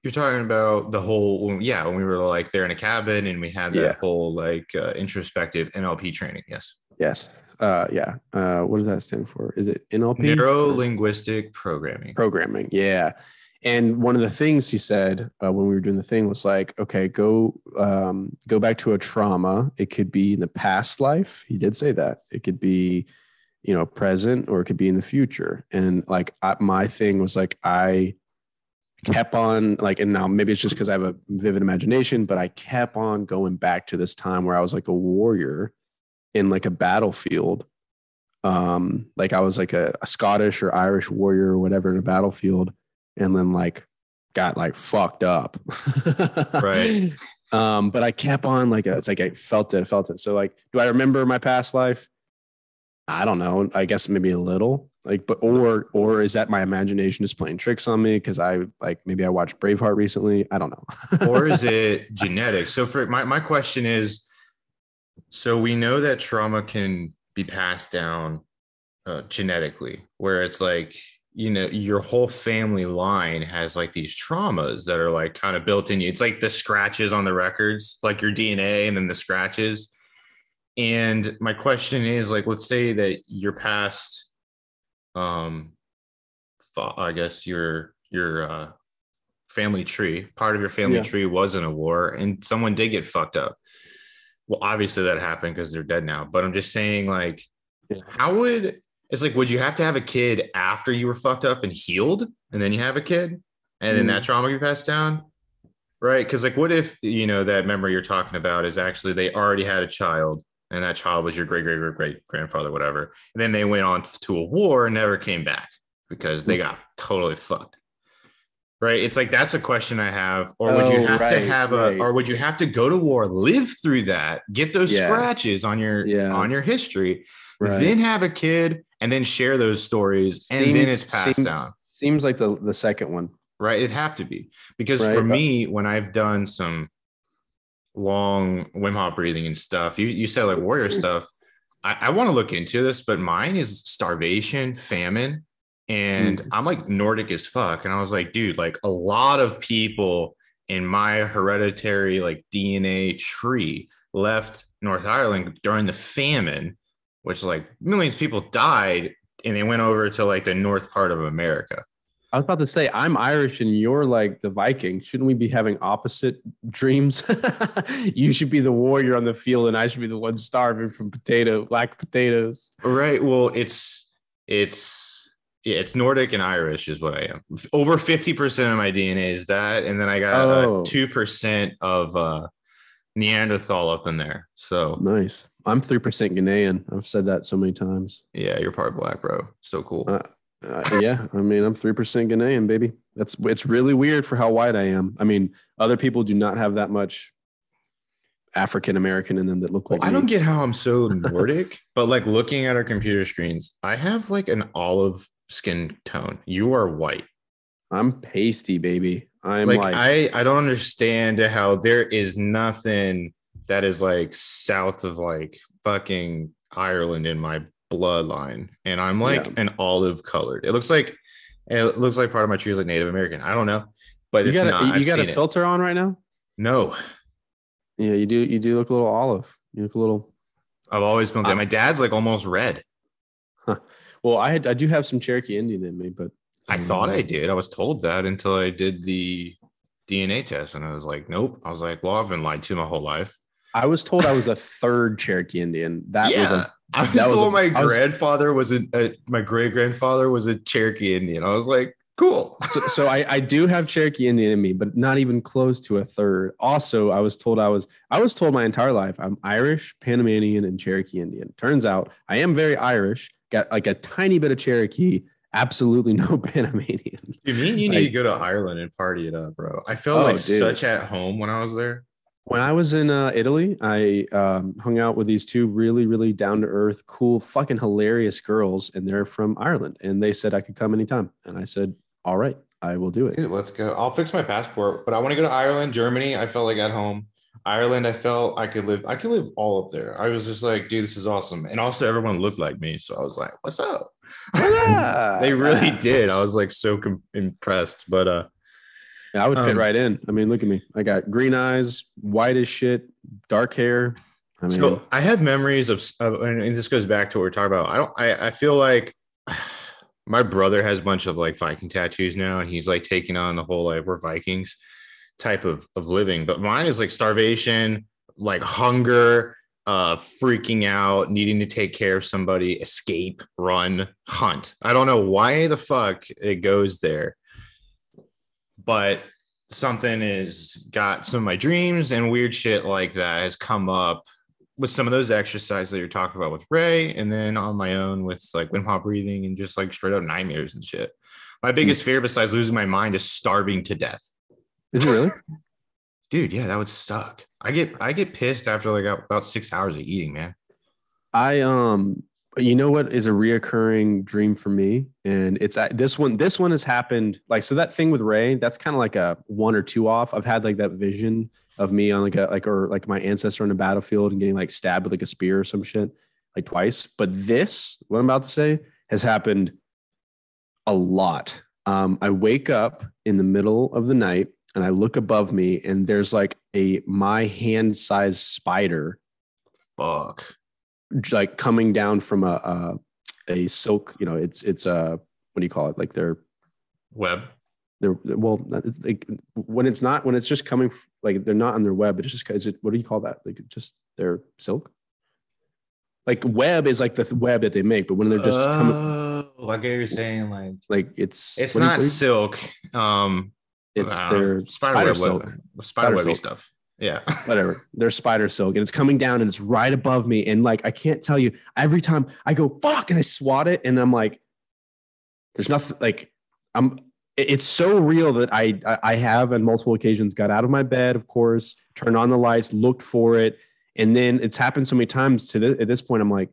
Speaker 2: You're talking about the whole, yeah, when we were like there in a cabin and we had that
Speaker 1: Yeah.
Speaker 2: whole like uh, introspective NLP training. Yes.
Speaker 1: yes, uh yeah, uh what does that stand for? Is it NLP?
Speaker 2: Neuro linguistic programming.
Speaker 1: programming yeah and one of the things he said uh, when we were doing the thing was like okay go um, go back to a trauma it could be in the past life he did say that it could be you know present or it could be in the future and like I, my thing was like i kept on like and now maybe it's just because i have a vivid imagination but i kept on going back to this time where i was like a warrior in like a battlefield um like i was like a, a scottish or irish warrior or whatever in a battlefield and then like got like fucked up. [laughs]
Speaker 2: Right.
Speaker 1: um but i kept on like it's like i felt it i felt it. So like do i remember my past life? I don't know. I guess maybe a little. Like but or or is that my imagination is playing tricks on me because i like maybe i watched braveheart recently? I don't know.
Speaker 2: Or is [laughs] it genetic? So for my, my question is, so we know that trauma can be passed down uh, genetically, where it's like, you know, your whole family line has like these traumas that are like kind of built in you. It's like the scratches on the records, like your DNA and then the scratches. And my question is like, let's say that your past, um, I guess your, your, uh, family tree, part of your family
Speaker 1: Yeah.
Speaker 2: tree was in a war and someone did get fucked up. Well, obviously that happened because they're dead now, but I'm just saying, like, how would it's like, would you have to have a kid after you were fucked up and healed and then you have a kid and then
Speaker 1: Mm.
Speaker 2: that trauma get passed down? Right. Cause, like, what if, you know, that memory you're talking about is actually they already had a child and that child was your great, great, great, great grandfather, whatever. And then they went on to a war and never came back because they got totally fucked. Right. It's like that's a question I have. Or would you
Speaker 1: Oh,
Speaker 2: have to
Speaker 1: right,
Speaker 2: have a or would you have to go to war, live through that, get those
Speaker 1: Yeah.
Speaker 2: scratches on your
Speaker 1: Yeah.
Speaker 2: on your history,
Speaker 1: Right.
Speaker 2: then have a kid and then share those stories and then
Speaker 1: Seems-
Speaker 2: it's passed
Speaker 1: seems-
Speaker 2: down.
Speaker 1: seems like the the second one
Speaker 2: Right. It'd have to be. Because
Speaker 1: Right,
Speaker 2: for
Speaker 1: uh
Speaker 2: me, when I've done some long Wim Hof breathing and stuff, you, you said like warrior [clears throat] stuff. I, I want to look into this, but mine is starvation, famine, and
Speaker 1: Mm.
Speaker 2: I'm like Nordic as fuck. And I was like, dude, like a lot of people in my hereditary like DNA tree left North Ireland during the famine, which like millions of people died and they went over to like the north part of America.
Speaker 1: I was about to say, I'm Irish and you're like the Viking. Shouldn't we be having opposite dreams? [laughs] you should be the warrior on the field, and I should be the one starving from potato, black potatoes.
Speaker 2: Right. Well, it's it's yeah, it's Nordic and Irish is what I am. Over fifty percent of my DNA is that, and then I got
Speaker 1: Oh.
Speaker 2: two percent of uh, Neanderthal up in there. So
Speaker 1: Nice. I'm three percent Ghanaian. I've said that so many times.
Speaker 2: yeah, you're part black, bro. So cool.
Speaker 1: Uh, Uh, yeah, I mean, I'm three percent Ghanaian, baby. That's it's really weird for how white I am. I mean, other people do not have that much African American in them that look
Speaker 2: Well,
Speaker 1: like
Speaker 2: I don't get how I'm so [laughs] Nordic, but like looking at our computer screens, I have like an olive skin tone. You are white.
Speaker 1: I'm pasty, baby. I'm
Speaker 2: like,
Speaker 1: like,
Speaker 2: I I don't understand how there is nothing that is like south of like fucking Ireland in my bloodline, and I'm like
Speaker 1: Yeah.
Speaker 2: an olive colored. It looks like it looks like part of my tree is like Native American. I don't know, but
Speaker 1: you
Speaker 2: it's
Speaker 1: got
Speaker 2: not.
Speaker 1: you got a
Speaker 2: seen it.
Speaker 1: filter on right now.
Speaker 2: No,
Speaker 1: Yeah, you do. You do look a little olive. You look a little.
Speaker 2: I've always been.
Speaker 1: I-
Speaker 2: my dad's like almost red.
Speaker 1: Well, I had I do have some Cherokee Indian in me, but
Speaker 2: I thought
Speaker 1: Mm.
Speaker 2: I did. I was told that until I did the DNA test, and I was like, nope. I was like, well, I've been lied to my whole life.
Speaker 1: I was told I was a third Cherokee Indian. That was
Speaker 2: yeah,
Speaker 1: a
Speaker 2: I was
Speaker 1: that was
Speaker 2: told
Speaker 1: a-
Speaker 2: my
Speaker 1: was-
Speaker 2: grandfather was a, a my great grandfather was a Cherokee Indian. I was like, cool.
Speaker 1: so, so I, I do have Cherokee Indian in me, but not even close to a third. Also, I was told I was I was told my entire life I'm Irish, Panamanian, and Cherokee Indian. Turns out I am very Irish, got like a tiny bit of Cherokee, absolutely no [laughs] Panamanian.
Speaker 2: You mean you need to go to Ireland and party it up, bro? I felt
Speaker 1: Oh,
Speaker 2: like
Speaker 1: dude.
Speaker 2: such at home when I was there.
Speaker 1: When I was in uh, Italy, I um, hung out with these two really, really down to earth, cool, fucking hilarious girls, and they're from Ireland. And they said I could come anytime, and I said, "All right, I will do it."
Speaker 2: Dude, let's go. I'll fix my passport, but I want to go to Ireland, Germany. I felt like at home. Ireland, I felt I could live. I could live all up there. I was just like, dude, this is awesome. And also, everyone looked like me, so I was like, what's up?
Speaker 1: Yeah. [laughs]
Speaker 2: they really did. I was like so com- impressed. But uh,
Speaker 1: I would fit
Speaker 2: Um,
Speaker 1: right in. I mean, look at me. I got green eyes, white as shit, dark hair. I mean,
Speaker 2: so I have memories of, of and and this goes back to what we're talking about. I don't. I I feel like [sighs] my brother has a bunch of like Viking tattoos now, and he's like taking on the whole like we're Vikings type of of living. But mine is like starvation, like hunger, uh, freaking out, needing to take care of somebody, escape, run, hunt. I don't know why the fuck it goes there, but something is got some of my dreams and weird shit like that has come up with some of those exercises that you're talking about with Ray, and then on my own with like Wim Hof breathing and just like straight up nightmares and shit. My biggest fear besides losing my mind is starving to death.
Speaker 1: Is it really? [laughs]
Speaker 2: Dude, yeah, that would suck. I get I get pissed after like about six hours of eating, man.
Speaker 1: I um you know what is a reoccurring dream for me and it's at this one this one has happened like so that thing with ray that's kind of like a one or two off i've had like that vision of me on like a like or like my ancestor on a battlefield and getting like stabbed with like a spear or some shit like twice but this what i'm about to say has happened a lot um i wake up in the middle of the night and i look above me and there's like a my hand sized spider
Speaker 2: Fuck.
Speaker 1: like coming down from a, a a silk you know it's it's a what do you call it like they're
Speaker 2: Web.
Speaker 1: they're well it's like when it's not when it's just coming like they're not on their web but it's just is it what do you call that like just their silk like web is like the th- web that they make but when they're just coming
Speaker 2: oh, like what you're saying, like
Speaker 1: like it's
Speaker 2: it's
Speaker 1: what do you-
Speaker 2: not silk. Um
Speaker 1: it's
Speaker 2: uh,
Speaker 1: their
Speaker 2: spider,
Speaker 1: spider
Speaker 2: web,
Speaker 1: silk
Speaker 2: spider,
Speaker 1: Spider
Speaker 2: webby
Speaker 1: silk.
Speaker 2: stuff. Yeah. [laughs]
Speaker 1: whatever they're spider silk and it's coming down and it's right above me and like i can't tell you every time i go fuck and i swat it and i'm like there's nothing like i'm it's so real that I I- I have on multiple occasions got out of my bed, of course, turned on the lights, looked for it, and then it's happened so many times to this, at this point. I'm like,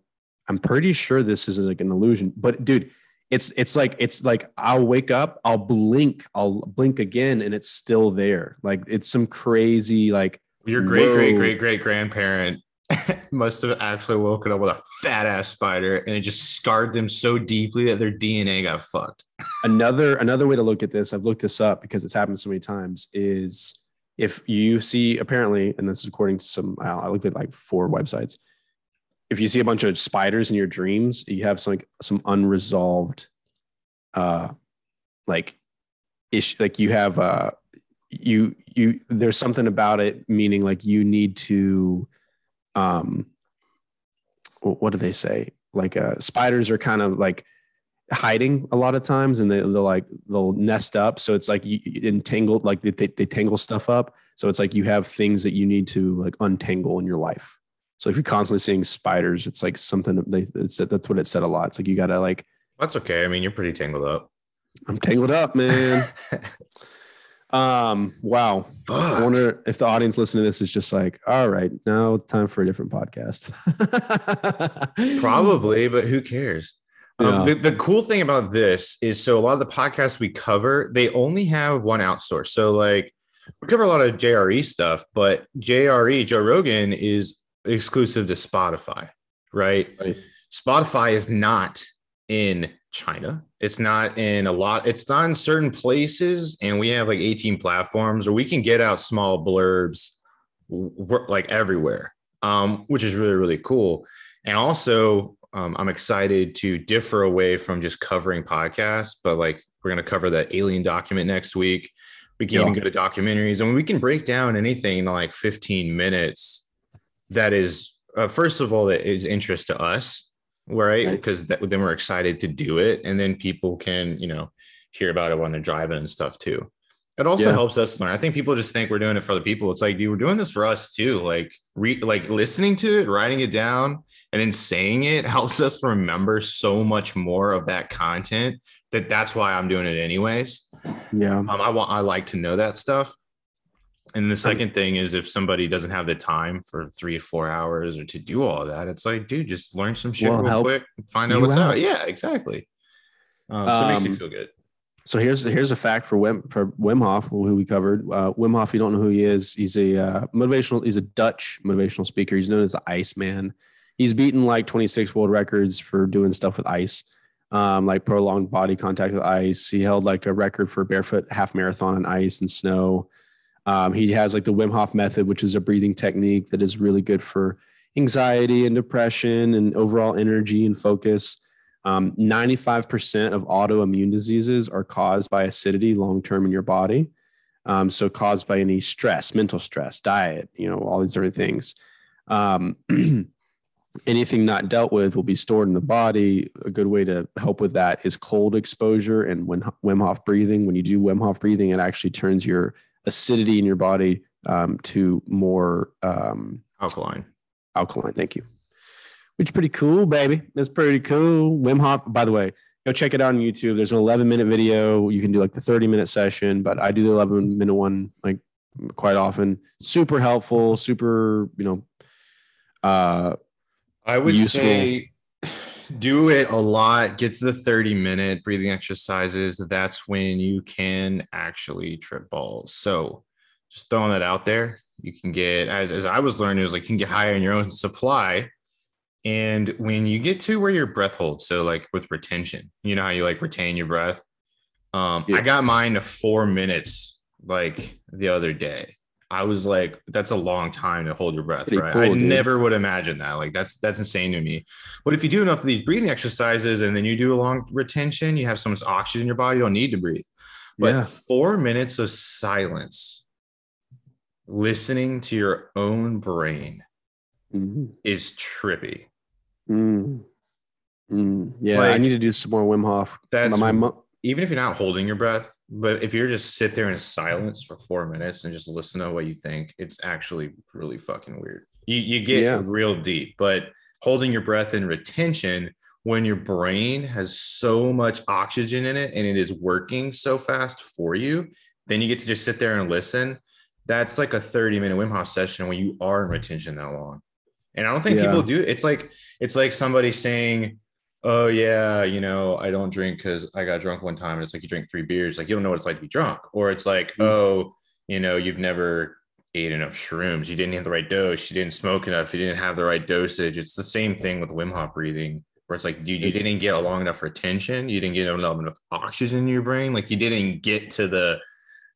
Speaker 1: I'm pretty sure this is like an illusion. But dude, it's it's like it's like I'll wake up, I'll blink, I'll blink again, and it's still there. Like it's some crazy like
Speaker 2: Your great great
Speaker 1: Whoa.
Speaker 2: great great grandparent [laughs] must have actually woken up with a fat ass spider and it just scarred them so deeply that their DNA got fucked. [laughs]
Speaker 1: another another way to look at this i've looked this up because it's happened so many times is if you see apparently and this is according to some I looked at like four websites if you see a bunch of spiders in your dreams you have some like some unresolved uh like issue like you have uh you you there's something about it meaning like you need to um what do they say? Like uh spiders are kind of like hiding a lot of times and they, they'll like they'll nest up. So it's like you you entangle like they, they, they tangle stuff up. So it's like you have things that you need to like untangle in your life so if you're constantly seeing spiders it's like something that they it's, that's what it said a lot it's like you gotta like
Speaker 2: That's okay. I mean, you're pretty tangled up.
Speaker 1: i'm tangled up man [laughs] um wow i wonder if the audience listening to this is just like all right now time for a different podcast [laughs]
Speaker 2: Probably, but who cares? Um,
Speaker 1: Yeah.
Speaker 2: the, the cool thing about this is so a lot of the podcasts we cover, they only have one outsource. So, like, we cover a lot of JRE stuff, but JRE, Joe Rogan, is exclusive to Spotify, right?
Speaker 1: Right.
Speaker 2: Spotify is not in China. It's not in a lot, it's not in certain places. And we have like 18 platforms where we can get out small blurbs like everywhere, um, which is really, really cool. And also, um, I'm excited to differ away from just covering podcasts, but like we're going to cover that alien document next week. We can
Speaker 1: Yeah.
Speaker 2: even go to documentaries and we can break down anything in like 15 minutes that is, uh, first of all, that is interest to us, right?
Speaker 1: Right.
Speaker 2: Because that, then we're excited to do it. And then people can, you know, hear about it when they're driving and stuff too. It also
Speaker 1: Yeah.
Speaker 2: helps us learn. I think people just think we're doing it for other people. It's like, dude, we're doing this for us too. Like, re- like listening to it, writing it down, and then saying it [laughs] helps us remember so much more of that content. That that's why I'm doing it anyways.
Speaker 1: yeah
Speaker 2: Um, I want I like to know that stuff. And the second thing is if somebody doesn't have the time for three or four hours or to do all of that, it's like, dude, just learn some shit
Speaker 1: Well,
Speaker 2: real quick, find out what's
Speaker 1: out.
Speaker 2: out. Yeah, exactly. Um, so it makes me
Speaker 1: Um,
Speaker 2: feel good.
Speaker 1: So here's here's a fact for Wim for Wim Hof, who we covered. Uh, Wim Hof, you don't know who he is. He's a uh, motivational. He's a Dutch motivational speaker. He's known as the Ice Man. He's beaten like 26 world records for doing stuff with ice. um, like prolonged body contact with ice. He held like a record for barefoot half marathon on ice and snow. Um, he has like the Wim Hof method, which is a breathing technique that is really good for anxiety and depression and overall energy and focus. Um, 95% of autoimmune diseases are caused by acidity long term in your body. Um, so, caused by any stress, mental stress, diet, you know, all these other things. Um, [clears throat] anything not dealt with will be stored in the body. A good way to help with that is cold exposure and when Wim Hof breathing. When you do Wim Hof breathing, it actually turns your acidity in your body um, to more um,
Speaker 2: alkaline.
Speaker 1: Alkaline. Thank you. Which is pretty cool, baby. That's pretty cool. Wim Hof, by the way, go check it out on YouTube. There's an 11 minute video. You can do like the 30 minute session, but I do the 11 minute one like quite often. Super helpful, super, you know, uh,
Speaker 2: I would useful. say do it a lot. Get to the 30 minute breathing exercises. That's when you can actually trip balls. So just throwing that out there. You can get as, as I was learning, it was like you can get higher in your own supply. And when you get to where your breath holds, so like with retention, you know how you like retain your breath. Um, yeah. I got mine to four minutes like the other day. I was like, that's a long time to hold your breath, Pretty right? Cool, I dude. never would imagine that. Like that's that's insane to me. But if you do enough of these breathing exercises and then you do a long retention, you have so much oxygen in your body, you don't need to breathe. But yeah. four minutes of silence, listening to your own brain mm-hmm. is trippy.
Speaker 1: Mm. Mm. Yeah, like, I need to do some more Wim Hof.
Speaker 2: That's my, my, even if you're not holding your breath, but if you're just sit there in silence for four minutes and just listen to what you think, it's actually really fucking weird. You you get yeah. real deep, but holding your breath in retention when your brain has so much oxygen in it and it is working so fast for you, then you get to just sit there and listen. That's like a 30 minute Wim Hof session when you are in retention that long. And I don't think yeah. people do. It's like it's like somebody saying, oh yeah, you know, I don't drink because I got drunk one time. And it's like you drink three beers, like you don't know what it's like to be drunk. Or it's like, mm-hmm. oh, you know, you've never ate enough shrooms, you didn't have the right dose, you didn't smoke enough, you didn't have the right dosage. It's the same thing with Wim Hof breathing, where it's like you, you didn't get a long enough retention, you didn't get enough, enough oxygen in your brain, like you didn't get to the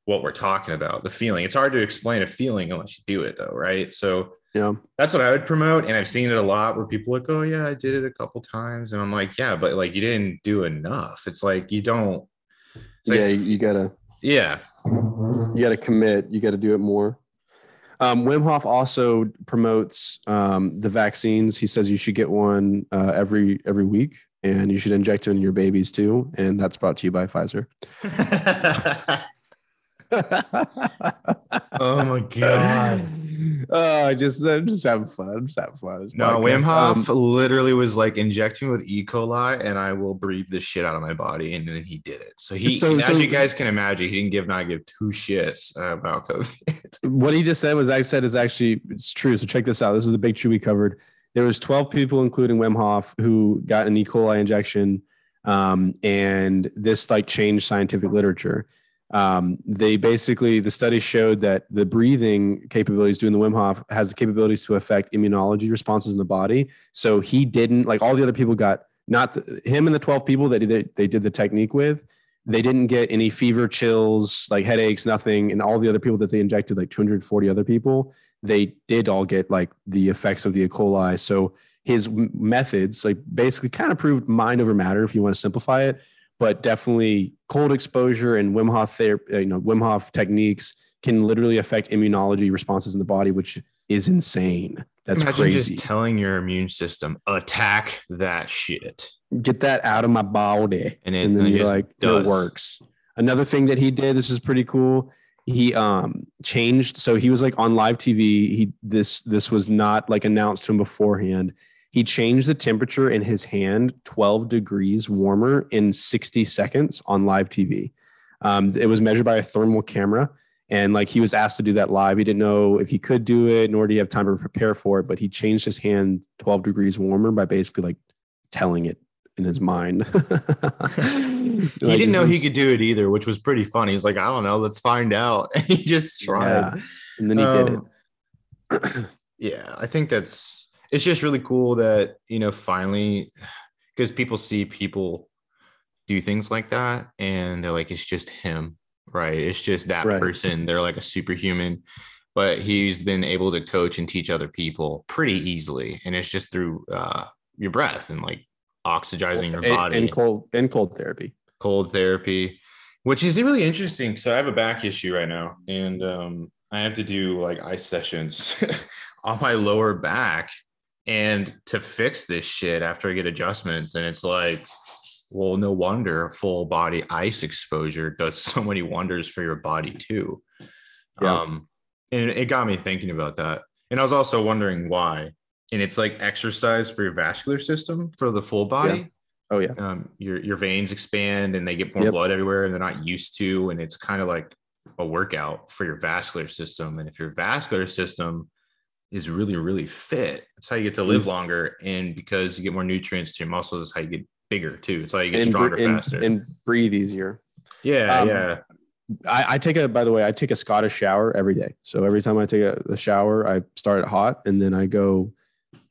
Speaker 2: what we're talking about, the feeling. It's hard to explain a feeling unless you do it though, right? So
Speaker 1: yeah.
Speaker 2: That's what I would promote. And I've seen it a lot where people like, oh yeah, I did it a couple times. And I'm like, yeah, but like you didn't do enough. It's like you don't
Speaker 1: like, Yeah, you gotta
Speaker 2: yeah.
Speaker 1: You gotta commit. You gotta do it more. Um, Wim Hof also promotes um, the vaccines. He says you should get one uh, every every week, and you should inject it in your babies too. And that's brought to you by Pfizer. [laughs]
Speaker 2: oh my god! [laughs]
Speaker 1: Oh, [laughs] just I'm just having fun. I'm just having fun.
Speaker 2: No, podcast. Wim Hof um, literally was like injecting me with E. coli, and I will breathe the shit out of my body, and then he did it. So he, so, as so, you guys can imagine, he didn't give not give two shits about COVID. [laughs]
Speaker 1: what he just said was I said is actually it's true. So check this out. This is the big tree we covered. There was 12 people, including Wim Hof, who got an E. coli injection, um, and this like changed scientific literature um, they basically the study showed that the breathing capabilities doing the Wim Hof has the capabilities to affect immunology responses in the body. So he didn't like all the other people got not the, him and the 12 people that they, they did the technique with. They didn't get any fever, chills, like headaches, nothing. And all the other people that they injected, like 240 other people, they did all get like the effects of the E. coli. So his methods, like basically kind of proved mind over matter, if you want to simplify it but definitely cold exposure and Wim Hof therapy, uh, you know, Wim Hof techniques can literally affect immunology responses in the body, which is insane. That's Imagine crazy.
Speaker 2: Just telling your immune system attack that shit.
Speaker 1: Get that out of my body, and, it, and then you're like, does. it works. Another thing that he did, this is pretty cool. He um changed, so he was like on live TV. He this this was not like announced to him beforehand he changed the temperature in his hand 12 degrees warmer in 60 seconds on live TV. Um, it was measured by a thermal camera. And like he was asked to do that live. He didn't know if he could do it, nor did he have time to prepare for it. But he changed his hand 12 degrees warmer by basically like telling it in his mind. [laughs] like,
Speaker 2: he didn't know he could do it either, which was pretty funny. He's like, I don't know, let's find out. And [laughs] he just tried. Yeah.
Speaker 1: And then he um, did
Speaker 2: it. Um, [clears throat] yeah, I think that's it's just really cool that you know finally because people see people do things like that and they're like it's just him right it's just that
Speaker 1: Right.
Speaker 2: person they're like a superhuman but he's been able to coach and teach other people pretty easily and it's just through uh your breath and like oxygenizing your
Speaker 1: And-
Speaker 2: body
Speaker 1: and cold and cold therapy.
Speaker 2: cold therapy, which is really interesting. So I have a back issue right now, and um, I have to do like ice sessions [laughs] on my lower back. And to fix this shit after I get adjustments, and it's like, well, no wonder full body ice exposure does [laughs] so many wonders for your body too.
Speaker 1: Yeah.
Speaker 2: Um, and it got me thinking about that. And I was also wondering why. And it's like exercise for your vascular system for the full body
Speaker 1: Oh yeah.
Speaker 2: um, your your veins expand and they get more
Speaker 1: Yep.
Speaker 2: blood everywhere and they're not used to and it's kind of like a workout for your vascular system and if your vascular system is really really fit that's how you get to live longer and because you get more nutrients to your muscles is how you get bigger too it's how you get
Speaker 1: And,
Speaker 2: stronger
Speaker 1: and,
Speaker 2: faster
Speaker 1: and breathe easier.
Speaker 2: yeah
Speaker 1: um,
Speaker 2: yeah
Speaker 1: I, I take a by the way, I take a Scottish shower every day. So every time I take a, a shower, I start it hot and then I go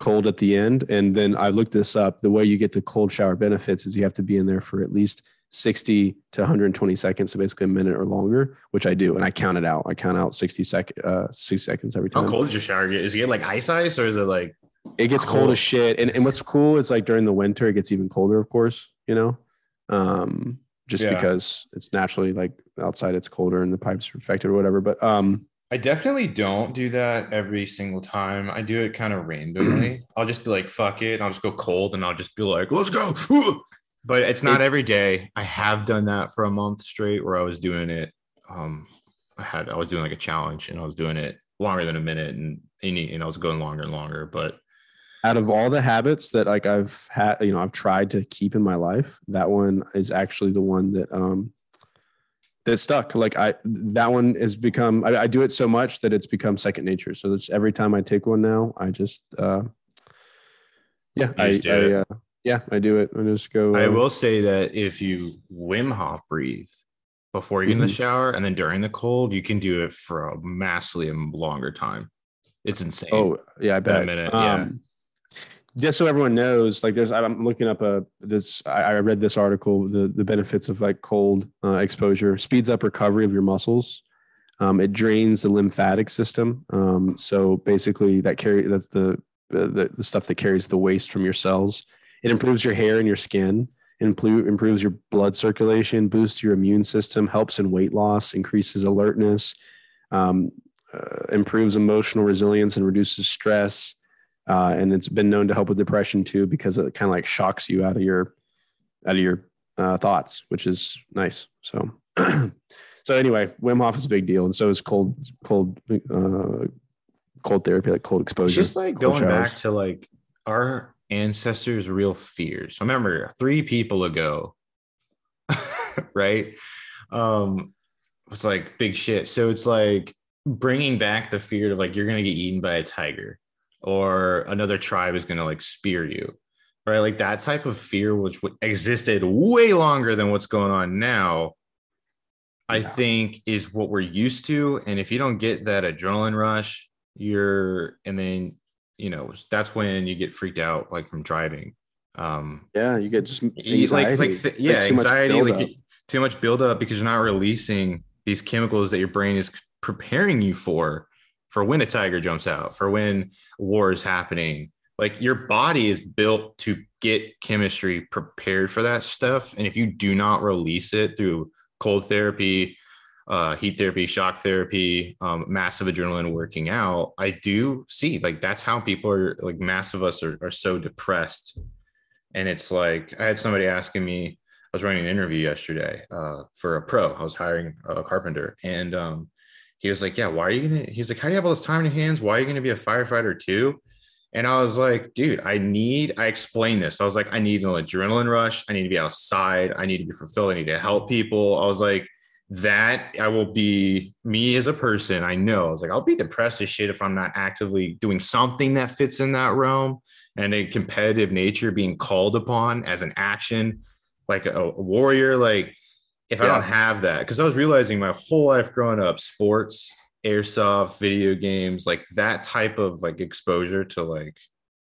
Speaker 1: cold at the end. And then I looked this up. The way you get the cold shower benefits is you have to be in there for at least 60 to 120 seconds. So basically a minute or longer, which I do. And I count it out. I count out 60 sec uh 60 seconds every time.
Speaker 2: how cold is your shower is it get like ice ice or is it like
Speaker 1: It gets cold
Speaker 2: Cold.
Speaker 1: as shit. And, and what's cool is like during the winter, it gets even colder, of course, you know, um, just
Speaker 2: Yeah.
Speaker 1: because it's naturally like outside it's colder and the pipes are affected or whatever. But um,
Speaker 2: I definitely don't do that every single time. I do it kind of randomly. [clears throat] I'll just be like, fuck it. And I'll just go cold and I'll just be like, let's go. [laughs] But it's not
Speaker 1: It-
Speaker 2: every day. I have done that for a month straight where I was doing it. Um, I had, I was doing like a challenge and I was doing it longer than a minute and, and, and I was going longer and longer. But
Speaker 1: out of all the habits that like I've had, you know, I've tried to keep in my life, that one is actually the one that um that stuck. Like I that one has become I, I do it so much that it's become second nature. So it's every time I take one now, I just uh yeah,
Speaker 2: You
Speaker 1: I, I uh, yeah, I do it. I just go
Speaker 2: I
Speaker 1: uh,
Speaker 2: will say that if you Wim Hof breathe before you get in the
Speaker 1: Mhm.
Speaker 2: shower and then during the cold, you can do it for a massively longer time. It's insane.
Speaker 1: Oh yeah, I bet.
Speaker 2: minute, yeah.
Speaker 1: Um, just so everyone knows, like there's, I'm looking up a this. I, I read this article, the the benefits of like cold uh, exposure speeds up recovery of your muscles. Um, it drains the lymphatic system. Um, so basically, that carry that's the, the the stuff that carries the waste from your cells. It improves your hair and your skin. Improve, improves your blood circulation, boosts your immune system, helps in weight loss, increases alertness, um, uh, improves emotional resilience, and reduces stress. Uh, and it's been known to help with depression too, because it kind of like shocks you out of your out of your uh, thoughts, which is nice. So, [clears throat] so anyway, Wim Hof is a big deal, and so is cold cold uh, cold therapy, like cold
Speaker 2: It's
Speaker 1: exposure.
Speaker 2: just like going back to like our ancestors' real fears. So remember, three people ago, [laughs] right? Um, was like big shit. So it's like bringing back the fear of like you're gonna get eaten by a tiger, or another tribe is gonna like spear you, right? Like that type of fear, which existed way longer than what's going on now. I
Speaker 1: Yeah.
Speaker 2: think is what we're used to, and if you don't get that adrenaline rush, you're and then you know that's when you get freaked out like from driving. Um
Speaker 1: yeah, you get just
Speaker 2: you- like like th- yeah
Speaker 1: much
Speaker 2: anxiety like too much buildup because you're not releasing these chemicals that your brain is preparing you for for when a tiger jumps out for when war is happening. Like your body is built to get chemistry prepared for that stuff and if you do not release it through cold therapy uh, heat therapy, shock therapy, um, massive adrenaline working out, I do see like that's how people are like mass of us are, are so depressed. And it's like I had somebody asking me, I was running an interview yesterday uh, for a pro. I was hiring a carpenter, and um, he was like, "Yeah, why are you gonna?" He's like, "How do you have all this time in your hands? Why are you gonna be a firefighter too?" And I was like, dude, I need, I explained this. I was like, I need an adrenaline rush. I need to be outside. I need to be fulfilled. I need to help people. I was like, that I will be me as a person. I know I was like, I'll be depressed as shit if I'm not actively doing something that fits in that realm and a competitive nature being called upon as an action, like a, a warrior. Like, if I don't have that, because I was realizing my whole life growing up, sports, airsoft, video games, like that type of like exposure to like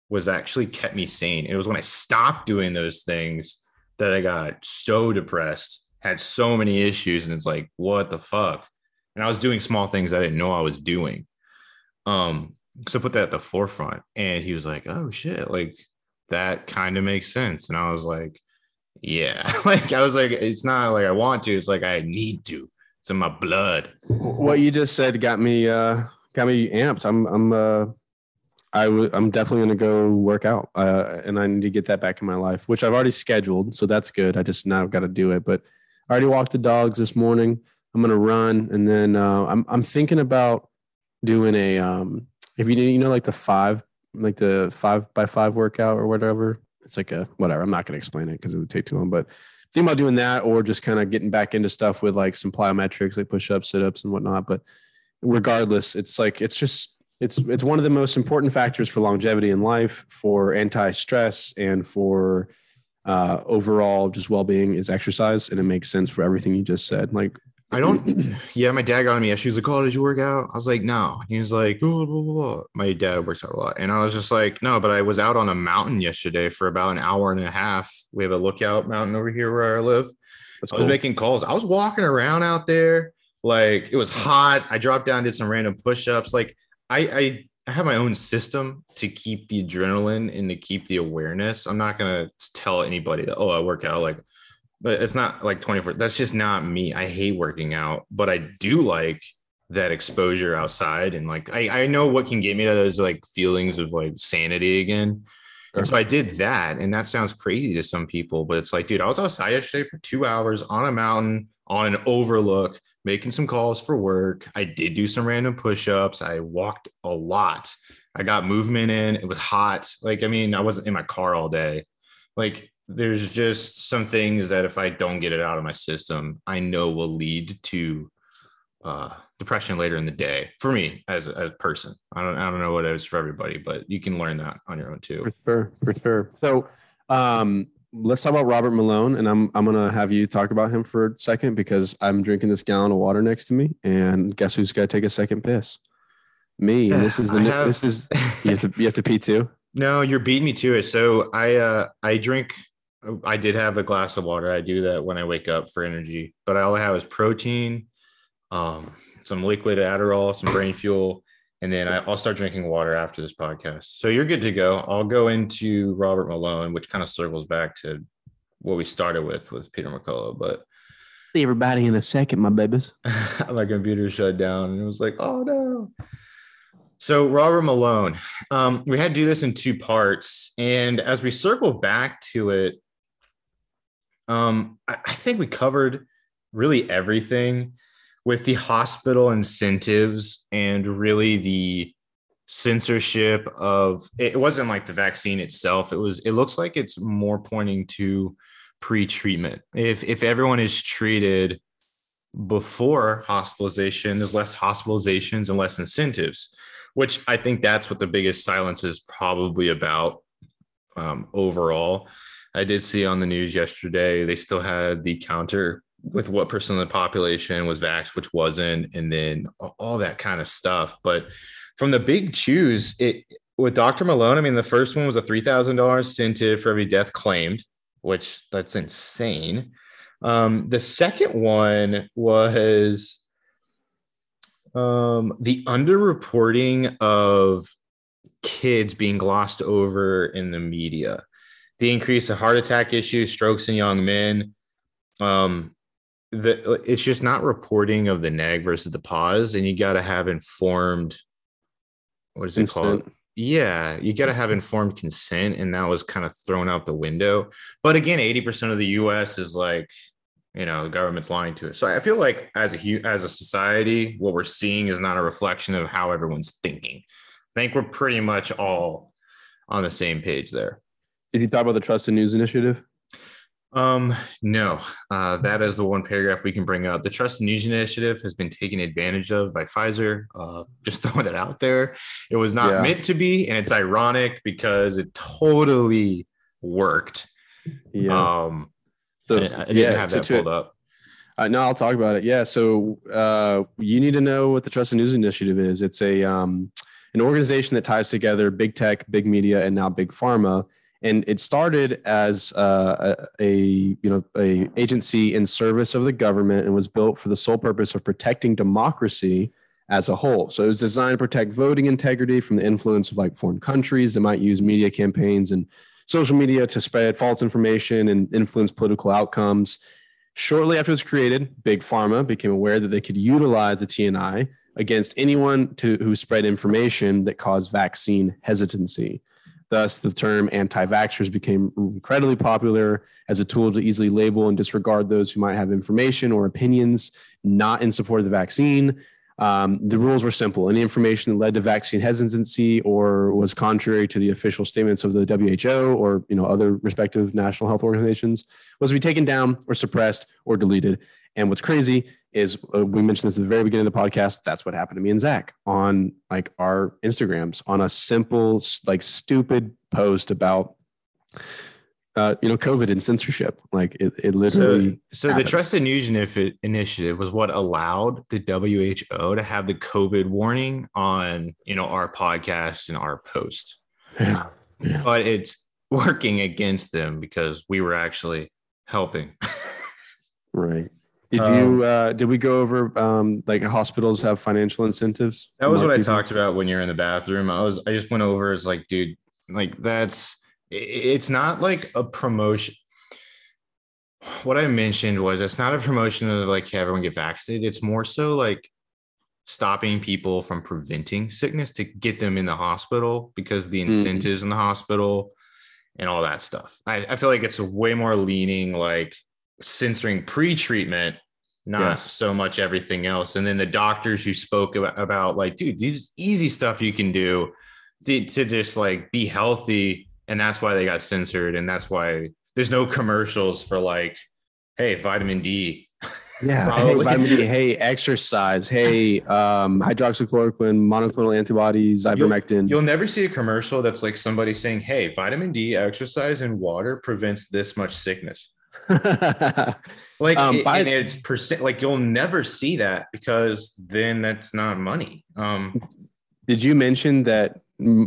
Speaker 2: was actually kept me sane. It was when I stopped doing those things that I got so depressed, had so many issues, and it's like, what the fuck? And I was doing small things I didn't know I was doing. Um, so put that at the forefront. And he was like, Oh shit, like that kind of makes sense. And I was like, Yeah. [laughs] like I was like, it's not like I want to, it's like I need to. It's in my blood.
Speaker 1: What you just said got me uh got me amped. I'm I'm uh I w- I'm definitely going to go work out, uh, and I need to get that back in my life, which I've already scheduled. So that's good. I just now got to do it. But I already walked the dogs this morning. I'm to run, and then uh, I'm I'm thinking about doing a um if you you know like the five like the five by five workout or whatever. It's like a whatever. I'm not to explain it because it would take too long. But think about doing that or just kind of getting back into stuff with like some plyometrics, like push ups, sit ups, and whatnot. But regardless, it's like it's just it's it's one of the most important factors for longevity in life, for anti-stress, and for uh, overall just well-being is exercise, and it makes sense for everything you just said. Like
Speaker 2: I don't. [clears throat] Yeah, my dad got me. She was like, "Oh, did you work out?" I was like, "No." He was like, blah, blah, blah. "My dad works out a lot," and I was just like, "No," but I was out on a mountain yesterday for about an hour and a half. We have a lookout mountain over here where I live. That's I was making calls. I was walking around out there, like it was hot. I dropped down, did some random push-ups. Like I, I I have my own system to keep the adrenaline and to keep the awareness. I'm not gonna tell anybody that oh I work out like, but it's not like 24. That's just not me. I hate working out, but I do like that exposure outside and like I, I know what can get me to those like feelings of like sanity again. And so I did that, and that sounds crazy to some people, but it's like, dude, I was outside yesterday for two hours on a mountain on an overlook, making some calls for work. I did do some random push ups. I walked a lot. I got movement in. It was hot. Like, I mean, I wasn't in my car all day. Like, there's just some things that if I don't get it out of my system, I know will lead to uh, depression later in the day for me as a, as a person. I don't, I don't know what it is for everybody, but you can learn that on your own too.
Speaker 1: For sure. For sure. So, um, let's talk about Robert Malone, and I'm I'm gonna have you talk about him for a second because I'm drinking this gallon of water next to me, and guess who's gonna take a second piss? Me. And this is [sighs] the have, this is you have to you have to pee too. [laughs]
Speaker 2: No, you're beating me to it. So I uh I drink. I did have a glass of water. I do that when I wake up for energy, but all I have is protein, um, some liquid Adderall, some Breinfuel, and then I, will start drinking water after this podcast. So you're good to go. I'll go into Robert Malone, which kind of circles back to what we started with with Peter McCullough. But
Speaker 1: see everybody in a second, my babies. [laughs]
Speaker 2: my computer shut down, and it was like, oh no. So Robert Malone, um, we had to do this in two parts, and as we circle back to it, um, I, I think we covered really everything with the hospital incentives and really the censorship of it wasn't like the vaccine itself. It was it looks like it's more pointing to pre-treatment. If if everyone is treated before hospitalization there's less hospitalizations and less incentives which i think that's what the biggest silence is probably about um, overall. I did see on the news yesterday they still had the counter with what percent of the population was vaxxed, which wasn't, and then all that kind of stuff. But from the big choose, it with Dr. Malone, I mean, the first one was a three thousand dollars incentive for every death claimed, which that's insane. Um, the second one was um, the underreporting of kids being glossed over in the media, the increase of heart attack issues, strokes in young men. Um, the it's just not reporting of the neg versus the pause, and you got to have informed. What is it Consent. called? Yeah, you got to have informed consent, and that was kind of thrown out the window. But again, eighty percent of the U.S. is like, you know, the government's lying to us. So I feel like as a as a society, what we're seeing is not a reflection of how everyone's thinking. I think we're pretty much all on the same page there.
Speaker 1: Did you talk about the Trusted News Initiative?
Speaker 2: Um, no, uh, that is the one paragraph we can bring up. The Trusted News Initiative has been taken advantage of by Pfizer. Uh, just [laughs] throwing it out there. It was not yeah. meant to be, and it's ironic because it totally worked. Yeah. Um, so, I, I didn't yeah, have that to, pulled up.
Speaker 1: Uh, no, I'll talk about it. Yeah. So uh, you need to know what the Trusted News Initiative is. It's a um, an organization that ties together big tech, big media, and now big pharma and it started as uh, a, you know a agency in service of the government and was built for the sole purpose of protecting democracy as a whole. So it was designed to protect voting integrity from the influence of like foreign countries that might use media campaigns and social media to spread false information and influence political outcomes. Shortly after it was created, Big Pharma became aware that they could utilize the TNI against anyone to, who spread information that caused vaccine hesitancy. Thus, the term anti vaxxers became incredibly popular as a tool to easily label and disregard those who might have information or opinions not in support of the vaccine. Um, the rules were simple. Any information that led to vaccine hesitancy or was contrary to the official statements of the WHO or you know other respective national health organizations was to be taken down or suppressed or deleted. And what's crazy is uh, we mentioned this at the very beginning of the podcast. That's what happened to me and Zach on like our Instagrams on a simple like stupid post about uh, you know, COVID and censorship. Like it, it literally.
Speaker 2: So, so the Trusted News Initiative was what allowed the WHO to have the COVID warning on, you know, our podcast and our post. Yeah. yeah. But it's working against them because we were actually helping. [laughs]
Speaker 1: right. Did um, you uh did we go over um like hospitals have financial incentives?
Speaker 2: That was what people? I talked about when you're in the bathroom. I was I just went over as like, dude, like that's it's not like a promotion what i mentioned was it's not a promotion of like hey, everyone get vaccinated it's more so like stopping people from preventing sickness to get them in the hospital because the mm-hmm. incentives mm. in the hospital and all that stuff I, I, feel like it's a way more leaning like censoring pre-treatment not yes. so much everything else. And then the doctors you spoke about, about like dude these easy stuff you can do to, to just like be healthy. And that's why they got censored. And that's why there's no commercials for like hey vitamin d. [laughs]
Speaker 1: Yeah. Hey vitamin d. Hey exercise. Hey um hydroxychloroquine monoclonal antibodies ivermectin.
Speaker 2: you'll, you'll never see a commercial that's like somebody saying hey vitamin d exercise and water prevents this much sickness [laughs] like um, it, by, and it's percent like you'll never see that because then that's not money um
Speaker 1: did you mention that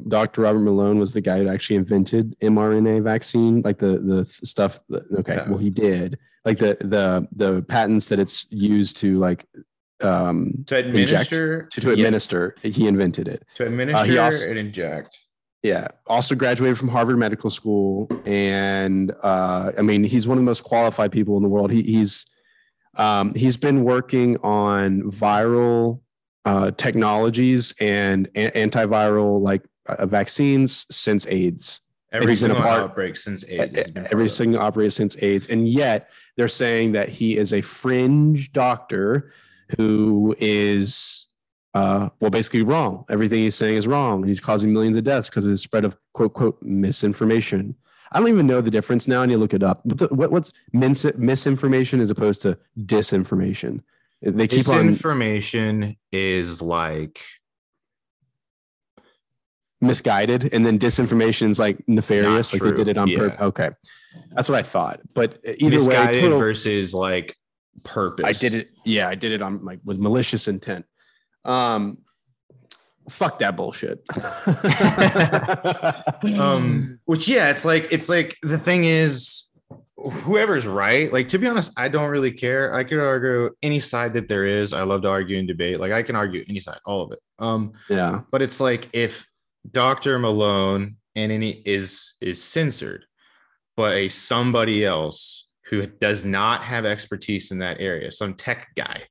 Speaker 1: Dr. Robert Malone was the guy who actually invented mRNA vaccine, like the the stuff. That, okay, yeah. well he did, like the the the patents that it's used to like um
Speaker 2: to administer
Speaker 1: inject, to, to administer. Yeah. He invented it
Speaker 2: to administer uh, also, and inject.
Speaker 1: Yeah, also graduated from Harvard Medical School, and uh, I mean he's one of the most qualified people in the world. He, he's um, he's been working on viral uh, technologies and a- antiviral like uh, vaccines since AIDS.
Speaker 2: Every single part, outbreak since AIDS.
Speaker 1: Every single outbreak since AIDS, and yet they're saying that he is a fringe doctor who is uh, well, basically wrong. Everything he's saying is wrong. He's causing millions of deaths because of the spread of quote quote misinformation. I don't even know the difference now. I need to look it up. What, the, what what's mis- misinformation as opposed to disinformation?
Speaker 2: They keep Disinformation on is like
Speaker 1: misguided, and then disinformation is like nefarious, like they did it on yeah. purpose. Okay, that's what I thought. But either misguided way,
Speaker 2: total, versus like purpose.
Speaker 1: I did it. Yeah, I did it on like with malicious intent. Um, fuck that bullshit. [laughs]
Speaker 2: um, which yeah, it's like it's like the thing is whoever's right like to be honest i don't really care. I could argue any side that there is. I love to argue and debate. Like i can argue any side all of it. Um
Speaker 1: yeah.
Speaker 2: but it's like if dr malone and any is is censored but a somebody else who does not have expertise in that area some tech guy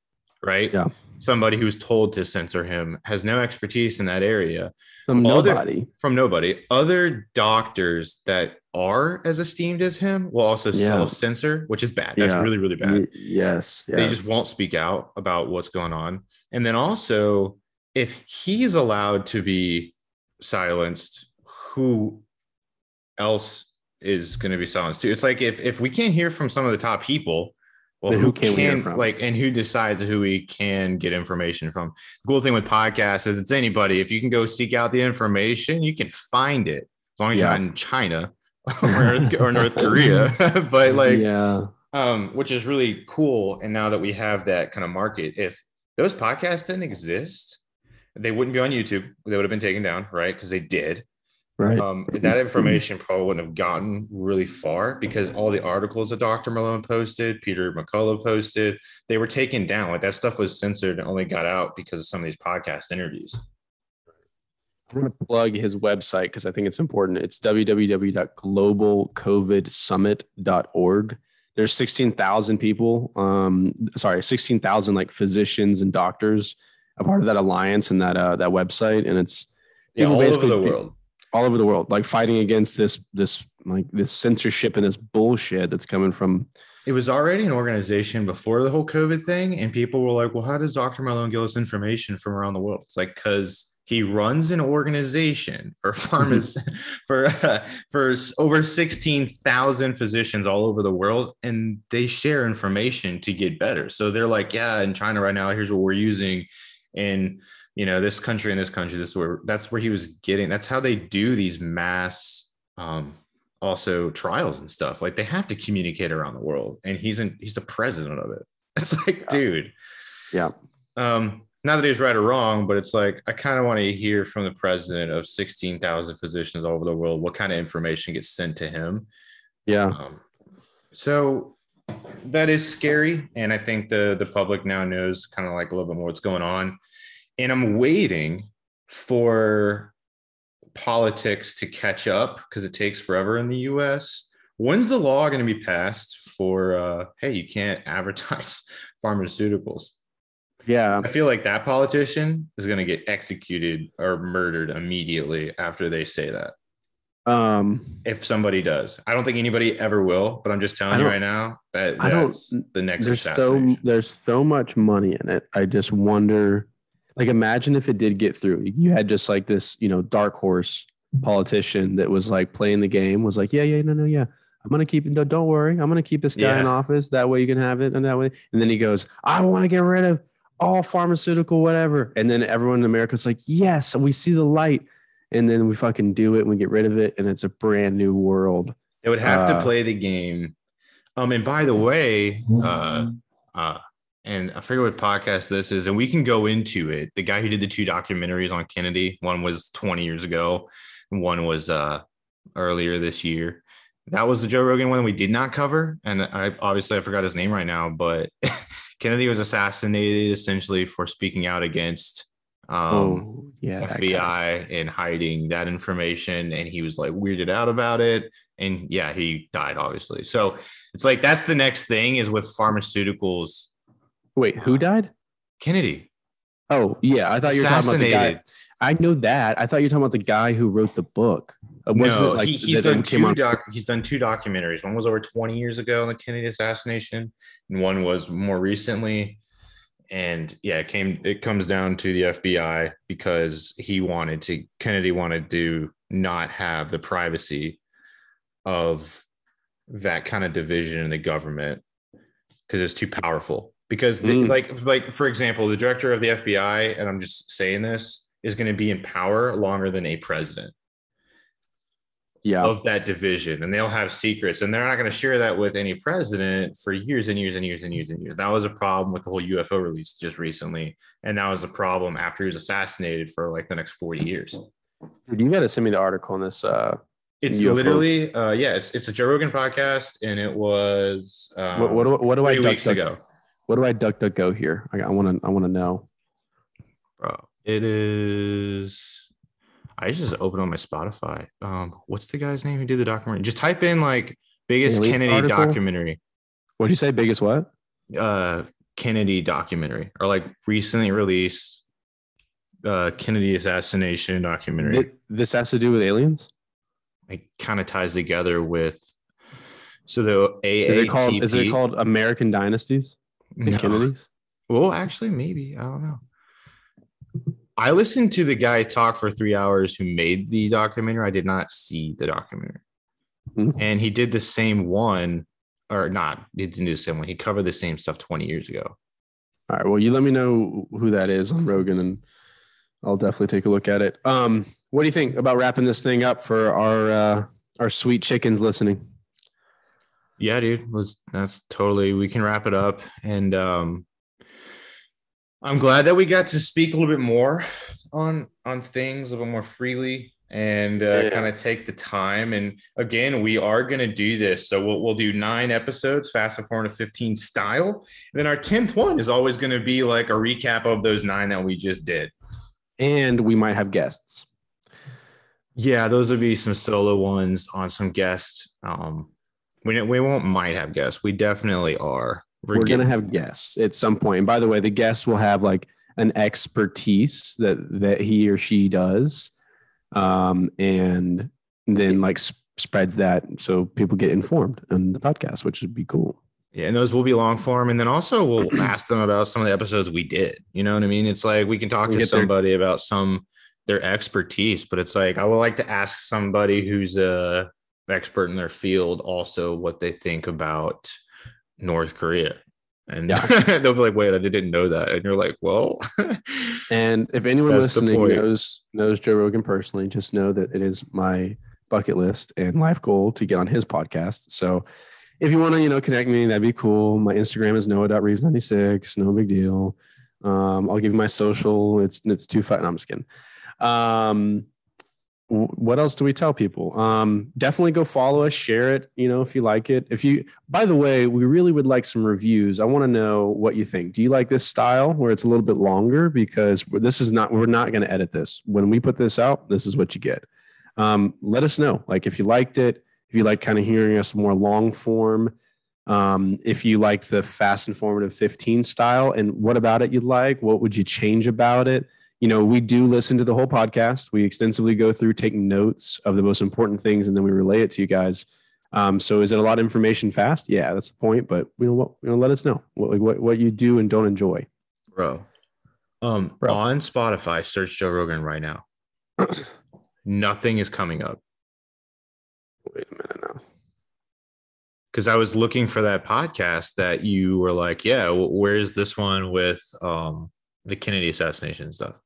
Speaker 2: right?
Speaker 1: Yeah
Speaker 2: somebody who's told to censor him has no expertise in that area.
Speaker 1: From nobody.
Speaker 2: other, from nobody. Other doctors that are as esteemed as him will also yeah. self-censor which is bad. That's yeah. really really bad.
Speaker 1: Yes,
Speaker 2: yes they just won't speak out about what's going on. And then also if he's allowed to be silenced who else is going to be silenced too? It's like if if we can't hear from some of the top people well, who, can, can like and who decides who we can get information from? The cool thing with podcasts is it's anybody. If you can go seek out the information, you can find it as long as yeah. you're not in China [laughs] or, [laughs] North, or North Korea. [laughs] but like,
Speaker 1: yeah,
Speaker 2: um, which is really cool. And now that we have that kind of market, if those podcasts didn't exist, they wouldn't be on YouTube. They would have been taken down, right? Because they did.
Speaker 1: Right.
Speaker 2: Um, that information probably wouldn't have gotten really far because all the articles that Dr. Malone posted, Peter McCullough posted, they were taken down. Like that stuff was censored and only got out because of some of these podcast interviews.
Speaker 1: I'm going to plug his website because I think it's important. It's www.globalcovidsummit.org. There's 16,000 people, um, sorry, 16,000 like physicians and doctors a part of that alliance and that uh, that website, and it's
Speaker 2: Yeah, all over
Speaker 1: basically-
Speaker 2: the world.
Speaker 1: All over the world, like fighting against this this like this censorship and this bullshit that's coming from.
Speaker 2: It was already an organization before the whole COVID thing, and people were like, "Well, how does Dr. Malone get us information from around the world?" It's like because he runs an organization for [laughs] pharmacists [laughs] for uh, [laughs] for over sixteen thousand physicians all over the world, and they share information to get better. So they're like, "Yeah, in China right now, here's what we're using," and you know, this country and this country, this is where that's where he was getting. That's how they do these mass. Um, also trials and stuff like they have to communicate around the world and he's in he's the president of it [laughs] it's like
Speaker 1: Yeah.
Speaker 2: dude
Speaker 1: Yeah.
Speaker 2: um not that he's right or wrong but it's like i kind of want to hear from the president of 16,000 physicians all over the world what kind of information gets sent to him
Speaker 1: Yeah.
Speaker 2: um, so that is scary and i think the the public now knows kind of like a little bit more what's going on and i'm waiting for politics to catch up because it takes forever in the us when's the law going to be passed for uh hey you can't [laughs] advertise pharmaceuticals
Speaker 1: Yeah.
Speaker 2: i feel like that politician is going to get executed or murdered immediately after they say that
Speaker 1: Um,
Speaker 2: if somebody does. I don't think anybody ever will, but I'm just telling you right now that
Speaker 1: I don't-
Speaker 2: the next
Speaker 1: there's so there's so much money in it. I just wonder, like, imagine if it did get through. You had just like this, you know, dark horse politician that was like playing the game, was like, yeah, yeah, no, no, yeah. I'm gonna keep it. Don't don't worry. I'm gonna keep this guy in office. That way you can have it, and that way. And then he goes, I want to get rid of all pharmaceutical whatever. And then everyone in America's like, yes, we see the light. And then we fucking do it and we get rid of it, and it's a brand new world.
Speaker 2: They would have
Speaker 1: uh,
Speaker 2: to play the game. Um, and by the way, uh, uh, and I forget what podcast this is, and we can go into it. The guy who did the two documentaries on Kennedy, one was 20 years ago, and one was uh earlier this year. That was the Joe Rogan one we did not cover, and I obviously I forgot his name right now, but [laughs] Kennedy was assassinated essentially for speaking out against um,
Speaker 1: oh yeah.
Speaker 2: FBI and hiding that information, and he was like weirded out about it. And yeah, he died obviously. So it's like that's the next thing is with pharmaceuticals.
Speaker 1: Wait, who died?
Speaker 2: Kennedy
Speaker 1: Oh yeah, I thought you were talking about the guy. I know that. I thought you were talking about the guy who wrote the book. Uh, wasn't
Speaker 2: No,
Speaker 1: like
Speaker 2: he, he's done two doc. He's done two documentaries. One was over 20 years ago on the Kennedy assassination, and one was more recently. And yeah, it came. It comes down to the FBI because he wanted to. Kennedy wanted to not have the privacy of that kind of division in the government because it's too powerful. Because the,
Speaker 1: Mm.
Speaker 2: like like for example, the director of the FBI, and I'm just saying this, is going to be in power longer than a president
Speaker 1: Yeah,
Speaker 2: of that division and they'll have secrets and they're not going to share that with any president for years and years and years and years and years. That was a problem with the whole UFO release just recently. And that was a problem after he was assassinated for like the next 40 years.
Speaker 1: Dude, you got to send me the article on this. Uh,
Speaker 2: It's
Speaker 1: UFO.
Speaker 2: literally, uh, yeah, it's, it's a Joe Rogan podcast and it was um,
Speaker 1: what, what, do- what do I duck,
Speaker 2: weeks
Speaker 1: duck,
Speaker 2: ago.
Speaker 1: What do I duck duck go here? I want to I want to know.
Speaker 2: Bro, it is. I just opened on my Spotify. Um, what's the guy's name who did the documentary? Just type in like biggest
Speaker 1: Aliens
Speaker 2: Kennedy
Speaker 1: article?
Speaker 2: documentary.
Speaker 1: What'd you say? Biggest what?
Speaker 2: uh Kennedy documentary or like recently released uh Kennedy assassination documentary.
Speaker 1: Th- This has to do with aliens.
Speaker 2: It kind of ties together with so the
Speaker 1: Is it called?
Speaker 2: AATP.
Speaker 1: Is it called American Dynasties? The
Speaker 2: No.
Speaker 1: Kennedys.
Speaker 2: Well, actually, maybe I don't know. I listened to the guy talk for three hours who made the documentary. I did not see the documentary,
Speaker 1: Mhm.
Speaker 2: and he did the same one, or not? He didn't do the same one. He covered the same stuff twenty years ago.
Speaker 1: All right. Well, you let me know who that is on Rogan, and I'll definitely take a look at it. Um, what do you think about wrapping this thing up for our uh, our sweet chickens listening?
Speaker 2: Yeah, dude. Was that's totally we can wrap it up. And um I'm glad that we got to speak a little bit more on on things a little more freely and uh,
Speaker 1: Yeah.
Speaker 2: kind of take the time. And again, we are going to do this. So we'll, we'll do nine episodes, fast informative 15 style. And then our 10th one is always going to be like a recap of those nine that we just did.
Speaker 1: And we might have guests.
Speaker 2: Yeah, those would be some solo ones on some guests. Um, we, we won't might have guests. We definitely are.
Speaker 1: We're,
Speaker 2: getting-
Speaker 1: gonna have guests at some point. And by the way, the guests will have like an expertise that that he or she does, um, and then like sp- spreads that so people get informed on the podcast, which would be cool.
Speaker 2: Yeah, and those will be long form. And then also we'll [clears throat] ask them about some of the episodes we did. You know what I mean? It's like we can talk
Speaker 1: We
Speaker 2: to
Speaker 1: get their-
Speaker 2: somebody about some their expertise, but it's like I would like to ask somebody who's a expert in their field also what they think about North Korea. And [laughs] they'll be like, wait, I didn't know that. And you're like, well, [laughs]
Speaker 1: And if anyone listening knows knows Joe Rogan personally, just know that it is my bucket list and life goal to get on his podcast. So if you want to, you know, connect me, that'd be cool. My Instagram is noah.reeves96. No big deal. Um, I'll give you my social. It's it's two five. No, I'm just kidding. Um, what else do we tell people? Um, definitely go follow us, share it, you know, if you like it. If you, by the way, we really would like some reviews. I want to know what you think. Do you like this style where it's a little bit longer? Because this is not, we're not going to edit this. When we put this out, this is what you get. Um, let us know. Like if you liked it, if you like kind of hearing us more long form, um, if you like the fast informative 15 style and what about it you'd like, what would you change about it? You know, we do listen to the whole podcast. We extensively go through, take notes of the most important things, and then we relay it to you guys. Um, so, is it a lot of information fast? Yeah, that's the point. But you know what? You know, let us know what like, what what you do and don't enjoy.
Speaker 2: bro. Um,
Speaker 1: Bro.
Speaker 2: on Spotify, search Joe Rogan right now. [clears throat] Nothing is coming up
Speaker 1: Wait a minute now.
Speaker 2: because I was looking for that podcast that you were like, yeah, where's this one with um the Kennedy assassination stuff?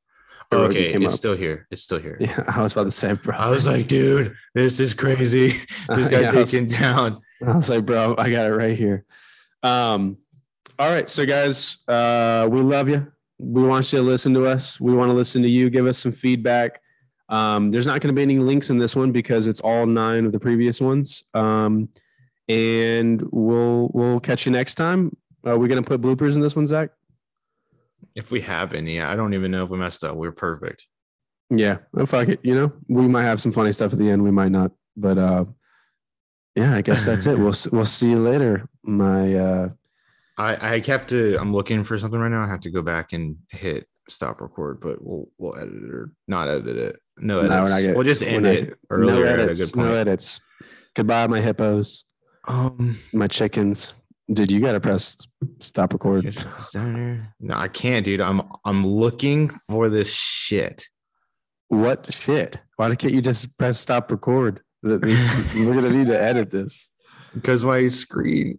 Speaker 2: Okay, it's
Speaker 1: up.
Speaker 2: still here. It's still here.
Speaker 1: Yeah, I was about to say, bro.
Speaker 2: I was like, dude, this is crazy. [laughs] This
Speaker 1: Uh,
Speaker 2: guy
Speaker 1: yeah, I was-
Speaker 2: taken down.
Speaker 1: I was like, bro, I got it right here. Um, all right, so guys, uh, we love you. We want you to listen to us. We want to listen to you. Give us some feedback. Um, there's not going to be any links in this one because it's all nine of the previous ones. Um, and we'll we'll catch you next time. Are we going to put bloopers in this one, Zach?
Speaker 2: If we have any, I don't even know if we messed up. We're perfect.
Speaker 1: Yeah, oh, fuck it. You know, we might have some funny stuff at the end. We might not, but uh, yeah, I guess that's it. We'll we'll see you later. My uh,
Speaker 2: I I have to. I'm looking for something right now. I have to go back and hit stop record, but we'll we'll edit it or not edit it. No
Speaker 1: No,
Speaker 2: edits.
Speaker 1: not gonna-
Speaker 2: we'll just end
Speaker 1: not-
Speaker 2: it earlier
Speaker 1: no edits. No edits. Goodbye, my hippos,
Speaker 2: um,
Speaker 1: my chickens. Dude, you gotta press stop record.
Speaker 2: Yes, it's down here. No, I can't, dude. I'm I'm looking for this shit.
Speaker 1: What shit? Why can't you just press stop record? This, we're gonna need to edit this. [laughs]
Speaker 2: Because my screen